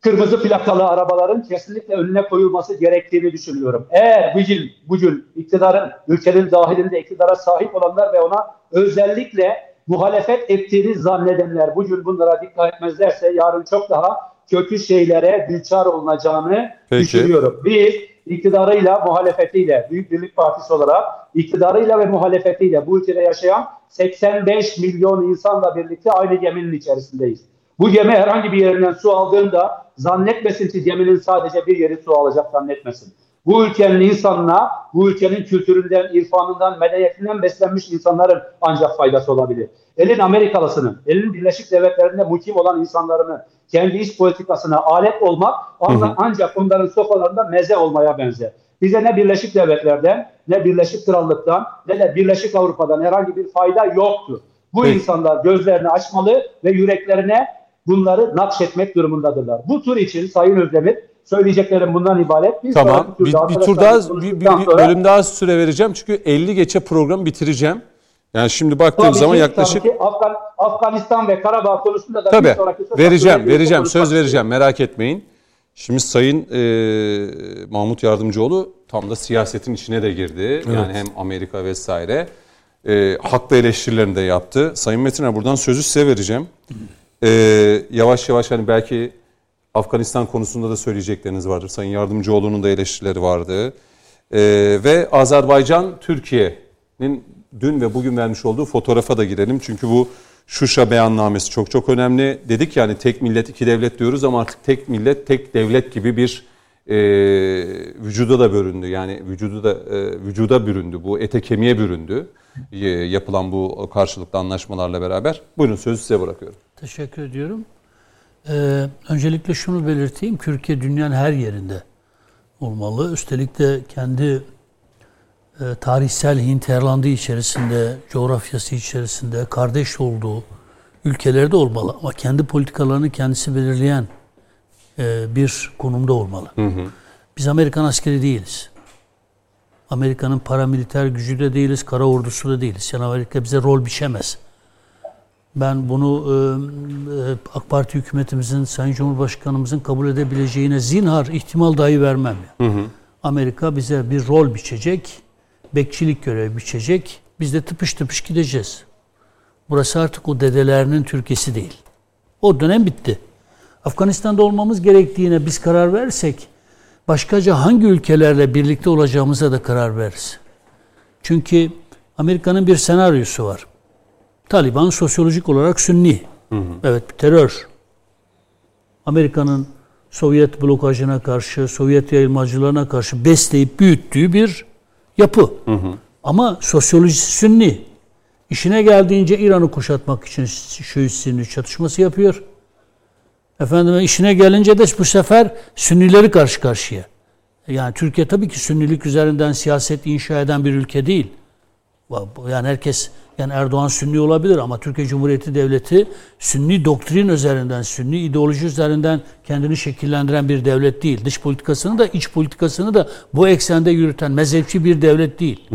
kırmızı plakalı arabaların kesinlikle önüne koyulması gerektiğini düşünüyorum. Eğer bugün, bugün iktidarın, ülkenin dahilinde iktidara sahip olanlar ve ona özellikle muhalefet ettiğini zannedenler bugün bunlara dikkat etmezlerse yarın çok daha kötü şeylere düçar olunacağını Peki. düşünüyorum. Biz iktidarıyla, muhalefetiyle, Büyük Birlik Partisi olarak iktidarıyla ve muhalefetiyle bu ülkede yaşayan 85 milyon insanla birlikte aynı geminin içerisindeyiz. Bu gemi herhangi bir yerinden su aldığında zannetmesin ki geminin sadece bir yeri su alacak zannetmesin. Bu ülkenin insanına, bu ülkenin kültüründen, irfanından, medeniyetinden beslenmiş insanların ancak faydası olabilir. Elin Amerikalısının, elin Birleşik Devletleri'nde mukim olan insanların kendi iç politikasına alet olmak ancak onların sofralarında meze olmaya benzer. Bize ne Birleşik Devletler'den, ne Birleşik Krallık'tan, ne de Birleşik Avrupa'dan herhangi bir fayda yoktu. Bu Peki. insanlar gözlerini açmalı ve yüreklerine bunları nakşetmek durumundadırlar. Bu tur için Sayın Özdemir söyleyeceklerim bundan ibaret. Bir Tamam. Bir, turda bir tur daha bir, bir- bir bölüm daha süre vereceğim çünkü 50 geçe programı bitireceğim. Yani şimdi baktığım Tabii zaman ki- yaklaşık tabii ki Afgan, Afganistan ve Karabağ konusunda da Tabii. bir sonraki Vereceğim, vereceğim. konuşmak Söz vereceğim. Merak etmeyin. Şimdi Sayın e, Mahmut Yardımcıoğlu tam da siyasetin içine de girdi. Yani hem Amerika vesaire. E, haklı eleştirilerini de yaptı. Sayın Metiner buradan sözü size vereceğim. E, yavaş yavaş hani belki Afganistan konusunda da söyleyecekleriniz vardır. Sayın Yardımcıoğlu'nun da eleştirileri vardı. E, ve Azerbaycan Türkiye'nin dün ve bugün vermiş olduğu fotoğrafa da girelim. Çünkü bu Şuşa beyannamesi çok çok önemli. Dedik yani tek millet iki devlet diyoruz ama artık tek millet tek devlet gibi bir e, vücuda da büründü. Yani vücudu da e, vücuda büründü. Bu ete kemiğe büründü. E, yapılan bu karşılıklı anlaşmalarla beraber. Buyurun sözü size bırakıyorum. Teşekkür ediyorum. Ee, öncelikle şunu belirteyim. Türkiye dünyanın her yerinde olmalı. Üstelik de kendi e, tarihsel hinterlandı içerisinde, coğrafyası içerisinde kardeş olduğu ülkelerde olmalı. Ama kendi politikalarını kendisi belirleyen e, bir konumda olmalı. Biz Amerikan askeri değiliz. Amerika'nın paramiliter gücü de değiliz, kara ordusu da değiliz. Yani Amerika bize rol biçemez. Ben bunu e, e, AK Parti hükümetimizin, Sayın Cumhurbaşkanımızın kabul edebileceğine zinhar ihtimal dahi vermem. ya. Amerika bize bir rol biçecek, bekçilik görevi biçecek. Biz de tıpış tıpış gideceğiz. Burası artık o dedelerinin Türkiye'si değil. O dönem bitti. Afganistan'da olmamız gerektiğine biz karar verirsek, başkaca hangi ülkelerle birlikte olacağımıza da karar veririz. Çünkü Amerika'nın bir senaryosu var. Taliban sosyolojik olarak sünni. Evet bir terör. Amerika'nın Sovyet blokajına karşı, Sovyet yayılmacılığına karşı besleyip büyüttüğü bir yapı. Ama sosyolojisi sünni. İşine geldiğince İran'ı kuşatmak için Şii-Sünni çatışması yapıyor. Efendim işine gelince de bu sefer Sünnileri karşı karşıya. Yani Türkiye tabii ki Sünnilik üzerinden siyaset inşa eden bir ülke değil. Yani herkes yani Erdoğan Sünni olabilir ama Türkiye Cumhuriyeti Devleti Sünni doktrin üzerinden, Sünni ideoloji üzerinden kendini şekillendiren bir devlet değil. Dış politikasını da iç politikasını da bu eksende yürüten mezhepçi bir devlet değil.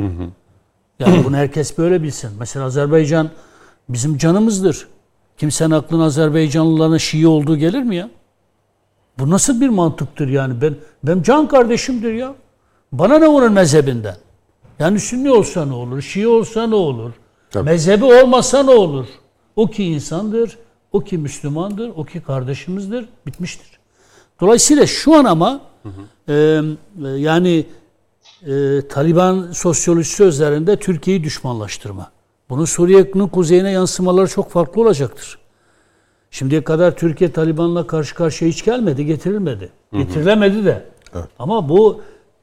Yani bunu herkes böyle bilsin. Mesela Azerbaycan bizim canımızdır. Kimsenin aklına Azerbaycanlıların Şii olduğu gelir mi ya? Bu nasıl bir mantıktır yani? Ben benim can kardeşimdir ya. Bana ne onun mezhebinden? Yani Sünni olsa ne olur? Şii olsa ne olur? Tabii. Mezhebi olmasa ne olur? O ki insandır, o ki Müslümandır, o ki kardeşimizdir, bitmiştir. Dolayısıyla şu an ama e, e, yani e, Taliban sosyolojisi üzerinde Türkiye'yi düşmanlaştırma. Bunun Suriye'nin kuzeyine yansımaları çok farklı olacaktır. Şimdiye kadar Türkiye Taliban'la karşı karşıya hiç gelmedi, getirilmedi. Getirilemedi de. Ama bu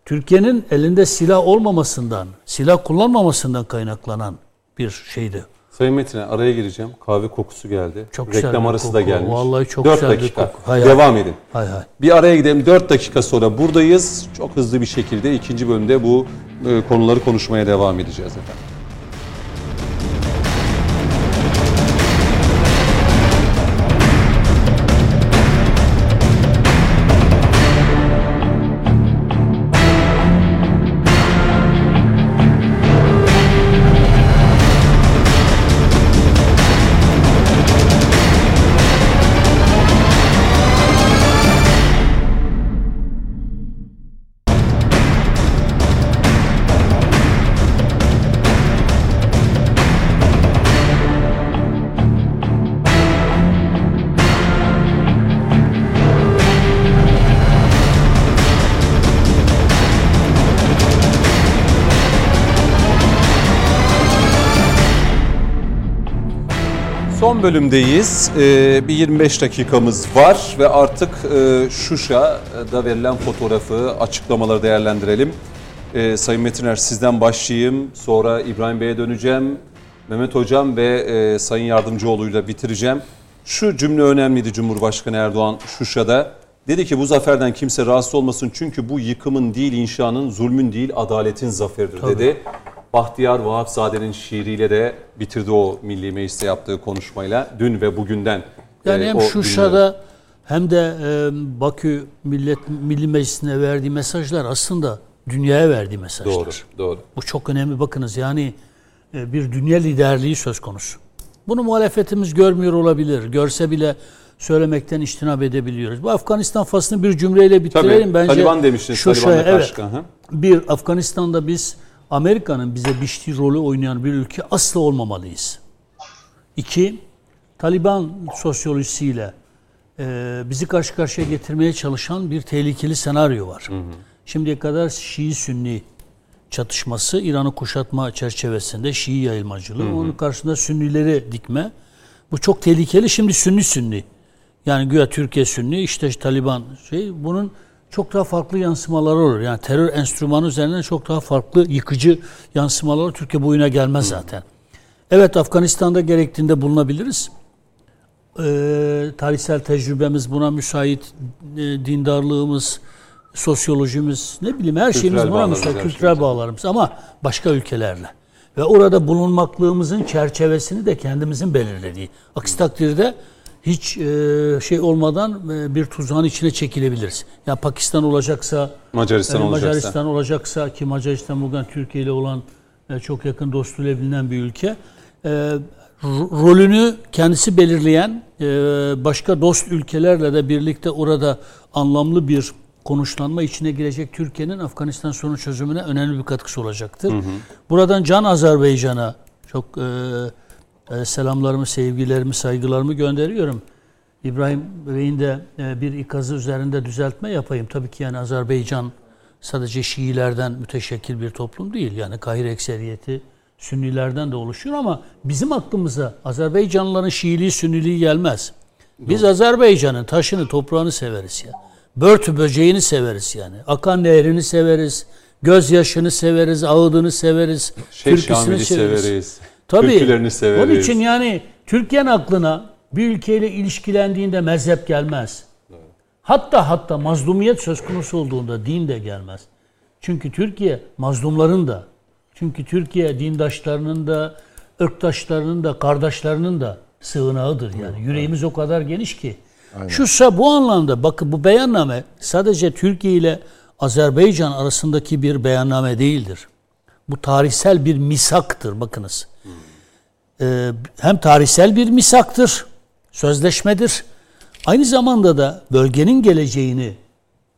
Türkiye'nin elinde silah olmamasından, silah kullanmamasından kaynaklanan bir şeydi. Sayın Metin'e araya gireceğim. Kahve kokusu geldi. Çok Reklam arası koku. da gelmiş. Vallahi çok 4 güzel dakika. koku. Hay hay. Devam edin. Hay hay. Bir araya gidelim. 4 dakika sonra buradayız. Çok hızlı bir şekilde ikinci bölümde bu e, konuları konuşmaya devam edeceğiz efendim. Son bölümdeyiz. Ee, bir 25 dakikamız var ve artık e, Şuşa'da verilen fotoğrafı, açıklamaları değerlendirelim. Ee, Sayın Metiner sizden başlayayım. Sonra İbrahim Bey'e döneceğim. Mehmet Hocam ve e, Sayın Yardımcıoğlu'yla bitireceğim. Şu cümle önemliydi Cumhurbaşkanı Erdoğan Şuşa'da. Dedi ki bu zaferden kimse rahatsız olmasın çünkü bu yıkımın değil inşanın, zulmün değil adaletin zaferidir dedi. Bahtiyar Vahapzade'nin şiiriyle de bitirdi o Milli Meclis'te yaptığı konuşmayla dün ve bugünden. Yani e, hem Şuşa'da hem de e, Bakü Millet Milli Meclisi'ne verdiği mesajlar aslında dünyaya verdiği mesajlar. Doğru, doğru. Bu çok önemli. Bakınız yani e, bir dünya liderliği söz konusu. Bunu muhalefetimiz görmüyor olabilir. Görse bile söylemekten iştinab edebiliyoruz. Bu Afganistan faslını bir cümleyle bitirelim. Tabii, Bence Taliban demiştiniz, Şuşa'ya- Taliban'la evet. karşı. Bir, Afganistan'da biz Amerika'nın bize biçtiği rolü oynayan bir ülke asla olmamalıyız. İki, Taliban sosyolojisiyle e, bizi karşı karşıya getirmeye çalışan bir tehlikeli senaryo var. Şimdiye kadar Şii-Sünni çatışması, İran'ı kuşatma çerçevesinde Şii yayılmacılığı, onun karşısında Sünnileri dikme. Bu çok tehlikeli. Şimdi Sünni-Sünni. Yani güya Türkiye Sünni, işte Taliban şey. Bunun çok daha farklı yansımaları olur. Yani terör enstrümanı üzerinden çok daha farklı yıkıcı yansımaları Türkiye boyuna gelmez zaten. Evet Afganistan'da gerektiğinde bulunabiliriz. Ee, tarihsel tecrübemiz buna müsait, e, dindarlığımız, sosyolojimiz, ne bileyim her şeyimiz buna bağlarımız, müsait, kültürel bağlarımız ama başka ülkelerle. Ve orada bulunmaklığımızın çerçevesini de kendimizin belirlediği. Aksi takdirde hiç e, şey olmadan e, bir tuzağın içine çekilebiliriz. Ya Pakistan olacaksa, Macaristan e, olacaksa. Macaristan olacaksa ki Macaristan bugün Türkiye ile olan e, çok yakın dostluğuyla bilinen bir ülke. E, ro- rolünü kendisi belirleyen e, başka dost ülkelerle de birlikte orada anlamlı bir konuşlanma içine girecek Türkiye'nin Afganistan sorunu çözümüne önemli bir katkısı olacaktır. Buradan Can Azerbaycan'a çok e, e, selamlarımı, sevgilerimi, saygılarımı gönderiyorum. İbrahim Bey'in de e, bir ikazı üzerinde düzeltme yapayım. Tabii ki yani Azerbaycan sadece Şiilerden müteşekkil bir toplum değil. Yani Kahire ekseriyeti Sünnilerden de oluşuyor ama bizim aklımıza Azerbaycanlıların Şiiliği, Sünniliği gelmez. Biz Azerbaycan'ın taşını, toprağını severiz ya. Börtü böceğini severiz yani. Akan nehrini severiz. Gözyaşını severiz, ağıdını severiz. Şeyh türküsünü Şamil'i severiz. Tabii. Türkülerini severiz. Onun için yani Türkiye'nin aklına bir ülkeyle ilişkilendiğinde mezhep gelmez. Hatta hatta mazlumiyet söz konusu olduğunda din de gelmez. Çünkü Türkiye mazlumların da, çünkü Türkiye dindaşlarının da, ırktaşlarının da, kardeşlerinin de sığınağıdır yani. Yüreğimiz o kadar geniş ki. Şuşa bu anlamda bakın bu beyanname sadece Türkiye ile Azerbaycan arasındaki bir beyanname değildir. Bu tarihsel bir misaktır bakınız. Ee, hem tarihsel bir misaktır, sözleşmedir. Aynı zamanda da bölgenin geleceğini,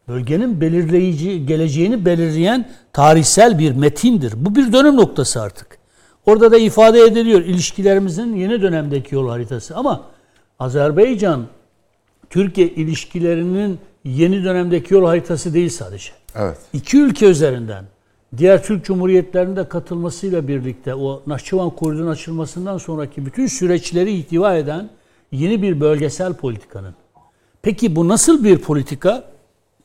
bölgenin belirleyici geleceğini belirleyen tarihsel bir metindir. Bu bir dönüm noktası artık. Orada da ifade ediliyor ilişkilerimizin yeni dönemdeki yol haritası. Ama Azerbaycan Türkiye ilişkilerinin yeni dönemdeki yol haritası değil sadece. Evet. İki ülke üzerinden diğer Türk Cumhuriyetlerinin de katılmasıyla birlikte o Nahçıvan koridorunun açılmasından sonraki bütün süreçleri ihtiva eden yeni bir bölgesel politikanın. Peki bu nasıl bir politika?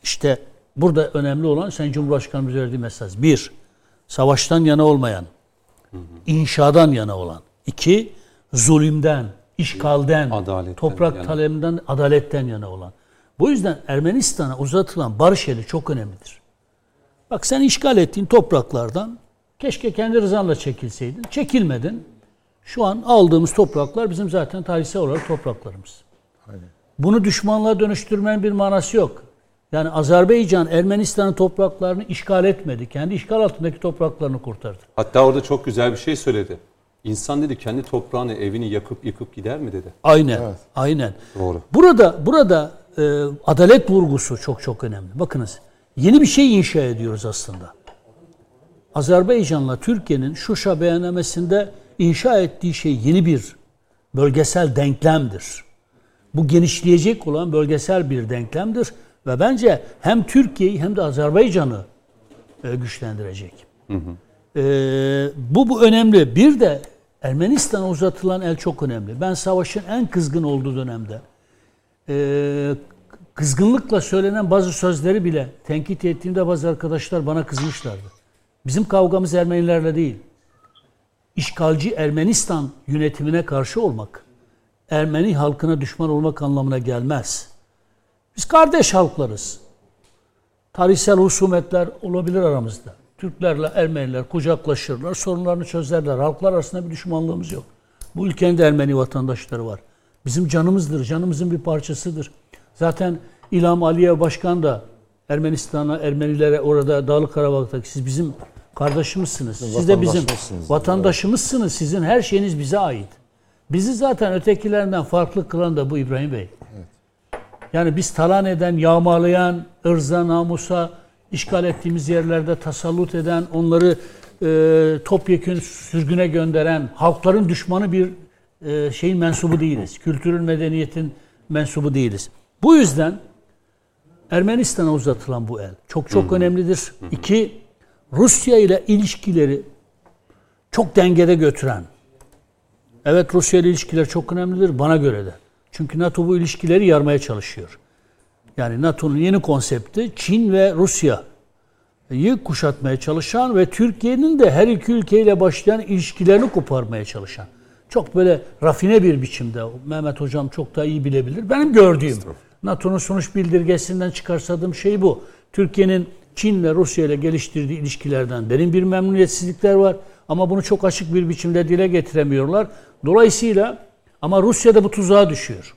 İşte burada önemli olan Sayın Cumhurbaşkanımız verdiği mesaj. Bir, savaştan yana olmayan, inşadan yana olan. İki, zulümden, işgalden, Adaletten toprak yana. adaletten yana olan. Bu yüzden Ermenistan'a uzatılan barış eli çok önemlidir. Bak sen işgal ettiğin topraklardan keşke kendi rızanla çekilseydin. Çekilmedin. Şu an aldığımız topraklar bizim zaten tarihsel olarak topraklarımız. Bunu düşmanlığa dönüştürmenin bir manası yok. Yani Azerbaycan Ermenistan'ın topraklarını işgal etmedi. Kendi işgal altındaki topraklarını kurtardı. Hatta orada çok güzel bir şey söyledi. İnsan dedi kendi toprağını, evini yakıp yıkıp gider mi dedi. Aynen. Aynen. Doğru. Burada burada e, adalet vurgusu çok çok önemli. Bakınız yeni bir şey inşa ediyoruz aslında. Azerbaycan'la Türkiye'nin Şuşa beyannamesinde inşa ettiği şey yeni bir bölgesel denklemdir. Bu genişleyecek olan bölgesel bir denklemdir ve bence hem Türkiye'yi hem de Azerbaycan'ı e, güçlendirecek. E, bu, bu önemli. Bir de Ermenistan'a uzatılan el çok önemli. Ben savaşın en kızgın olduğu dönemde e, kızgınlıkla söylenen bazı sözleri bile tenkit ettiğimde bazı arkadaşlar bana kızmışlardı. Bizim kavgamız Ermenilerle değil. İşgalci Ermenistan yönetimine karşı olmak, Ermeni halkına düşman olmak anlamına gelmez. Biz kardeş halklarız. Tarihsel husumetler olabilir aramızda. Türklerle Ermeniler kucaklaşırlar, sorunlarını çözerler. Halklar arasında bir düşmanlığımız yok. Bu ülkenin de Ermeni vatandaşları var. Bizim canımızdır, canımızın bir parçasıdır. Zaten İlham Aliyev Başkan da Ermenistan'a, Ermenilere orada Dağlık Karabak'taki siz bizim kardeşimizsiniz. Siz de bizim vatandaşımızsınız. vatandaşımızsınız. Sizin her şeyiniz bize ait. Bizi zaten ötekilerinden farklı kılan da bu İbrahim Bey. Yani biz talan eden, yağmalayan, ırza, namusa, işgal ettiğimiz yerlerde tasallut eden, onları e, topyekün sürgüne gönderen, halkların düşmanı bir e, şeyin mensubu değiliz. Kültürün, medeniyetin mensubu değiliz. Bu yüzden Ermenistan'a uzatılan bu el çok çok önemlidir. İki, Rusya ile ilişkileri çok dengede götüren. Evet Rusya ile ilişkiler çok önemlidir bana göre de. Çünkü NATO bu ilişkileri yarmaya çalışıyor. Yani NATO'nun yeni konsepti Çin ve Rusya'yı kuşatmaya çalışan ve Türkiye'nin de her iki ülkeyle başlayan ilişkilerini koparmaya çalışan. Çok böyle rafine bir biçimde. Mehmet Hocam çok daha iyi bilebilir. Benim gördüğüm NATO'nun sonuç bildirgesinden çıkarsadığım şey bu. Türkiye'nin Çin ve Rusya ile geliştirdiği ilişkilerden derin bir memnuniyetsizlikler var. Ama bunu çok açık bir biçimde dile getiremiyorlar. Dolayısıyla ama Rusya da bu tuzağa düşüyor.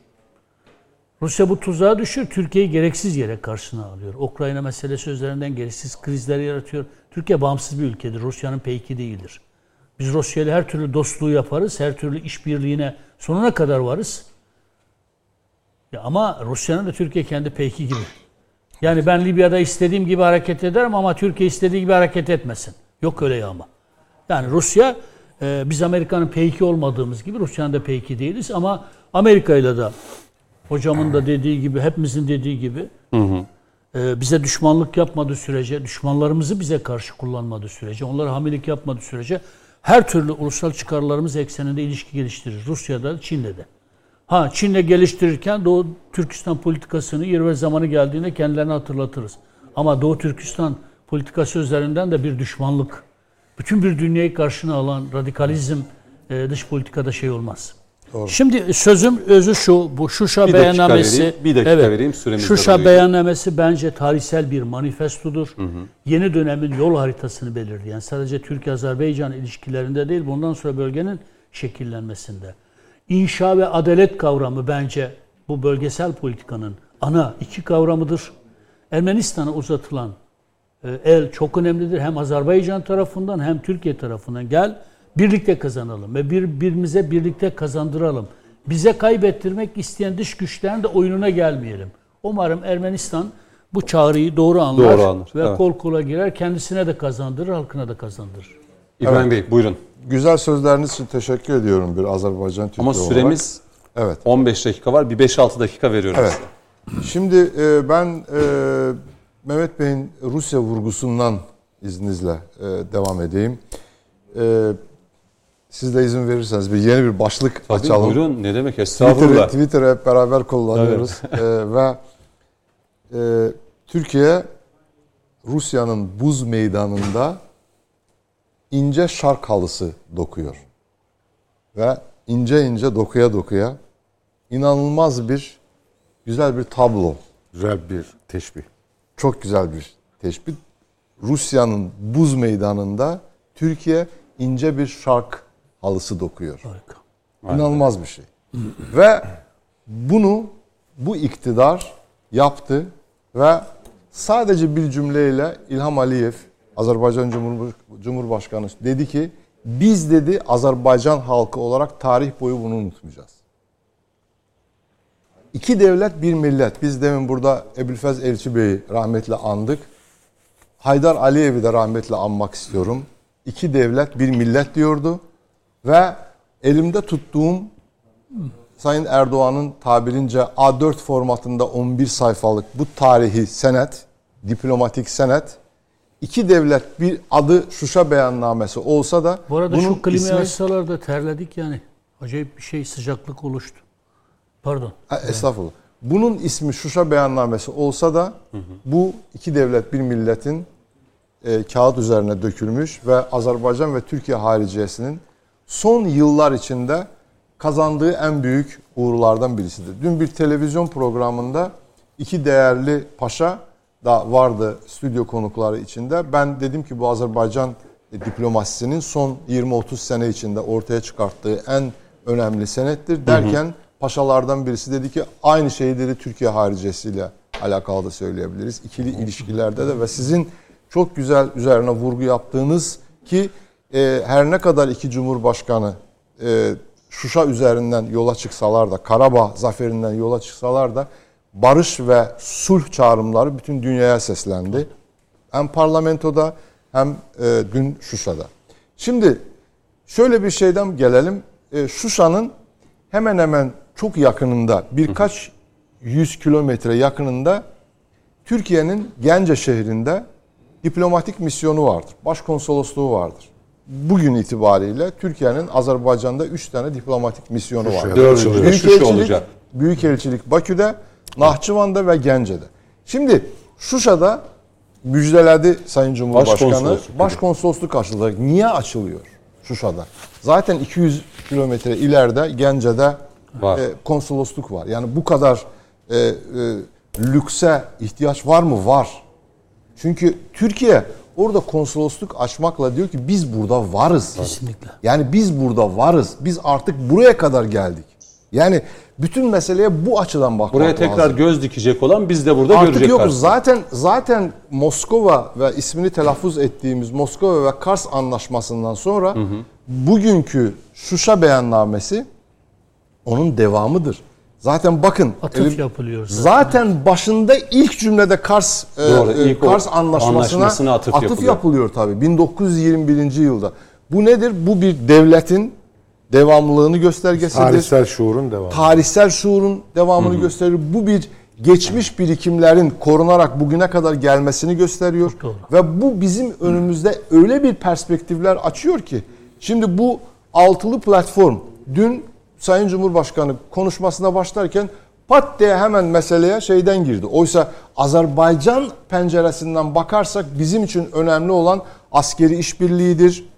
Rusya bu tuzağa düşüyor. Türkiye'yi gereksiz yere karşısına alıyor. Ukrayna meselesi üzerinden gereksiz krizler yaratıyor. Türkiye bağımsız bir ülkedir. Rusya'nın peyki değildir. Biz Rusya ile her türlü dostluğu yaparız. Her türlü işbirliğine sonuna kadar varız. Ya ama Rusya'nın da Türkiye kendi peyki gibi. Yani ben Libya'da istediğim gibi hareket ederim ama Türkiye istediği gibi hareket etmesin. Yok öyle ya ama. Yani Rusya e, biz Amerika'nın peyki olmadığımız gibi Rusya'nın da peyki değiliz ama Amerika ile de hocamın da dediği gibi hepimizin dediği gibi e, bize düşmanlık yapmadığı sürece, düşmanlarımızı bize karşı kullanmadığı sürece, onlara hamilik yapmadığı sürece her türlü ulusal çıkarlarımız ekseninde ilişki geliştirir. Rusya'da, Çin'le de. Ha Çin'le geliştirirken Doğu Türkistan politikasını yer ve zamanı geldiğinde kendilerine hatırlatırız. Ama Doğu Türkistan politikası üzerinden de bir düşmanlık, bütün bir dünyayı karşına alan radikalizm e, dış politikada şey olmaz. Şimdi sözüm özü şu, bu Şuşa Bir beyannamesi. vereyim, bir dakika vereyim, süremiz Şuşa daralıyor. beyannamesi bence tarihsel bir manifestodur. Yeni dönemin yol haritasını belirleyen sadece Türkiye-Azerbaycan ilişkilerinde değil, bundan sonra bölgenin şekillenmesinde. İnşa ve adalet kavramı bence bu bölgesel politikanın ana iki kavramıdır. Ermenistan'a uzatılan e, el çok önemlidir. Hem Azerbaycan tarafından hem Türkiye tarafından. Gel birlikte kazanalım ve birbirimize birlikte kazandıralım. Bize kaybettirmek isteyen dış güçlerin de oyununa gelmeyelim. Umarım Ermenistan bu çağrıyı doğru anlar, Doğru anlar, ve evet. kol kola girer. Kendisine de kazandırır, halkına da kazandırır. İbrahim Bey buyurun. Güzel sözleriniz için teşekkür ediyorum bir Azerbaycan Türkiye Ama olarak. süremiz Evet. 15 dakika var. Bir 5-6 dakika veriyorum Evet. Şimdi e, ben e, Mehmet Bey'in Rusya vurgusundan izninizle e, devam edeyim. Siz de izin verirseniz bir yeni bir başlık Tabii açalım. buyurun. Ne demek? Estağfurullah. Twitter'ı hep beraber kullanıyoruz. (laughs) E, ve e, Türkiye Rusya'nın buz meydanında ince şark halısı dokuyor. Ve ince ince dokuya dokuya inanılmaz bir güzel bir tablo. Güzel bir teşbih. Çok güzel bir teşbih. Rusya'nın buz meydanında Türkiye ince bir şark halısı dokuyor. Harika. İnanılmaz bir şey. ve bunu bu iktidar yaptı ve sadece bir cümleyle İlham Aliyev, Azerbaycan Cumhur, Cumhurbaşkanı dedi ki biz dedi Azerbaycan halkı olarak tarih boyu bunu unutmayacağız. İki devlet bir millet. Biz demin burada Ebu'l-Fez Elçi Bey'i rahmetle andık. Haydar Aliyev'i de rahmetle anmak istiyorum. İki devlet bir millet diyordu. Ve elimde tuttuğum Sayın Erdoğan'ın tabirince A4 formatında 11 sayfalık bu tarihi senet, diplomatik senet, iki devlet bir adı Şuşa beyannamesi olsa da Bu arada bunun şu klimayı ismi- da terledik yani. Acayip bir şey sıcaklık oluştu. Pardon. Ha, Estağfurullah. Bunun ismi Şuşa beyannamesi olsa da bu iki devlet bir milletin e, kağıt üzerine dökülmüş ve Azerbaycan ve Türkiye hariciyesinin son yıllar içinde kazandığı en büyük uğurlardan birisidir. Dün bir televizyon programında iki değerli paşa da vardı stüdyo konukları içinde. Ben dedim ki bu Azerbaycan diplomasisinin son 20-30 sene içinde ortaya çıkarttığı en önemli senettir derken paşalardan birisi dedi ki aynı şeyi dedi Türkiye haricesiyle alakalı da söyleyebiliriz. İkili ilişkilerde de ve sizin çok güzel üzerine vurgu yaptığınız ki e, her ne kadar iki cumhurbaşkanı e, Şuşa üzerinden yola çıksalar da Karabağ zaferinden yola çıksalar da barış ve sulh çağrımları bütün dünyaya seslendi. Hem parlamentoda hem e, dün Şuşa'da. Şimdi şöyle bir şeyden gelelim. E, Şuşa'nın hemen hemen çok yakınında birkaç yüz kilometre yakınında Türkiye'nin Gence şehrinde diplomatik misyonu vardır. Başkonsolosluğu vardır. Bugün itibariyle Türkiye'nin Azerbaycan'da 3 tane diplomatik misyonu var. Dördüncü olacak. Büyükelçilik Bakü'de, Nahçıvan'da ve Gence'de. Şimdi Şuşa'da müjdeledi Sayın Cumhurbaşkanı. Başkonsolosluk. Başkonsolosluk açılacak. Niye açılıyor Şuşa'da? Zaten 200 kilometre ileride Gence'de Var. e, konsolosluk var. Yani bu kadar e, e, lükse ihtiyaç var mı? Var. Çünkü Türkiye orada konsolosluk açmakla diyor ki biz burada varız. Kesinlikle. Yani biz burada varız. Biz artık buraya kadar geldik. Yani bütün meseleye bu açıdan bakmak Buraya tekrar lazım. göz dikecek olan biz de burada Artık görecek yokuz. karşısında. Zaten zaten Moskova ve ismini telaffuz ettiğimiz Moskova ve Kars anlaşmasından sonra bugünkü Şuşa beyannamesi onun devamıdır. Zaten bakın Atıf elim- yapılıyor zaten. Zaten başında ilk cümlede Kars e, Doğru, e, ilk o Kars anlaşmasına, anlaşmasına atıf yapılıyor. yapılıyor tabii 1921. yılda. Bu nedir? Bu bir devletin devamlılığını göstergesidir Tarihsel şuurun devamı. tarihsel şuurun devamını gösterir. Bu bir geçmiş birikimlerin korunarak bugüne kadar gelmesini gösteriyor. doğru. Ve bu bizim önümüzde öyle bir perspektifler açıyor ki şimdi bu altılı platform dün Sayın Cumhurbaşkanı konuşmasına başlarken pat diye hemen meseleye şeyden girdi. Oysa Azerbaycan penceresinden bakarsak bizim için önemli olan askeri işbirliğidir,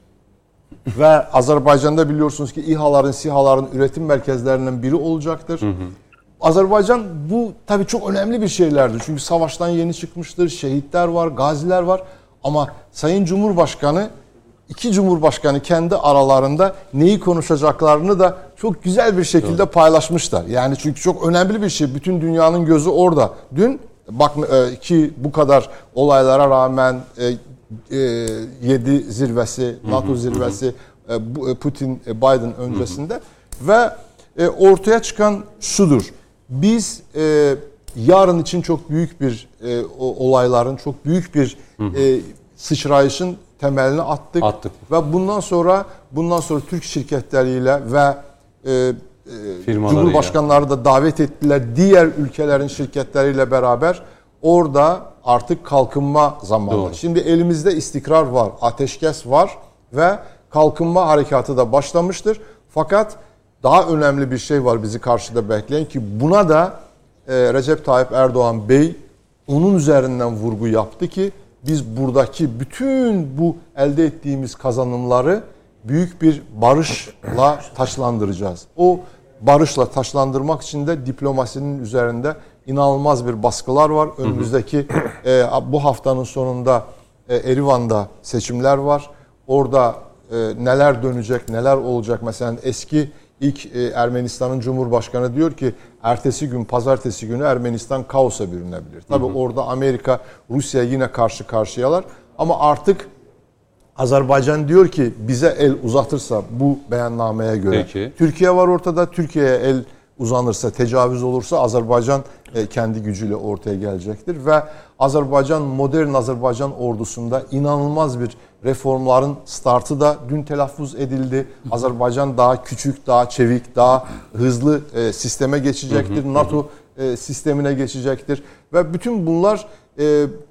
ve Azerbaycan'da biliyorsunuz ki İHA'ların, SİHA'ların üretim merkezlerinden biri olacaktır. Azerbaycan bu tabii çok önemli bir şeylerdir. Çünkü savaştan yeni çıkmıştır, şehitler var, gaziler var. Ama Sayın Cumhurbaşkanı, iki Cumhurbaşkanı kendi aralarında neyi konuşacaklarını da çok güzel bir şekilde paylaşmışlar. Yani çünkü çok önemli bir şey. Bütün dünyanın gözü orada. Dün bak e, ki bu kadar olaylara rağmen e, e, 7 zirvesi, NATO zirvesi, e, e, Putin e, Biden öncesinde ve e, ortaya çıkan şudur. Biz e, yarın için çok büyük bir e, olayların, çok büyük bir e, sıçrayışın temelini attık. Attık. Ve bundan sonra bundan sonra Türk şirketleriyle ve e, e, Firmalarıyla. Cumhurbaşkanları da davet ettiler. Diğer ülkelerin şirketleriyle beraber orada artık kalkınma zamanı. Doğru. Şimdi elimizde istikrar var, ateşkes var ve kalkınma harekatı da başlamıştır. Fakat daha önemli bir şey var bizi karşıda bekleyen ki buna da e, Recep Tayyip Erdoğan Bey onun üzerinden vurgu yaptı ki biz buradaki bütün bu elde ettiğimiz kazanımları büyük bir barışla taşlandıracağız. O barışla taşlandırmak için de diplomasinin üzerinde inanılmaz bir baskılar var. Önümüzdeki e, bu haftanın sonunda e, Erivan'da seçimler var. Orada e, neler dönecek, neler olacak? Mesela eski ilk e, Ermenistan'ın Cumhurbaşkanı diyor ki ertesi gün, pazartesi günü Ermenistan kaosa bürünebilir. Tabii orada Amerika, Rusya yine karşı karşıyalar. Ama artık Azerbaycan diyor ki bize el uzatırsa bu beyannameye göre Peki. Türkiye var ortada. Türkiye'ye el uzanırsa, tecavüz olursa Azerbaycan e, kendi gücüyle ortaya gelecektir ve Azerbaycan modern Azerbaycan ordusunda inanılmaz bir reformların startı da dün telaffuz edildi. Azerbaycan daha küçük, daha çevik, daha hızlı e, sisteme geçecektir. NATO e, sistemine geçecektir ve bütün bunlar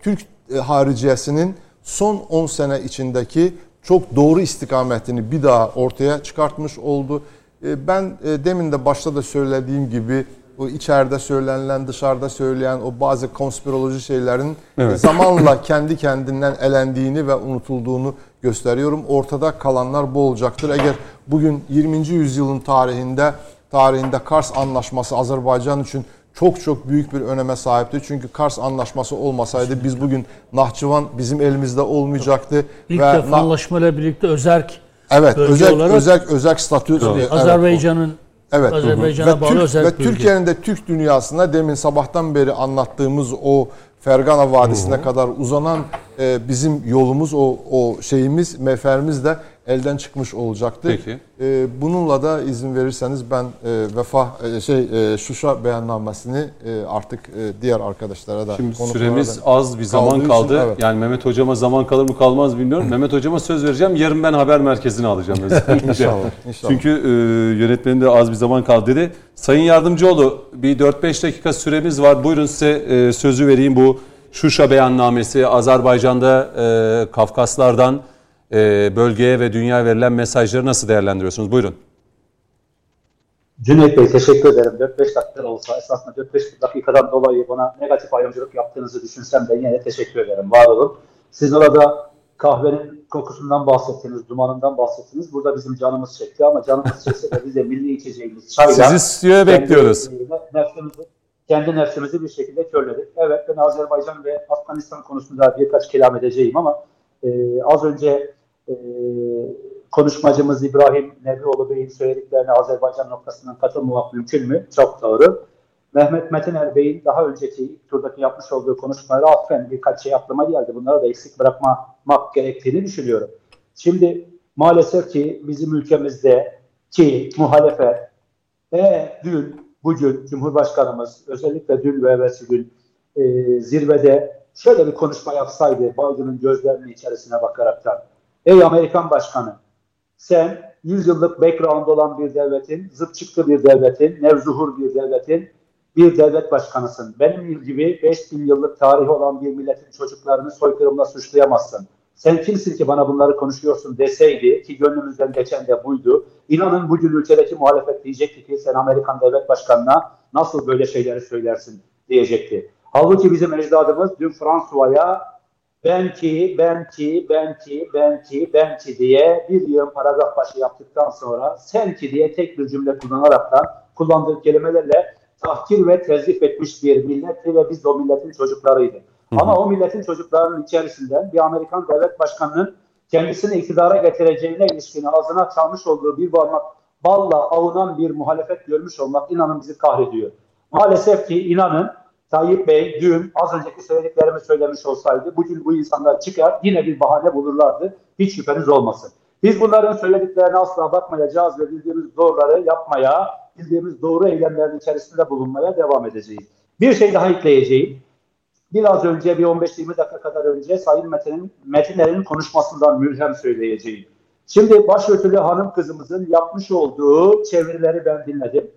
Türk hariciyesinin son 10 sene içindeki çok doğru istikametini bir daha ortaya çıkartmış oldu. E, Ben e, demin de başta da söylediğim gibi o içeride söylenilen, dışarıda söyleyen o bazı konspiroloji şeylerin e, zamanla kendi kendinden elendiğini ve unutulduğunu gösteriyorum. Ortada kalanlar bu olacaktır. Eğer bugün 20. yüzyılın tarihinde tarihinde Kars Anlaşması Azerbaycan için çok çok büyük bir öneme sahipti. Çünkü Kars Anlaşması olmasaydı biz bugün Nahçıvan bizim elimizde olmayacaktı. İlk ve defa anlaşmayla birlikte özerk Evet, bölge özel olarak özel özel statü evet, Azerbaycan'ın Evet. Azerbaycan'a ve bağlı Türk, özel ve bölge. Türkiye'nin de Türk dünyasında demin sabahtan beri anlattığımız o Fergana Vadisi'ne kadar uzanan e, bizim yolumuz o o şeyimiz meferimiz de elden çıkmış olacaktı. Peki. E, bununla da izin verirseniz ben e, vefa e, şey e, Şuşa beyannamesini e, artık e, diğer arkadaşlara da Şimdi süremiz da- az bir zaman kaldığı için, kaldı. evet. Yani Mehmet hocama zaman kalır mı kalmaz bilmiyorum. (clears throat) Mehmet hocama söz vereceğim. Yarın ben haber merkezine alacağım özellikle. İnşallah, inşallah. Çünkü e, yönetmenin de az bir zaman kaldı dedi. Sayın Yardımcıoğlu bir 4-5 dakika süremiz var. Buyurun size e, sözü vereyim bu Şuşa beyannamesi Azerbaycan'da e, Kafkaslardan e, bölgeye ve dünyaya verilen mesajları nasıl değerlendiriyorsunuz? Buyurun. Cüneyt Bey teşekkür ederim. 4-5 dakika olsa esasında 4-5 dakikadan dolayı bana negatif ayrımcılık yaptığınızı düşünsem de yine de teşekkür ederim. Var olun. Siz orada kahvenin kokusundan bahsettiniz, dumanından bahsettiniz. Burada bizim canımız çekti ama canımız (laughs) çekse de bize milli içeceğimiz çayla... Sizi stüdyoya bekliyoruz. Nefsimizi, kendi nefsimizi bir şekilde körledik. Evet ben Azerbaycan ve Afganistan konusunda birkaç kelam edeceğim ama e, az önce e, konuşmacımız İbrahim Nebioğlu Bey'in söylediklerine Azerbaycan noktasından katılmamak mümkün mü? Çok doğru. Mehmet Metiner Bey'in daha önceki turdaki yapmış olduğu konuşmalara atfen birkaç şey aklıma geldi. Bunları da eksik bırakmamak gerektiğini düşünüyorum. Şimdi maalesef ki bizim ülkemizde ki muhalefet ve dün, bugün Cumhurbaşkanımız özellikle dün ve evvelsi gün e, zirvede şöyle bir konuşma yapsaydı Biden'ın gözlerinin içerisine bakaraktan. Ey Amerikan Başkanı sen 100 yıllık background olan bir devletin, zıp çıktı bir devletin, nevzuhur bir devletin bir devlet başkanısın. Benim gibi 5000 yıllık tarihi olan bir milletin çocuklarını soykırımla suçlayamazsın. Sen kimsin ki bana bunları konuşuyorsun deseydi ki gönlümüzden geçen de buydu. İnanın bugün ülkedeki muhalefet diyecekti ki sen Amerikan devlet başkanına nasıl böyle şeyleri söylersin diyecekti. Halbuki bizim ecdadımız dün Fransuva'ya ben ki, ben ki, ben ki, ben ki, ben ki diye bir yığın paragraf başı yaptıktan sonra sen ki diye tek bir cümle kullanaraktan kullandığı kelimelerle tahkir ve tezif etmiş bir milletti ve biz de o milletin çocuklarıydı. Ama o milletin çocuklarının içerisinden bir Amerikan devlet başkanının kendisini iktidara getireceğine ilişkin ağzına çalmış olduğu bir parmak balla avunan bir muhalefet görmüş olmak inanın bizi kahrediyor. Maalesef ki inanın Tayyip Bey dün az önceki söylediklerimi söylemiş olsaydı bugün bu insanlar çıkar yine bir bahane bulurlardı. Hiç şüpheniz olmasın. Biz bunların söylediklerine asla bakmayacağız ve bildiğimiz doğruları yapmaya, bildiğimiz doğru eylemlerin içerisinde bulunmaya devam edeceğiz. Bir şey daha ekleyeceğim. Biraz önce bir 15-20 dakika kadar önce Sayın Metin'in Metinler'in konuşmasından mülhem söyleyeceğim. Şimdi başörtülü hanım kızımızın yapmış olduğu çevirileri ben dinledim.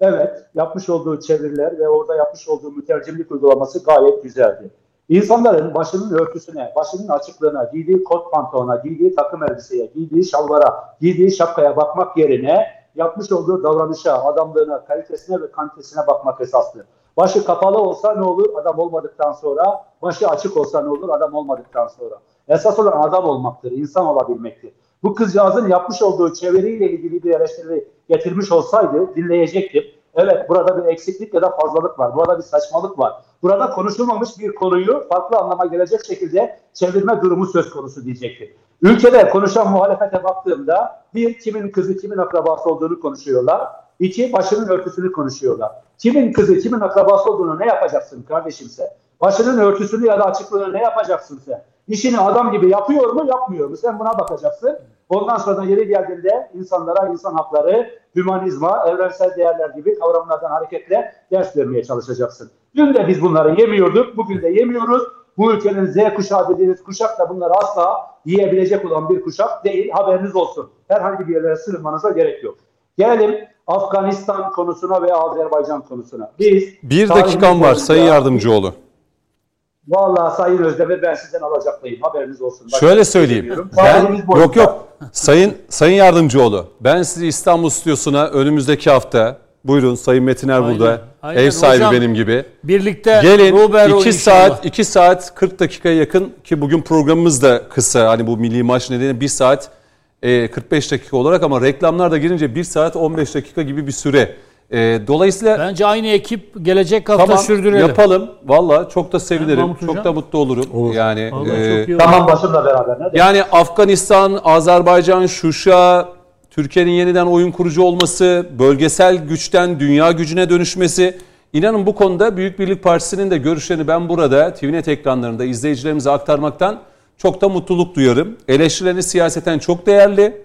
Evet, yapmış olduğu çeviriler ve orada yapmış olduğu mütercimlik uygulaması gayet güzeldi. İnsanların başının örtüsüne, başının açıklığına, giydiği kot pantolona, giydiği takım elbiseye, giydiği şalvara, giydiği şapkaya bakmak yerine yapmış olduğu davranışa, adamlığına, kalitesine ve kantesine bakmak esaslı. Başı kapalı olsa ne olur adam olmadıktan sonra, başı açık olsa ne olur adam olmadıktan sonra. Esas olan adam olmaktır, insan olabilmektir. Bu kızcağızın yapmış olduğu çeviriyle ilgili bir eleştiri getirmiş olsaydı dinleyecektim. Evet burada bir eksiklik ya da fazlalık var. Burada bir saçmalık var. Burada konuşulmamış bir konuyu farklı anlama gelecek şekilde çevirme durumu söz konusu diyecekti. Ülkede konuşan muhalefete baktığımda bir kimin kızı kimin akrabası olduğunu konuşuyorlar. İki başının örtüsünü konuşuyorlar. Kimin kızı kimin akrabası olduğunu ne yapacaksın kardeşimse? Başının örtüsünü ya da açıklığını ne yapacaksın sen? İşini adam gibi yapıyor mu yapmıyor mu? Sen buna bakacaksın. Ondan sonra yeri geldiğinde insanlara insan hakları, hümanizma, evrensel değerler gibi kavramlardan hareketle ders vermeye çalışacaksın. Dün de biz bunları yemiyorduk, bugün de yemiyoruz. Bu ülkenin Z kuşağı dediğiniz kuşak da bunları asla yiyebilecek olan bir kuşak değil. Haberiniz olsun. Herhangi bir yerlere sığınmanıza gerek yok. Gelelim Afganistan konusuna ve Azerbaycan konusuna. Biz Bir dakikam var Sayın Yardımcıoğlu. Vallahi Sayın Özdemir ben sizden alacaklıyım. Haberiniz olsun. Başka Şöyle söyleyeyim. Ben, yok yok. Sayın Sayın Yardımcıoğlu. Ben sizi İstanbul Stüdyosu'na önümüzdeki hafta buyurun Sayın Metiner Aynen, burada. aynen. Ev sahibi Hocam, benim gibi. Birlikte Gelin Robero 2 inşallah. saat 2 saat 40 dakikaya yakın ki bugün programımız da kısa. Hani bu milli maç nedeniyle 1 saat e, 45 dakika olarak ama reklamlar da girince 1 saat 15 dakika gibi bir süre E, dolayısıyla Bence aynı ekip gelecek hafta tamam sürdürelim. yapalım. Valla çok da sevinirim. Hocam? Çok da mutlu olurum. Yani Vallahi e. Tamam başımla beraber. Ne demek? Yani Afganistan, Azerbaycan, Şuşa, Türkiye'nin yeniden oyun kurucu olması, bölgesel güçten dünya gücüne dönüşmesi. İnanın bu konuda Büyük Birlik Partisi'nin de görüşlerini ben burada TVNet ekranlarında izleyicilerimize aktarmaktan çok da mutluluk duyarım. Eleştirileriniz siyaseten çok değerli.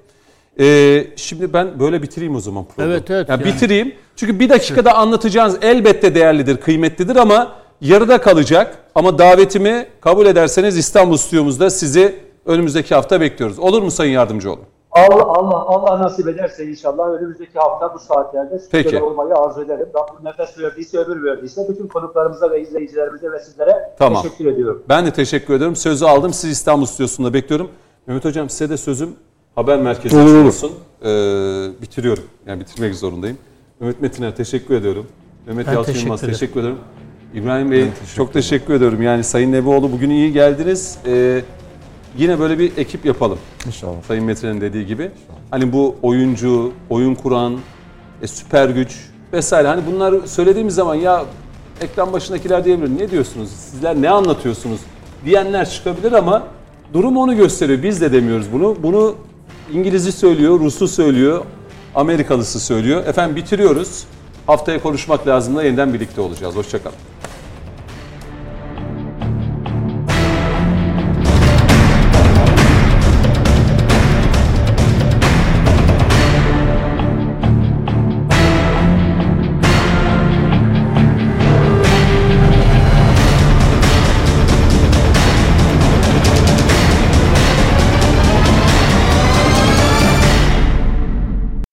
Ee, şimdi ben böyle bitireyim o zaman programı. Evet, evet, Yani yani. Bitireyim. Çünkü bir dakikada anlatacağınız elbette değerlidir, kıymetlidir ama yarıda kalacak. Ama davetimi kabul ederseniz İstanbul stüdyomuzda sizi önümüzdeki hafta bekliyoruz. Olur mu Sayın Yardımcıoğlu? Allah Allah Allah nasip ederse inşallah önümüzdeki hafta bu saatlerde stüdyoda olmayı arzu ederim. Rabbim nefes verdiyse ömür verdiyse bütün konuklarımıza ve izleyicilerimize ve sizlere Tamam. teşekkür ediyorum. Ben de teşekkür ediyorum. Sözü aldım. Sizi İstanbul stüdyosunda bekliyorum. Mehmet Hocam size de sözüm haber merkezi Olur, olsun. Ee, bitiriyorum. Yani bitirmek zorundayım. Mehmet Metiner teşekkür ediyorum. Mehmet Ben Yalçın teşekkür Yılmaz ederim. teşekkür ederim. İbrahim Bey çok teşekkür ediyorum. Yani Sayın Nebioğlu bugün iyi geldiniz. Ee, yine böyle bir ekip yapalım. İnşallah. Sayın Metre'nin dediği gibi. Hani bu oyuncu, oyun kuran, e, süper güç vesaire. Hani bunları söylediğimiz zaman ya ekran başındakiler diyebilir. Ne diyorsunuz? Sizler ne anlatıyorsunuz? Diyenler çıkabilir ama durum onu gösteriyor. Biz de demiyoruz bunu. Bunu İngiliz'i söylüyor, Rus'u söylüyor, Amerikalısı söylüyor. Efendim bitiriyoruz. Haftaya konuşmak lazımla yeniden birlikte olacağız. Hoşçakalın.